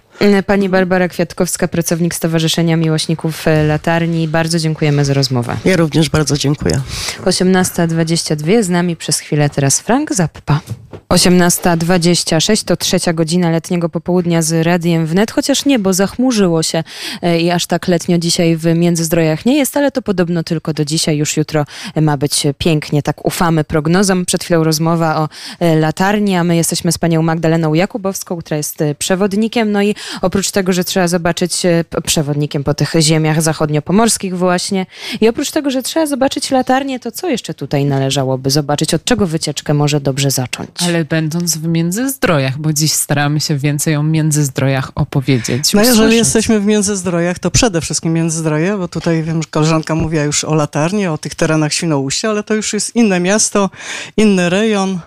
Pani Barbara Kwiatkowska, pracownik Stowarzyszenia Miłośników e, Latarni. Bardzo dziękujemy za rozmowę. Ja również bardzo dziękuję. 18.22 z nami przez chwilę teraz Frank Zappa. 18.26 to trzecia godzina letniego popołudnia z Radiem Wnet, chociaż niebo zachmurzyło się e, i aż tak letnio dzisiaj w Międzyzdrojach nie jest, ale to podobno tylko do dzisiaj, już jutro ma być pięknie, tak ufamy prognozom. Przed chwilą rozmowa o e, latarni, a my jesteśmy z panią Magdaleną Jakubowską, która jest e, przewodnikiem, no i oprócz tego, że trzeba zobaczyć e, przewodnikiem po tych ziemiach zachodniopomorskich właśnie i oprócz tego, że trzeba zobaczyć latarnię, to co jeszcze tutaj należałoby zobaczyć? Od czego wycieczkę może dobrze zacząć? Ale będąc w Międzyzdrojach, bo dziś staramy się więcej o Międzyzdrojach opowiedzieć. No jeżeli jesteśmy w Międzyzdrojach, to przede wszystkim Międzyzdroje, bo tutaj wiem, że koleżanka mówiła już o latarni, o tych terenach Świnoujścia, ale to już jest inne miasto, inny rejon.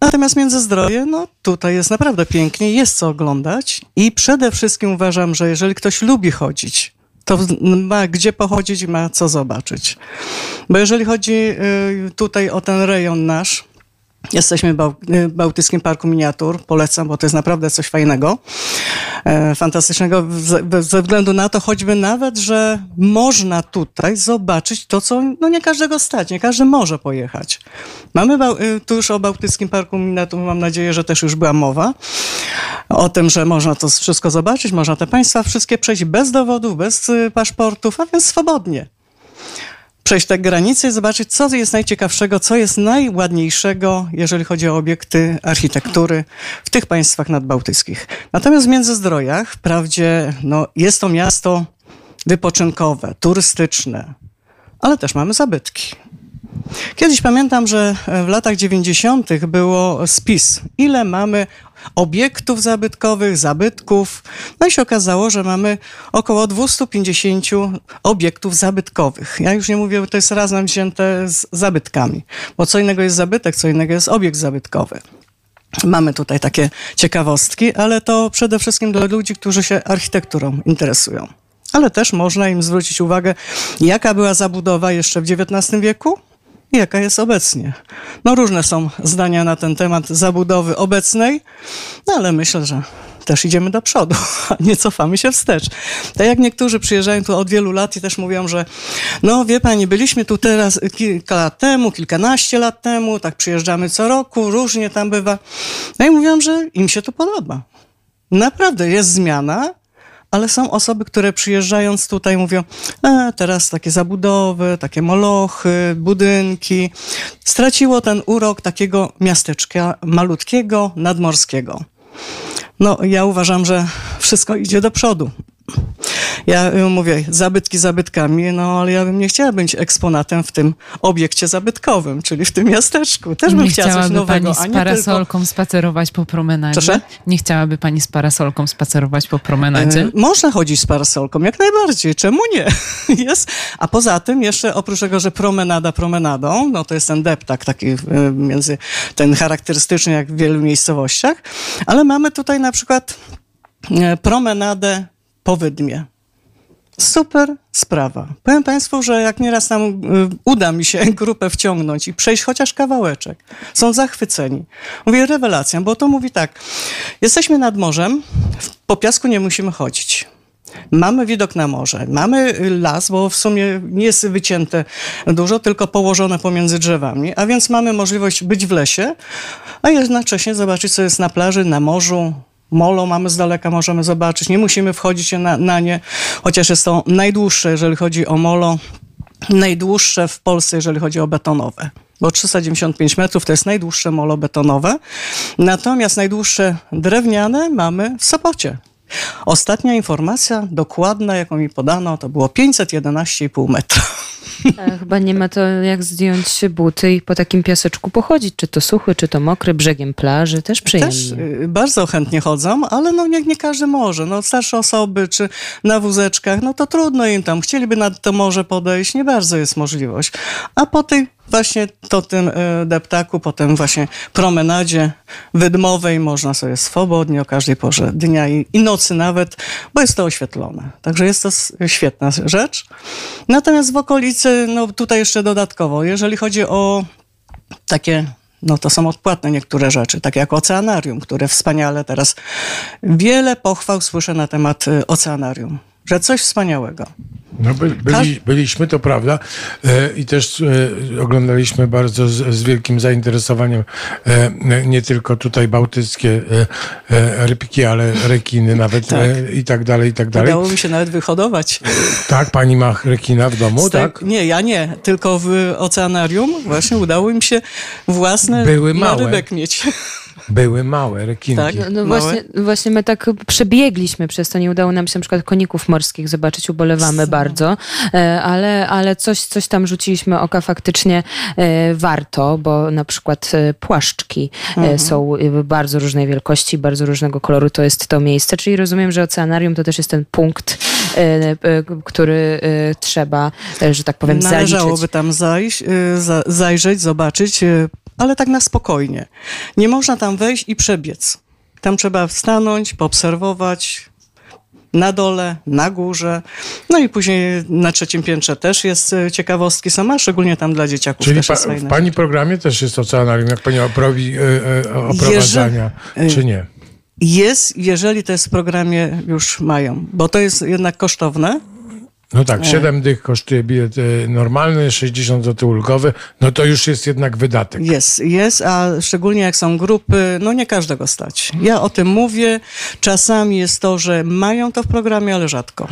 Natomiast Międzyzdroje, no tutaj jest naprawdę pięknie, jest co oglądać i przede wszystkim uważam, że jeżeli ktoś lubi chodzić, to ma gdzie pochodzić i ma co zobaczyć. Bo jeżeli chodzi y, tutaj o ten rejon nasz, Jesteśmy w Bał- Bałtyckim Parku Miniatur. Polecam, bo to jest naprawdę coś fajnego, e, fantastycznego ze, względu na to choćby nawet, że można tutaj zobaczyć to, co no nie każdego stać, nie każdy może pojechać. Mamy y, tu już o Bałtyckim Parku Miniatur, mam nadzieję, że też już była mowa o tym, że można to wszystko zobaczyć, można te państwa wszystkie przejść bez dowodów, bez y, paszportów, a więc swobodnie przejść te granice i zobaczyć, co jest najciekawszego, co jest najładniejszego, jeżeli chodzi o obiekty architektury w tych państwach nadbałtyckich. Natomiast w Międzyzdrojach, wprawdzie, no, jest to miasto wypoczynkowe, turystyczne, ale też mamy zabytki. Kiedyś pamiętam, że w latach 90. było spis, ile mamy obiektów zabytkowych, zabytków. No i się okazało, że mamy około 250 obiektów zabytkowych. Ja już nie mówię, to jest razem wzięte z zabytkami, bo co innego jest zabytek, co innego jest obiekt zabytkowy. Mamy tutaj takie ciekawostki, ale to przede wszystkim dla ludzi, którzy się architekturą interesują. Ale też można im zwrócić uwagę, jaka była zabudowa jeszcze w XIX wieku jaka jest obecnie. No różne są zdania na ten temat zabudowy obecnej, no ale myślę, że też idziemy do przodu, <laughs> a nie cofamy się wstecz. Tak jak niektórzy przyjeżdżają tu od wielu lat i też mówią, że no wie pani, byliśmy tu teraz kilka lat temu, kilkanaście lat temu, tak przyjeżdżamy co roku, różnie tam bywa. No i mówią, że im się tu podoba. Naprawdę jest zmiana, ale są osoby, które przyjeżdżając tutaj mówią, e, teraz takie zabudowy, takie molochy, budynki. Straciło ten urok takiego miasteczka malutkiego, nadmorskiego. No, ja uważam, że wszystko idzie do przodu. Ja mówię, zabytki zabytkami, no ale ja bym nie chciała być eksponatem w tym obiekcie zabytkowym, czyli w tym miasteczku. Też bym nie chciała coś nowego, pani z parasolką spacerować po promenadzie? Proszę? Nie chciałaby pani z parasolką spacerować po promenadzie? tylko... Y, Można chodzić z parasolką, jak najbardziej, czemu nie? <laughs> Jest. A poza tym jeszcze oprócz tego, że promenada promenadą, no to jest ten deptak taki y, między, ten charakterystyczny jak w wielu miejscowościach, ale mamy tutaj na przykład e, promenadę po Wydmie. Super sprawa. Powiem Państwu, że jak nieraz tam y, uda mi się <laughs> grupę wciągnąć i przejść chociaż kawałeczek, są zachwyceni. Mówię, rewelacja, bo to mówi tak, jesteśmy nad morzem, po piasku nie musimy chodzić. Mamy widok na morze, mamy las, bo w sumie nie jest wycięte dużo, tylko położone pomiędzy drzewami, a więc mamy możliwość być w lesie, a jednocześnie zobaczyć, co jest na plaży, na morzu. Molo mamy z daleka, możemy zobaczyć. Nie musimy wchodzić na, na nie, chociaż jest to najdłuższe, jeżeli chodzi o molo, najdłuższe w Polsce, jeżeli chodzi o betonowe. Bo 395 metrów to jest najdłuższe molo betonowe. Natomiast najdłuższe drewniane mamy w Sopocie. Ostatnia informacja dokładna, jaką mi podano, to było 511,5 metra. Chyba nie ma to jak zdjąć buty i po takim piaseczku pochodzić, czy to suchy, czy to mokry, brzegiem plaży, też przyjemnie. Też y, bardzo chętnie chodzą, ale no nie, nie każdy może. No starsze osoby, czy na wózeczkach, no to trudno im tam. Chcieliby nad to morze podejść, nie bardzo jest możliwość. A po tej właśnie to tym y, deptaku, potem właśnie promenadzie wydmowej można sobie swobodnie o każdej porze dnia i, i nocy nawet, bo jest to oświetlone. Także jest to świetna rzecz. Natomiast w okolicy, no tutaj jeszcze dodatkowo, jeżeli chodzi o takie, no to są odpłatne niektóre rzeczy, takie jak oceanarium, które wspaniale teraz, wiele pochwał słyszę na temat y, oceanarium, że coś wspaniałego. No by, byli, byliśmy, to prawda, e, i też e, oglądaliśmy bardzo z, z wielkim zainteresowaniem e, nie tylko tutaj bałtyckie e, e, rybki, ale rekiny nawet Tak. e, i tak dalej, i tak dalej. Udało mi się nawet wyhodować. Tak, pani ma rekina w domu, tak? Nie, ja nie, tylko w oceanarium właśnie udało mi się własne Były małe. rybek mieć. Były małe rekinki. Tak. No, no Małe? właśnie, właśnie my tak przebiegliśmy przez to, nie udało nam się na przykład koników morskich zobaczyć, ubolewamy bardzo, e, ale, ale coś, coś tam rzuciliśmy oka faktycznie e, warto, bo na przykład e, płaszczki e, są bardzo różnej wielkości, bardzo różnego koloru, to jest to miejsce, czyli rozumiem, że oceanarium to też jest ten punkt, który trzeba, że tak powiem, zaliczyć. Należałoby tam zajść, za- zajrzeć, zobaczyć, ale tak na spokojnie. Nie można tam wejść i przebiec. Tam trzeba stanąć, poobserwować na dole, na górze. No i później na trzecim piętrze też jest y, ciekawostki sama, szczególnie tam dla dzieciaków Czyli pa, w pani programie też jest oceanarium, jak pani oprowi, e, e, oprowadzania, Jeżeli- czy nie? Jest, jeżeli to jest w programie już mają, bo to jest jednak kosztowne. No tak, 7 dych kosztuje bilet e, normalny, 60 zł ulgowy, no to już jest jednak wydatek. Jest, jest, a szczególnie jak są grupy, no nie każdego stać. Ja o tym mówię. Czasami jest to, że mają to w programie, ale rzadko.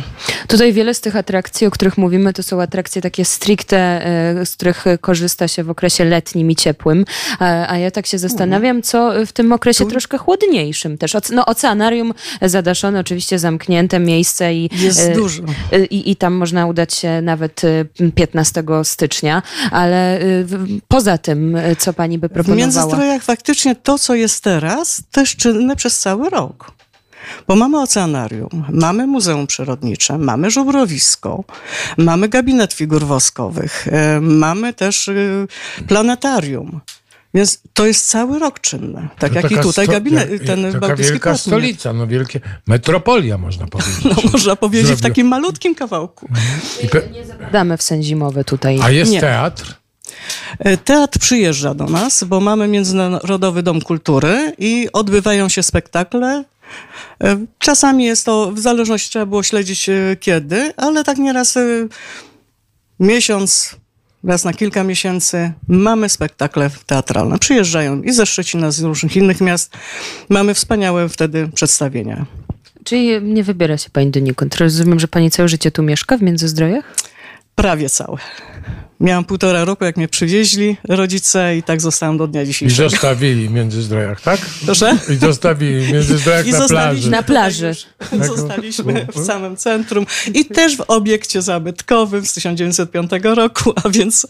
Tutaj wiele z tych atrakcji, o których mówimy, to są atrakcje takie stricte, e, z których korzysta się w okresie letnim i ciepłym. A, a ja tak się zastanawiam, co w tym okresie troszkę chłodniejszym też. No, oceanarium zadaszone, oczywiście zamknięte miejsce i, Jest e, dużo. e, i, i tam można udać się nawet e, 15 stycznia, ale w- poza tym, e, co pani by W proponowała? Międzyzdrojach faktycznie to, co jest teraz, też czynne przez cały rok. Bo mamy oceanarium, mamy Muzeum Przyrodnicze, mamy żubrowisko, mamy gabinet figur woskowych, mamy też planetarium. Więc to jest cały rok czynne. Tak To jak i tutaj gabinet, jak- ten Taka bałtycki wielka stolica, no wielkie, metropolia można powiedzieć. No można powiedzieć w Zrobił. takim malutkim kawałku. I pe- Damy w sen zimowy tutaj. A jest Nie. teatr? E, Teatr przyjeżdża do nas, bo mamy Międzynarodowy Dom Kultury i odbywają się spektakle. E, Czasami jest to, w zależności trzeba było śledzić e, kiedy, ale tak nieraz miesiąc, raz na kilka miesięcy mamy spektakle teatralne. Przyjeżdżają i ze Szczecina, z różnych innych miast. Mamy wspaniałe wtedy przedstawienia. Czyli nie wybiera się pani donikąd. Rozumiem, że pani całe życie tu mieszka w Międzyzdrojach? Prawie całe. Miałam półtora roku, jak mnie przywieźli rodzice i tak zostałam do dnia I dzisiejszego. zostawili w Międzyzdrojach, tak? Proszę? I zostawili w Międzyzdrojach I na plaży. Na plaży. Tak. Zostaliśmy w samym centrum i też w obiekcie zabytkowym z 1905 roku, a więc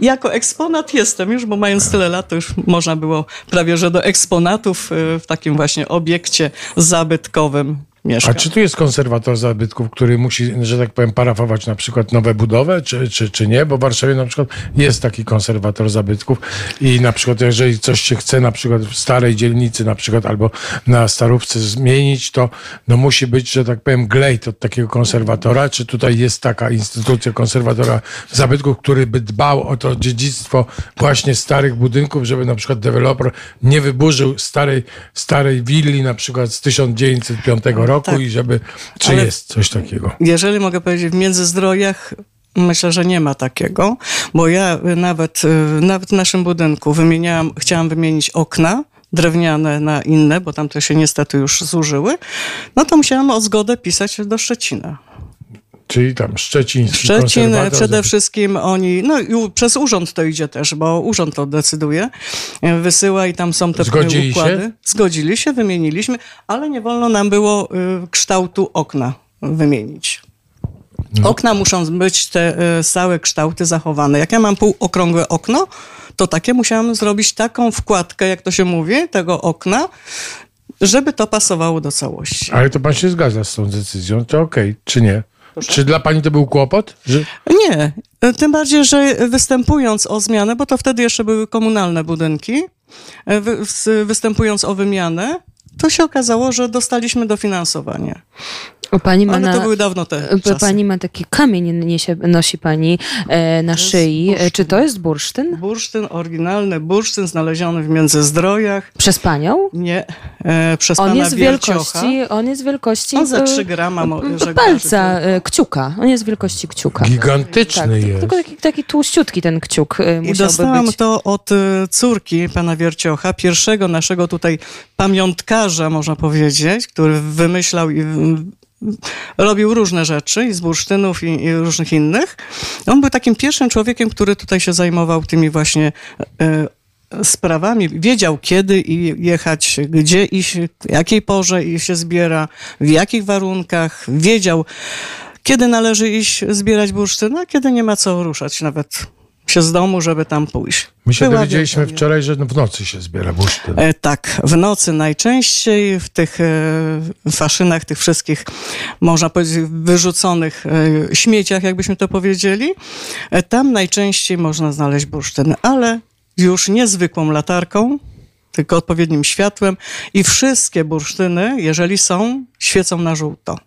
jako eksponat jestem już, bo mając tyle lat, to już można było prawie że do eksponatów y, w takim właśnie obiekcie zabytkowym A mieszkać. czy tu jest konserwator zabytków, który musi, że tak powiem, parafować na przykład nowe budowę, czy, czy, czy nie? Bo w Warszawie na przykład jest taki konserwator zabytków i na przykład jeżeli coś się chce na przykład w starej dzielnicy na przykład albo na Starówce zmienić, to no musi być, że tak powiem, glejt od takiego konserwatora. Czy tutaj jest taka instytucja konserwatora zabytków, który by dbał o to dziedzictwo właśnie starych budynków, żeby na przykład deweloper nie wyburzył starej, starej willi na przykład z 1905 roku Tak. i żeby, czy Ale- jest coś takiego? Jeżeli mogę powiedzieć, w Międzyzdrojach myślę, że nie ma takiego, bo ja nawet, y, nawet w naszym budynku wymieniałam, chciałam wymienić okna drewniane na inne, bo tamte się niestety już zużyły, no to musiałam o zgodę pisać do Szczecina. Czyli tam Szczecin konserwator przede wszystkim oni, no i przez urząd to idzie też, bo urząd to decyduje, e, wysyła i tam są te Zgodzili układy. się? Zgodzili się, wymieniliśmy, ale nie wolno nam było y, kształtu okna wymienić. No. Okna muszą być te y, stałe kształty zachowane. Jak ja mam półokrągłe okno, to takie musiałam zrobić taką wkładkę, jak to się mówi, tego okna, żeby to pasowało do całości. Ale to pan się zgadza z tą decyzją, to okej, czy nie? Czy dla pani to był kłopot? Że... Nie, tym bardziej, że występując o zmianę, bo to wtedy jeszcze były komunalne budynki, e, wy, występując o wymianę, to się okazało, że dostaliśmy dofinansowanie. Pani ma Ale na... to były dawno te e, czasy. Pani ma taki kamień, niesie, nosi pani e, na szyi. E, Czy to jest bursztyn? Bursztyn, oryginalny bursztyn znaleziony w Międzyzdrojach. Przez panią? Nie, e, przez On pana jest Wierciocha. wielkości, on jest wielkości On za e, 3 grama e, palca, e, kciuka. On jest wielkości kciuka. Gigantyczny Tak, jest. tylko taki, taki tłuściutki ten kciuk e, I dostałam być. to od y, córki pana Wierciocha, pierwszego naszego tutaj pamiątkarza, można powiedzieć, który wymyślał i robił różne rzeczy i z bursztynów i, i różnych innych. On był takim pierwszym człowiekiem, który tutaj się zajmował tymi właśnie y, sprawami. Wiedział kiedy jechać, gdzie iść, jakiej porze i się zbiera, w jakich warunkach. Wiedział, kiedy należy iść zbierać bursztyn, a kiedy nie ma co ruszać nawet się z domu, żeby tam pójść. My się Była dowiedzieliśmy wielka- wczoraj, że w nocy się zbiera bursztyn. E, tak, w nocy najczęściej, w tych e, faszynach, tych wszystkich, można powiedzieć, wyrzuconych e, śmieciach, jakbyśmy to powiedzieli, e, tam najczęściej można znaleźć bursztyn, ale już nie zwykłą latarką, tylko odpowiednim światłem i wszystkie bursztyny, jeżeli są, świecą na żółto.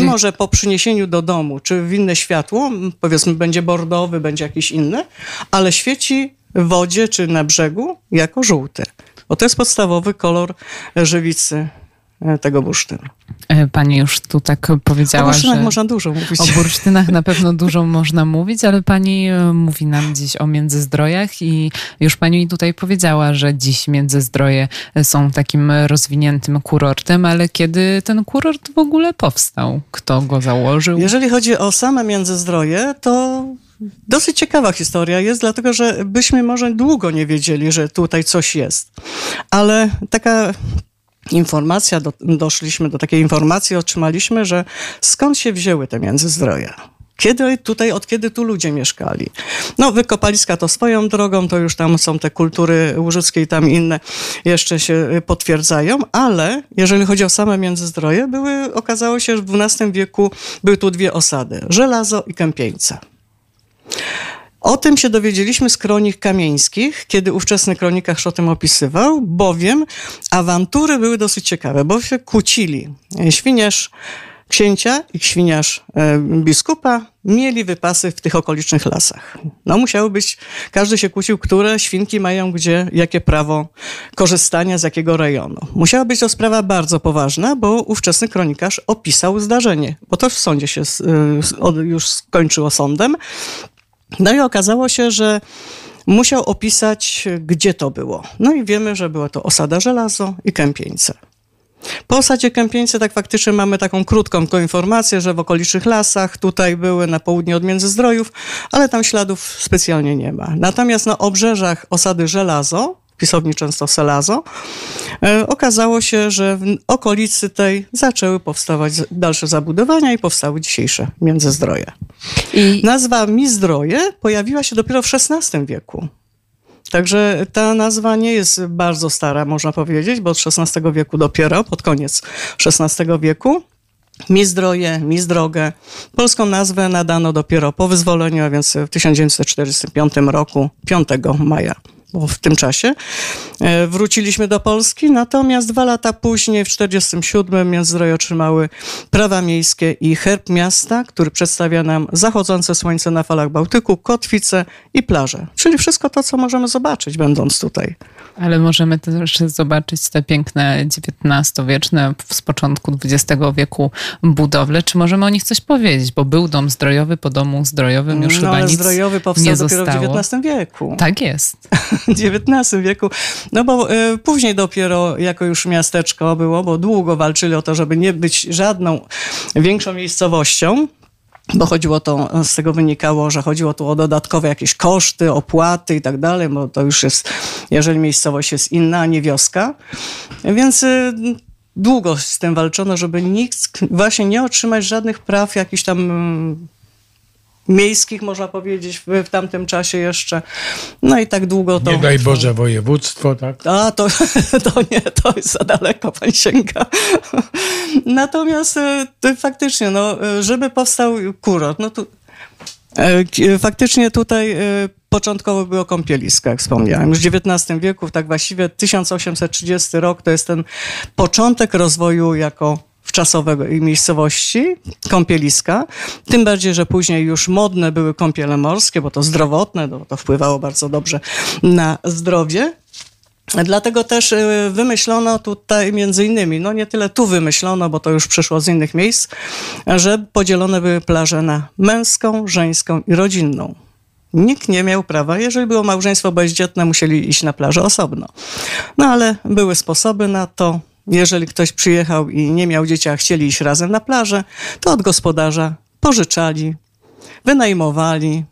Mimo, że po przyniesieniu do domu, czy w inne światło, powiedzmy będzie bordowy, będzie jakiś inny, ale świeci w wodzie czy na brzegu jako żółty. Bo to jest podstawowy kolor żywicy tego bursztynu. E, Pani już tu tak O powiedziała, bursztynach że... można dużo mówić. O bursztynach na pewno dużo można mówić, ale pani e, mówi nam dziś o Międzyzdrojach i już pani tutaj powiedziała, że dziś Międzyzdroje są takim rozwiniętym kurortem, ale kiedy ten kurort w ogóle powstał? Kto go założył? Jeżeli chodzi o same Międzyzdroje, to dosyć ciekawa historia jest, dlatego że byśmy może długo nie wiedzieli, że tutaj coś jest. Ale taka informacja, do, doszliśmy do takiej informacji, otrzymaliśmy, że skąd się wzięły te Międzyzdroje. Kiedy tutaj, od kiedy tu ludzie mieszkali? No, wykopaliska to swoją drogą, to już tam są te kultury łużyckie i tam inne jeszcze się y, potwierdzają, ale jeżeli chodzi o same Międzyzdroje, były, okazało się, że w XII wieku były tu dwie osady, Żelazo i Kępieńca. O tym się dowiedzieliśmy z kronik kamieńskich, kiedy ówczesny kronikarz o tym opisywał, bowiem awantury były dosyć ciekawe, bo się kłócili. Świniarz księcia i świniarz e, biskupa mieli wypasy w tych okolicznych lasach. No musiały być, każdy się kłócił, które świnki mają gdzie, jakie prawo korzystania z jakiego rejonu. Musiała być to sprawa bardzo poważna, bo ówczesny kronikarz opisał zdarzenie, bo to w sądzie się od- już skończyło sądem. No i okazało się, że musiał opisać, gdzie to było. No i wiemy, że była to osada Żelazo i Kępieńce. Po osadzie Kępieńcy tak faktycznie mamy taką krótką informację, że w okolicznych lasach tutaj były na południe od Międzyzdrojów, ale tam śladów specjalnie nie ma. Natomiast na obrzeżach osady Żelazo, pisowni często Selazo, e, okazało się, że w okolicy tej zaczęły powstawać dalsze zabudowania i powstały dzisiejsze Międzyzdroje. I Nazwa Mizdroje pojawiła się dopiero w XVI wieku. Także ta nazwa nie jest bardzo stara, można powiedzieć, bo od XVI wieku dopiero, pod koniec XVI wieku. Mizdroje, Mizdrogę. Polską nazwę nadano dopiero po wyzwoleniu, a więc w 1945 roku, 5 maja. W tym czasie e, wróciliśmy do Polski, natomiast dwa lata później, w 1947, Międzyzdroje otrzymały prawa miejskie i herb miasta, który przedstawia nam zachodzące słońce na falach Bałtyku, kotwice i plaże. Czyli wszystko to, co możemy zobaczyć, będąc tutaj. Ale możemy też zobaczyć te piękne XIX-wieczne, z początku XX wieku budowle. Czy możemy o nich coś powiedzieć? Bo był dom zdrojowy, po domu zdrojowym już no, chyba nic zdrojowy powstał nie dopiero zostało. w XIX wieku. Tak jest. <laughs> XIX wieku. No bo y, później dopiero jako już miasteczko było, bo długo walczyli o to, żeby nie być żadną większą miejscowością. Bo chodziło to, z tego wynikało, że chodziło tu o dodatkowe jakieś koszty, opłaty i tak dalej, bo to już jest, jeżeli miejscowość jest inna, a nie wioska. Więc y, długo z tym walczono, żeby nikt właśnie nie otrzymać żadnych praw jakichś tam miejskich, można powiedzieć, w, w tamtym czasie jeszcze. No i tak długo to... Nie daj Boże województwo, tak? A, to, <laughs> to nie, to jest za daleko, pan sięga. <laughs> Natomiast to faktycznie, no, żeby powstał kurort, no tu e, k- faktycznie tutaj początkowo było kąpielisko, jak wspomniałem. Już w XIX wieku, tak właściwie 1830 rok to jest ten początek rozwoju jako wczasowego i miejscowości, kąpieliska. Tym bardziej, że później już modne były kąpiele morskie, bo to zdrowotne, bo to wpływało bardzo dobrze na zdrowie. Dlatego też y, wymyślono tutaj między innymi, no nie tyle tu wymyślono, bo to już przyszło z innych miejsc, że podzielone były plaże na męską, żeńską i rodzinną. Nikt nie miał prawa, jeżeli było małżeństwo bezdzietne, musieli iść na plażę osobno. No ale były sposoby na to. Jeżeli ktoś przyjechał i nie miał dzieci, a chcieli iść razem na plażę, to od gospodarza pożyczali, wynajmowali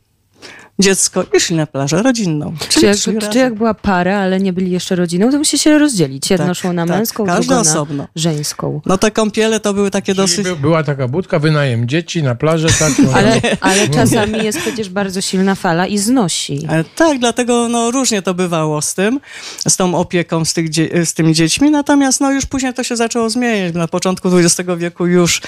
dziecko i szli na plażę rodzinną. czy Czyli jak, szli czy jak była para, ale nie byli jeszcze rodziną, to musi się rozdzielić. Jedno Tak, szło na tak. męską, Każdy drugo na osobno. żeńską. No te kąpiele to były takie Czyli dosyć... by, była taka budka, wynajem dzieci na plażę, tak? No, Ale, <laughs> ale czasami jest przecież bardzo silna fala i znosi. E, Tak, dlatego no, różnie to bywało z tym, z tą opieką z, tych dzie- z tymi dziećmi, natomiast no, już później to się zaczęło zmieniać. Na początku XX wieku już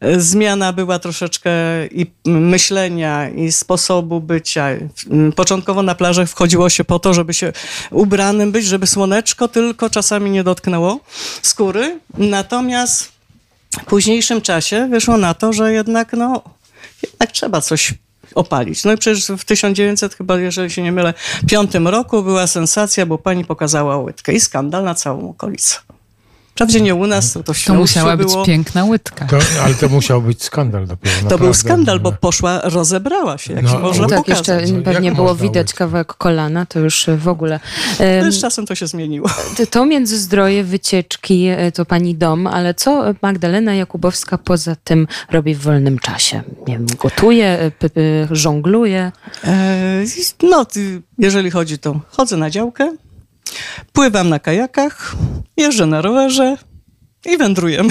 e, zmiana była troszeczkę i myślenia, i sposobu bycia. M, Początkowo na plażach wchodziło się po to, żeby się ubranym być, żeby słoneczko tylko czasami nie dotknęło skóry, natomiast w późniejszym czasie wyszło na to, że jednak no, jednak trzeba coś opalić. No i przecież w 1900 chyba, jeżeli się nie mylę, piątym roku była sensacja, bo pani pokazała łydkę i skandal na całą okolicę. Wprawdzie nie u nas, to, to, musiała być było. piękna łydka. To, ale to musiał być skandal dopiero. To naprawdę. był skandal, bo poszła, rozebrała się, jak No, się można tak, pokazać. jeszcze No, pewnie było widać kawałek kolana, to już w ogóle. Ale Em, z czasem to się zmieniło. To Międzyzdroje, wycieczki, e, to pani dom, ale co Magdalena Jakubowska poza tym robi w wolnym czasie? Nie wiem, gotuje, e, p- p- żongluje. E, No, jeżeli chodzi, to chodzę na działkę, pływam na kajakach, jeżdżę na rowerze i wędrujemy.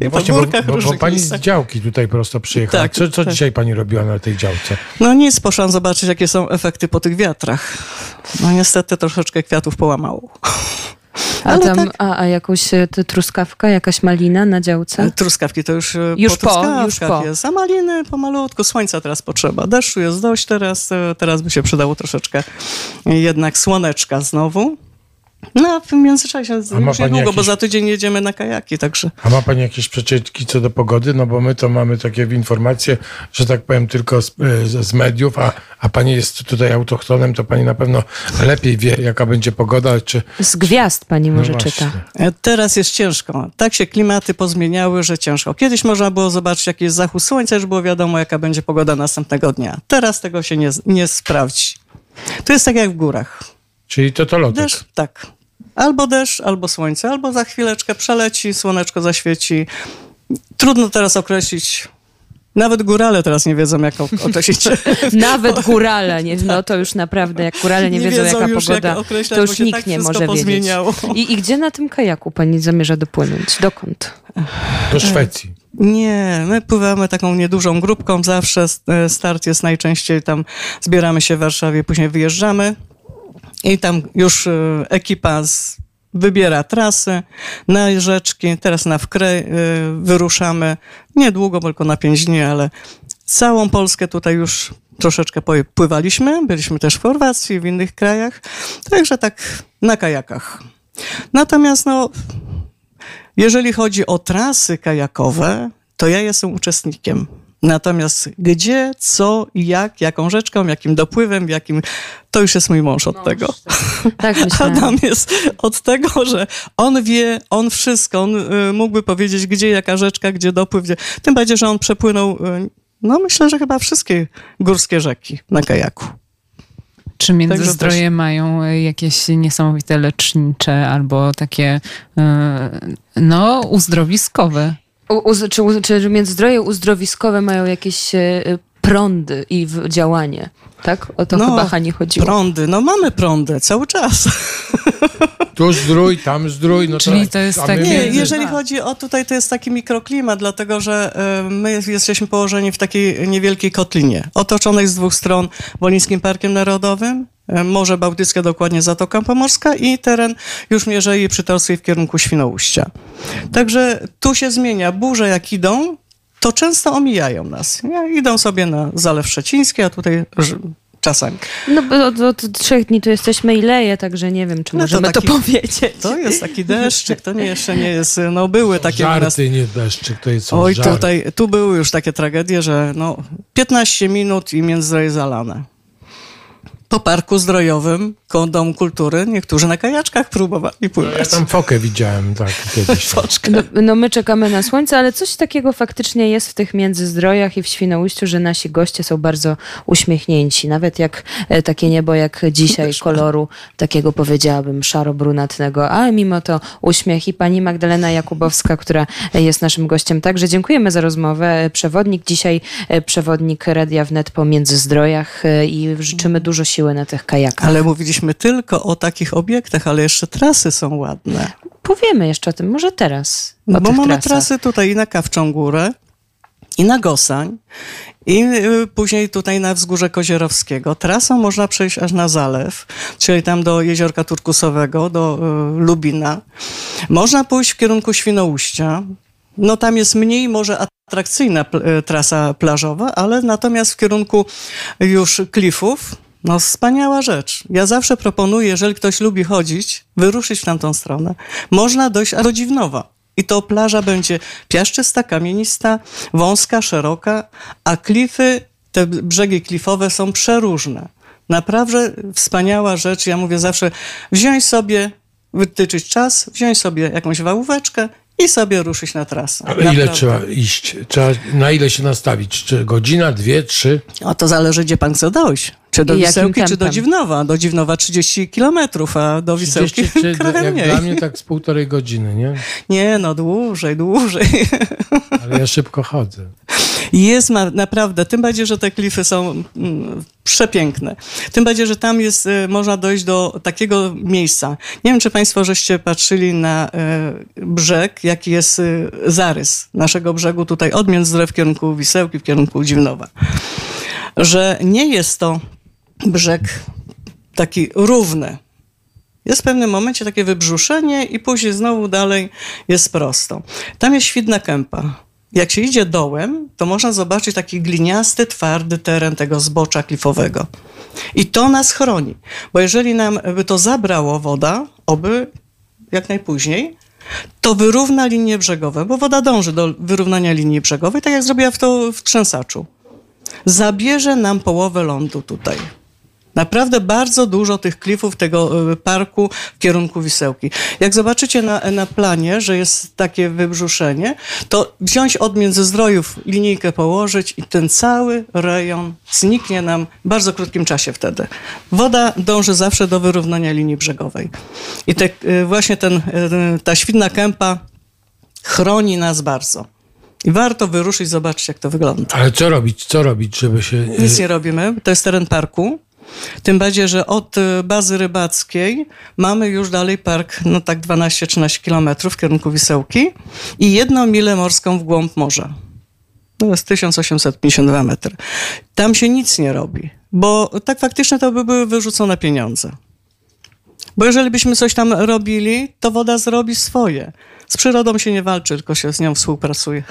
No właśnie, bo, bo, bo pani miejscach. z działki tutaj prosto przyjechała. Tak, co co tak. dzisiaj pani robiła na tej działce? No nic, poszłam zobaczyć, jakie są efekty po tych wiatrach. No niestety troszeczkę kwiatów połamało. A tam, tak. a, a jakąś e, t- truskawka, jakaś malina na działce? Truskawki to już, e, Już po po, już po. jest. A maliny pomalutku, słońca teraz potrzeba. Deszczu jest dość teraz, e, teraz by się przydało troszeczkę jednak słoneczka znowu. No w międzyczasie już niedługo, bo jakieś- za tydzień jedziemy na kajaki, także... A ma pani jakieś przecieki co do pogody? No bo my to mamy takie informacje, że tak powiem, tylko z, z z mediów, a, a pani jest tutaj autochtonem, to pani na pewno lepiej wie, jaka będzie pogoda, czy... Z gwiazd pani No może właśnie. czyta. E, Teraz jest ciężko. Tak się klimaty pozmieniały, że ciężko. Kiedyś można było zobaczyć, jaki jest zachód słońca, już było wiadomo, jaka będzie pogoda następnego dnia. Teraz tego się nie, nie sprawdzi. To jest tak jak w górach. Czyli to to lotek. Deszcz, tak. Albo deszcz, albo słońce, albo za chwileczkę przeleci, słoneczko zaświeci. Trudno teraz określić. Nawet górale teraz nie wiedzą, jak określić. <laughs> Nawet <laughs> górale, nie, no to już naprawdę, jak górale nie, Nie wiedzą, wiedzą jaka już, pogoda, jak określać, to bo już się nikt tak nie może pozmieniało. wiedzieć. I, I gdzie na tym kajaku pani zamierza dopłynąć? Dokąd? Do Szwecji. Nie, my pływamy taką niedużą grupką zawsze. e, Start jest najczęściej tam, zbieramy się w Warszawie, później wyjeżdżamy i tam już e, ekipa z, wybiera trasy na rzeczki. Teraz na Wkrej e, wyruszamy. Niedługo, tylko na pięć dni, ale całą Polskę tutaj już troszeczkę pływaliśmy. Byliśmy też w Chorwacji, w innych krajach. Także tak na kajakach. Natomiast no, jeżeli chodzi o trasy kajakowe, to ja jestem uczestnikiem. Natomiast gdzie, co jak, jaką rzeczką, jakim dopływem, jakim, to już jest mój mąż od tego. Tak myślałam. <laughs> Adam jest od tego, że on wie, on wszystko, on y, mógłby powiedzieć, gdzie jaka rzeczka, gdzie dopływ, gdzie... Tym bardziej, że on przepłynął, y, no myślę, że chyba wszystkie górskie rzeki na kajaku. Czy Międzyzdroje Także mają e, jakieś niesamowite lecznicze albo takie, no, uzdrowiskowe? U, uz, czy, czy międzyzdroje uzdrowiskowe mają jakieś e, prądy i w, działanie? Tak? O to No, chyba Hani chodziło. Prądy, no mamy prądy cały czas. Tu zdrój, tam zdrój. No Czyli tak, to jest takie- Nie, jeżeli chodzi o tutaj, to jest taki mikroklimat, dlatego że e, my jesteśmy położeni w takiej niewielkiej kotlinie, otoczonej z dwóch stron Wolińskim Parkiem Narodowym, e, Morze Bałtyckie, dokładnie Zatoka Pomorska i teren już Mierzei Przytorskiej w kierunku Świnoujścia. Także tu się zmienia. Burze jak idą, to często omijają nas. Nie? Idą sobie na Zalew Szczeciński, a tutaj czasami. No bo od, od trzech dni tu jesteśmy i leje, także nie wiem, czy No to możemy to, taki- powiedzieć. To jest taki deszczyk, to nie, jeszcze nie jest, no były takie Żarty, nie deszczyk, to jest Oj, żarty. tutaj, tu były już takie tragedie, że no 15 minut i międzyzdroje zalane. Po parku zdrojowym, Domu Kultury, niektórzy na kajaczkach próbowali Ja pływać. tam fokę widziałem, tak, <laughs> kiedyś. No, no my czekamy na słońce, ale coś takiego faktycznie jest w tych międzyzdrojach i w Świnoujściu, że nasi goście są bardzo uśmiechnięci. Nawet jak e, takie niebo jak dzisiaj, koloru takiego powiedziałabym szaro-brunatnego, a mimo to uśmiech i pani Magdalena Jakubowska, która jest naszym gościem. Także dziękujemy za rozmowę. Przewodnik dzisiaj, e, przewodnik Radia Wnet po Międzyzdrojach e, i życzymy dużo siły na tych kajakach. Ale mówiliśmy tylko o takich obiektach, ale jeszcze trasy są ładne. Powiemy jeszcze o tym, może teraz. O No bo mamy trasach. trasy tutaj i na Kawczą Górę, i na Gosań, i y, później tutaj na Wzgórze Kozierowskiego. Trasą można przejść aż na Zalew, czyli tam do Jeziorka Turkusowego, do y, Lubina. Można pójść w kierunku Świnoujścia. No tam jest mniej może atrakcyjna pl- y, trasa plażowa, ale natomiast w kierunku już klifów, no wspaniała rzecz. Ja zawsze proponuję, jeżeli ktoś lubi chodzić, wyruszyć w tamtą stronę. Można dojść do Dziwnowa. I to plaża będzie piaszczysta, kamienista, wąska, szeroka, a klify, te brzegi klifowe są przeróżne. Naprawdę wspaniała rzecz. Ja mówię zawsze, wziąć sobie, wytyczyć czas, wziąć sobie jakąś wałóweczkę i sobie ruszyć na trasę. Ale ile Naprawdę. trzeba iść? Trzeba, na ile się nastawić? Czy godzina, dwie, trzy? A to zależy, gdzie pan chce dojść. Czy do I Wisełki, czy do? Dziwnowa. Do Dziwnowa 30 kilometrów, a do Wisełki 30, czy trochę jak mniej. dla mnie tak z półtorej godziny, nie? Nie, no dłużej, dłużej. <laughs> Ale ja szybko chodzę. Jest ma, naprawdę, tym bardziej, że te klify są mm, przepiękne. Tym bardziej, że tam jest, y, można dojść do takiego miejsca. Nie wiem, czy państwo żeście patrzyli na y, brzeg, jaki jest y, zarys naszego brzegu tutaj od Międzyzdroja w kierunku Wisełki, w kierunku Dziwnowa. Że nie jest to brzeg taki równy. Jest w pewnym momencie takie wybrzuszenie i później znowu dalej jest prosto. Tam jest świdna kępa. Jak się idzie dołem, to można zobaczyć taki gliniasty, twardy teren tego zbocza klifowego. I to nas chroni, bo jeżeli nam by to zabrało woda, oby jak najpóźniej, to wyrówna linie brzegowe, bo woda dąży do wyrównania linii brzegowej, tak jak zrobiła w to w Trzęsaczu. Zabierze nam połowę lądu tutaj. Naprawdę bardzo dużo tych klifów tego y, parku w kierunku Wisełki. Jak zobaczycie na, na planie, że jest takie wybrzuszenie, to wziąć od Międzyzdrojów linijkę położyć i ten cały rejon zniknie nam w bardzo krótkim czasie wtedy. Woda dąży zawsze do wyrównania linii brzegowej. I te, y, właśnie ten, y, ta świdna kępa chroni nas bardzo. I warto wyruszyć, zobaczyć, jak to wygląda. Ale co robić? Co robić, żeby się... Nic nie robimy. To jest teren parku. Tym bardziej, że od y, bazy rybackiej mamy już dalej park, no tak 12-13 kilometrów w kierunku Wisełki i jedną milę morską w głąb morza. To jest 1852 metry. Tam się nic nie robi, bo tak faktycznie to by były wyrzucone pieniądze. Bo jeżeli byśmy coś tam robili, to woda zrobi swoje. Z przyrodą się nie walczy, tylko się z nią współpracuje.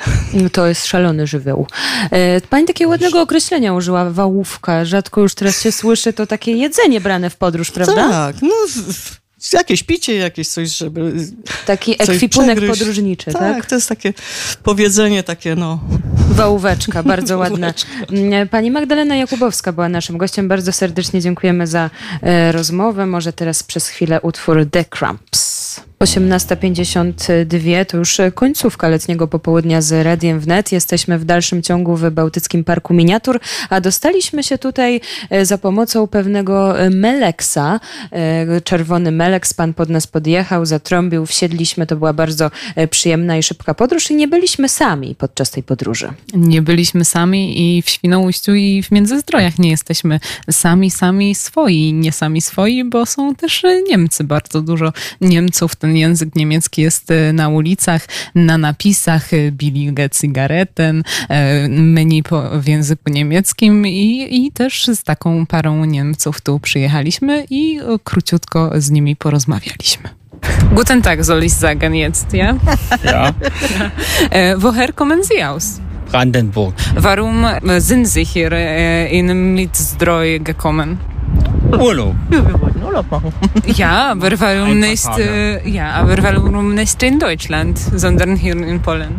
To jest szalony żywioł. E, Pani takiego ładnego określenia użyła, wałówka. Rzadko już teraz się słyszy to takie jedzenie brane w podróż, prawda? Tak, no jakieś picie, jakieś coś, żeby Taki coś ekwipunek przegryźć. podróżniczy, tak? tak? to jest takie powiedzenie takie, no. Wałóweczka, bardzo <laughs> ładna. Mm, Pani Magdalena Jakubowska była naszym gościem. Bardzo serdecznie dziękujemy za e, rozmowę. Może teraz przez chwilę utwór The Cramps. 18.52 to już końcówka letniego popołudnia z Radiem Wnet. Jesteśmy w dalszym ciągu w Bałtyckim Parku Miniatur, a dostaliśmy się tutaj e, za pomocą pewnego e, Meleksa. E, Czerwony Meleks, pan pod nas podjechał, zatrąbił, wsiedliśmy. To była bardzo e, przyjemna i szybka podróż i nie byliśmy sami podczas tej podróży. Nie byliśmy sami i w Świnoujściu i w Międzyzdrojach nie jesteśmy sami, sami swoi. Nie sami swoi, bo są też Niemcy. Bardzo dużo Niemców. Ten język niemiecki jest e, na ulicach, na napisach e, Billige Zigaretten, e, menu po, w języku niemieckim i, i też z taką parą Niemców tu przyjechaliśmy i króciutko z nimi porozmawialiśmy. Guten Tag soll ich sagen jetzt, ja? Ja, <laughs> woher kommen Sie aus? Brandenburg. Warum sind Sie hier in Mitzdroi gekommen? Urlaub. Ja, <laughs> aber warum Ein paar nicht? Tage. Äh, ja, aber warum nicht in Deutschland, sondern hier in Polen?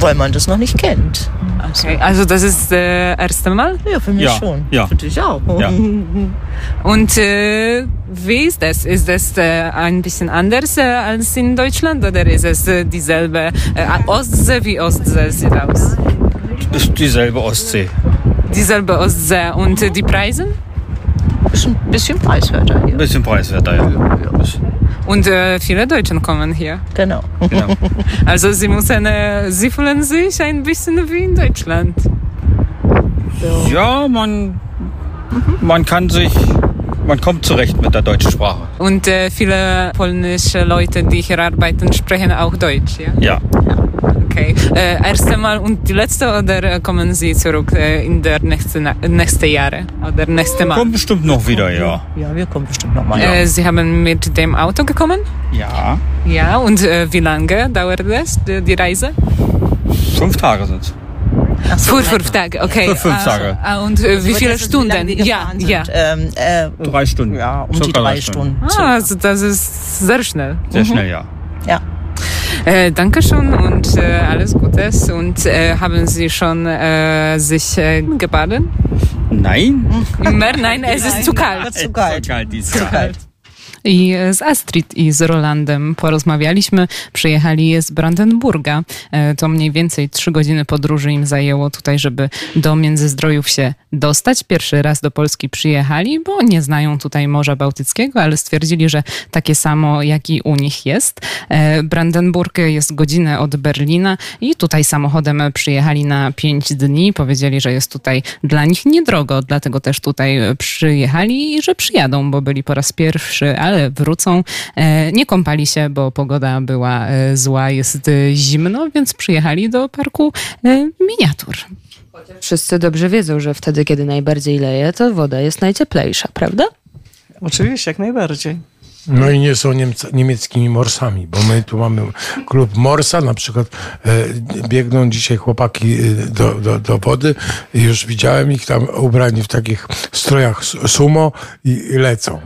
weil man das noch nicht kennt. Okay, also das ist äh, erste Mal. Ja, für mich Ja, schon. ja. Für dich auch. Ja. <laughs> Und äh, wie ist das? Ist das äh, ein bisschen anders äh, als in Deutschland oder ist es äh, dieselbe äh, Ostsee wie Ostsee sieht aus? Ist dieselbe Ostsee. Dieselbe Ostsee und äh, die Preise? Ist ein bisschen preiswerter hier. Bisschen preiswerter, ja. Und äh, viele Deutschen kommen hier. Genau. Genau. <laughs> Also sie müssen, äh, sie fühlen sich ein bisschen wie in Deutschland. Ja, man, man kann sich, man kommt zurecht mit der deutschen Sprache. Und äh, viele polnische Leute, die hier arbeiten, sprechen auch Deutsch, ja? Ja. Okay. Äh, erste Mal und die letzte oder äh, kommen Sie zurück äh, in der nächsten nächste Jahre oder nächste Mal? Kommt bestimmt noch wieder, ja. Ja, wir kommen bestimmt nochmal. Äh, Sie haben mit dem Auto gekommen? Ja. Ja. Und äh, wie lange dauert das, die, die Reise? Fünf Tage sind's. Für fünf Tage, okay. Für fünf Ah, Tage. Ah, und äh, wie viele ist, wie lange Stunden? wir Ja, gefahren ja. sind. Ähm, äh, Drei Stunden. ja, um Circa die drei Stunden. Ah, also das ist sehr schnell. Sehr schnell, ja. Ja. Äh, Dankeschön und äh, alles Gutes. Und äh, haben Sie schon äh, sich äh, gebadet? Nein. Im Meer? Nein, es ist zu kalt. Zu kalt. Zu kalt dieses Zu Jahr. kalt. I z Astrid i z Rolandem porozmawialiśmy. Przyjechali z Brandenburga. E, To mniej więcej trzy godziny podróży im zajęło tutaj, żeby do Międzyzdrojów się dostać. Pierwszy raz do Polski przyjechali, bo nie znają tutaj Morza Bałtyckiego, ale stwierdzili, że takie samo jak i u nich jest. E, Brandenburg jest godzinę od Berlina i tutaj samochodem przyjechali na pięć dni. Powiedzieli, że jest tutaj dla nich niedrogo, dlatego też tutaj przyjechali i że przyjadą, bo byli po raz pierwszy, ale wrócą. E, Nie kąpali się, bo pogoda była e, zła, jest e, zimno, więc przyjechali do parku miniatur. Wszyscy dobrze wiedzą, że wtedy, kiedy najbardziej leje, to woda jest najcieplejsza, prawda? Oczywiście, jak najbardziej. No i nie są Niemca, niemieckimi morsami, bo my tu mamy klub Morsa, na przykład e, biegną dzisiaj chłopaki do, do, do wody i już widziałem ich tam ubrani w takich strojach sumo i, i lecą.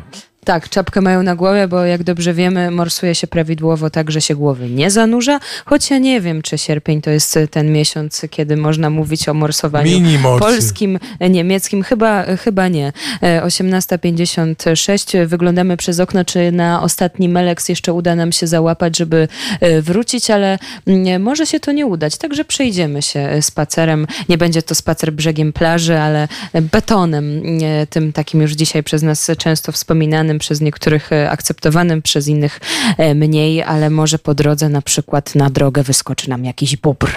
Tak, czapkę mają na głowie, bo jak dobrze wiemy, morsuje się prawidłowo tak, że się głowy nie zanurza, choć ja nie wiem, czy sierpień to jest ten miesiąc, kiedy można mówić o morsowaniu polskim, niemieckim. Chyba, chyba nie. E, 18.56. Wyglądamy przez okno, czy na ostatni Meleks jeszcze uda nam się załapać, żeby e, wrócić, ale mm, może się to nie udać. Także przejdziemy się e, spacerem. Nie będzie to spacer brzegiem plaży, ale betonem, e, tym takim już dzisiaj przez nas często wspominanym, przez niektórych e, akceptowanym, przez innych e, mniej, ale może po drodze na przykład na drogę wyskoczy nam jakiś bóbr.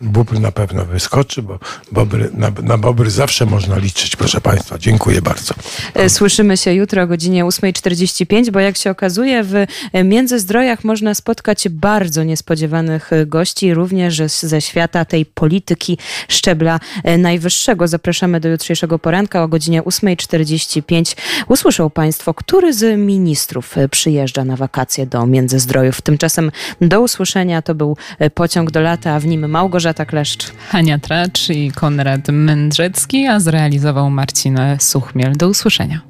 Bóbr na pewno wyskoczy, bo bobry, na, na bobry zawsze można liczyć, proszę Państwa. Dziękuję bardzo. E, Słyszymy się jutro o godzinie 8.45, bo jak się okazuje, w e, Międzyzdrojach można spotkać bardzo niespodziewanych e, gości, również ze świata tej polityki szczebla najwyższego. Zapraszamy do jutrzejszego poranka o godzinie 8.45. Usłyszą Państwo, który z ministrów przyjeżdża na wakacje do Międzyzdrojów. Tymczasem do usłyszenia to był pociąg do lata, a w nim Małgorzata Kleszcz. Hania Tracz i Konrad Mędrzecki, a zrealizował Marcin Suchmiel. Do usłyszenia.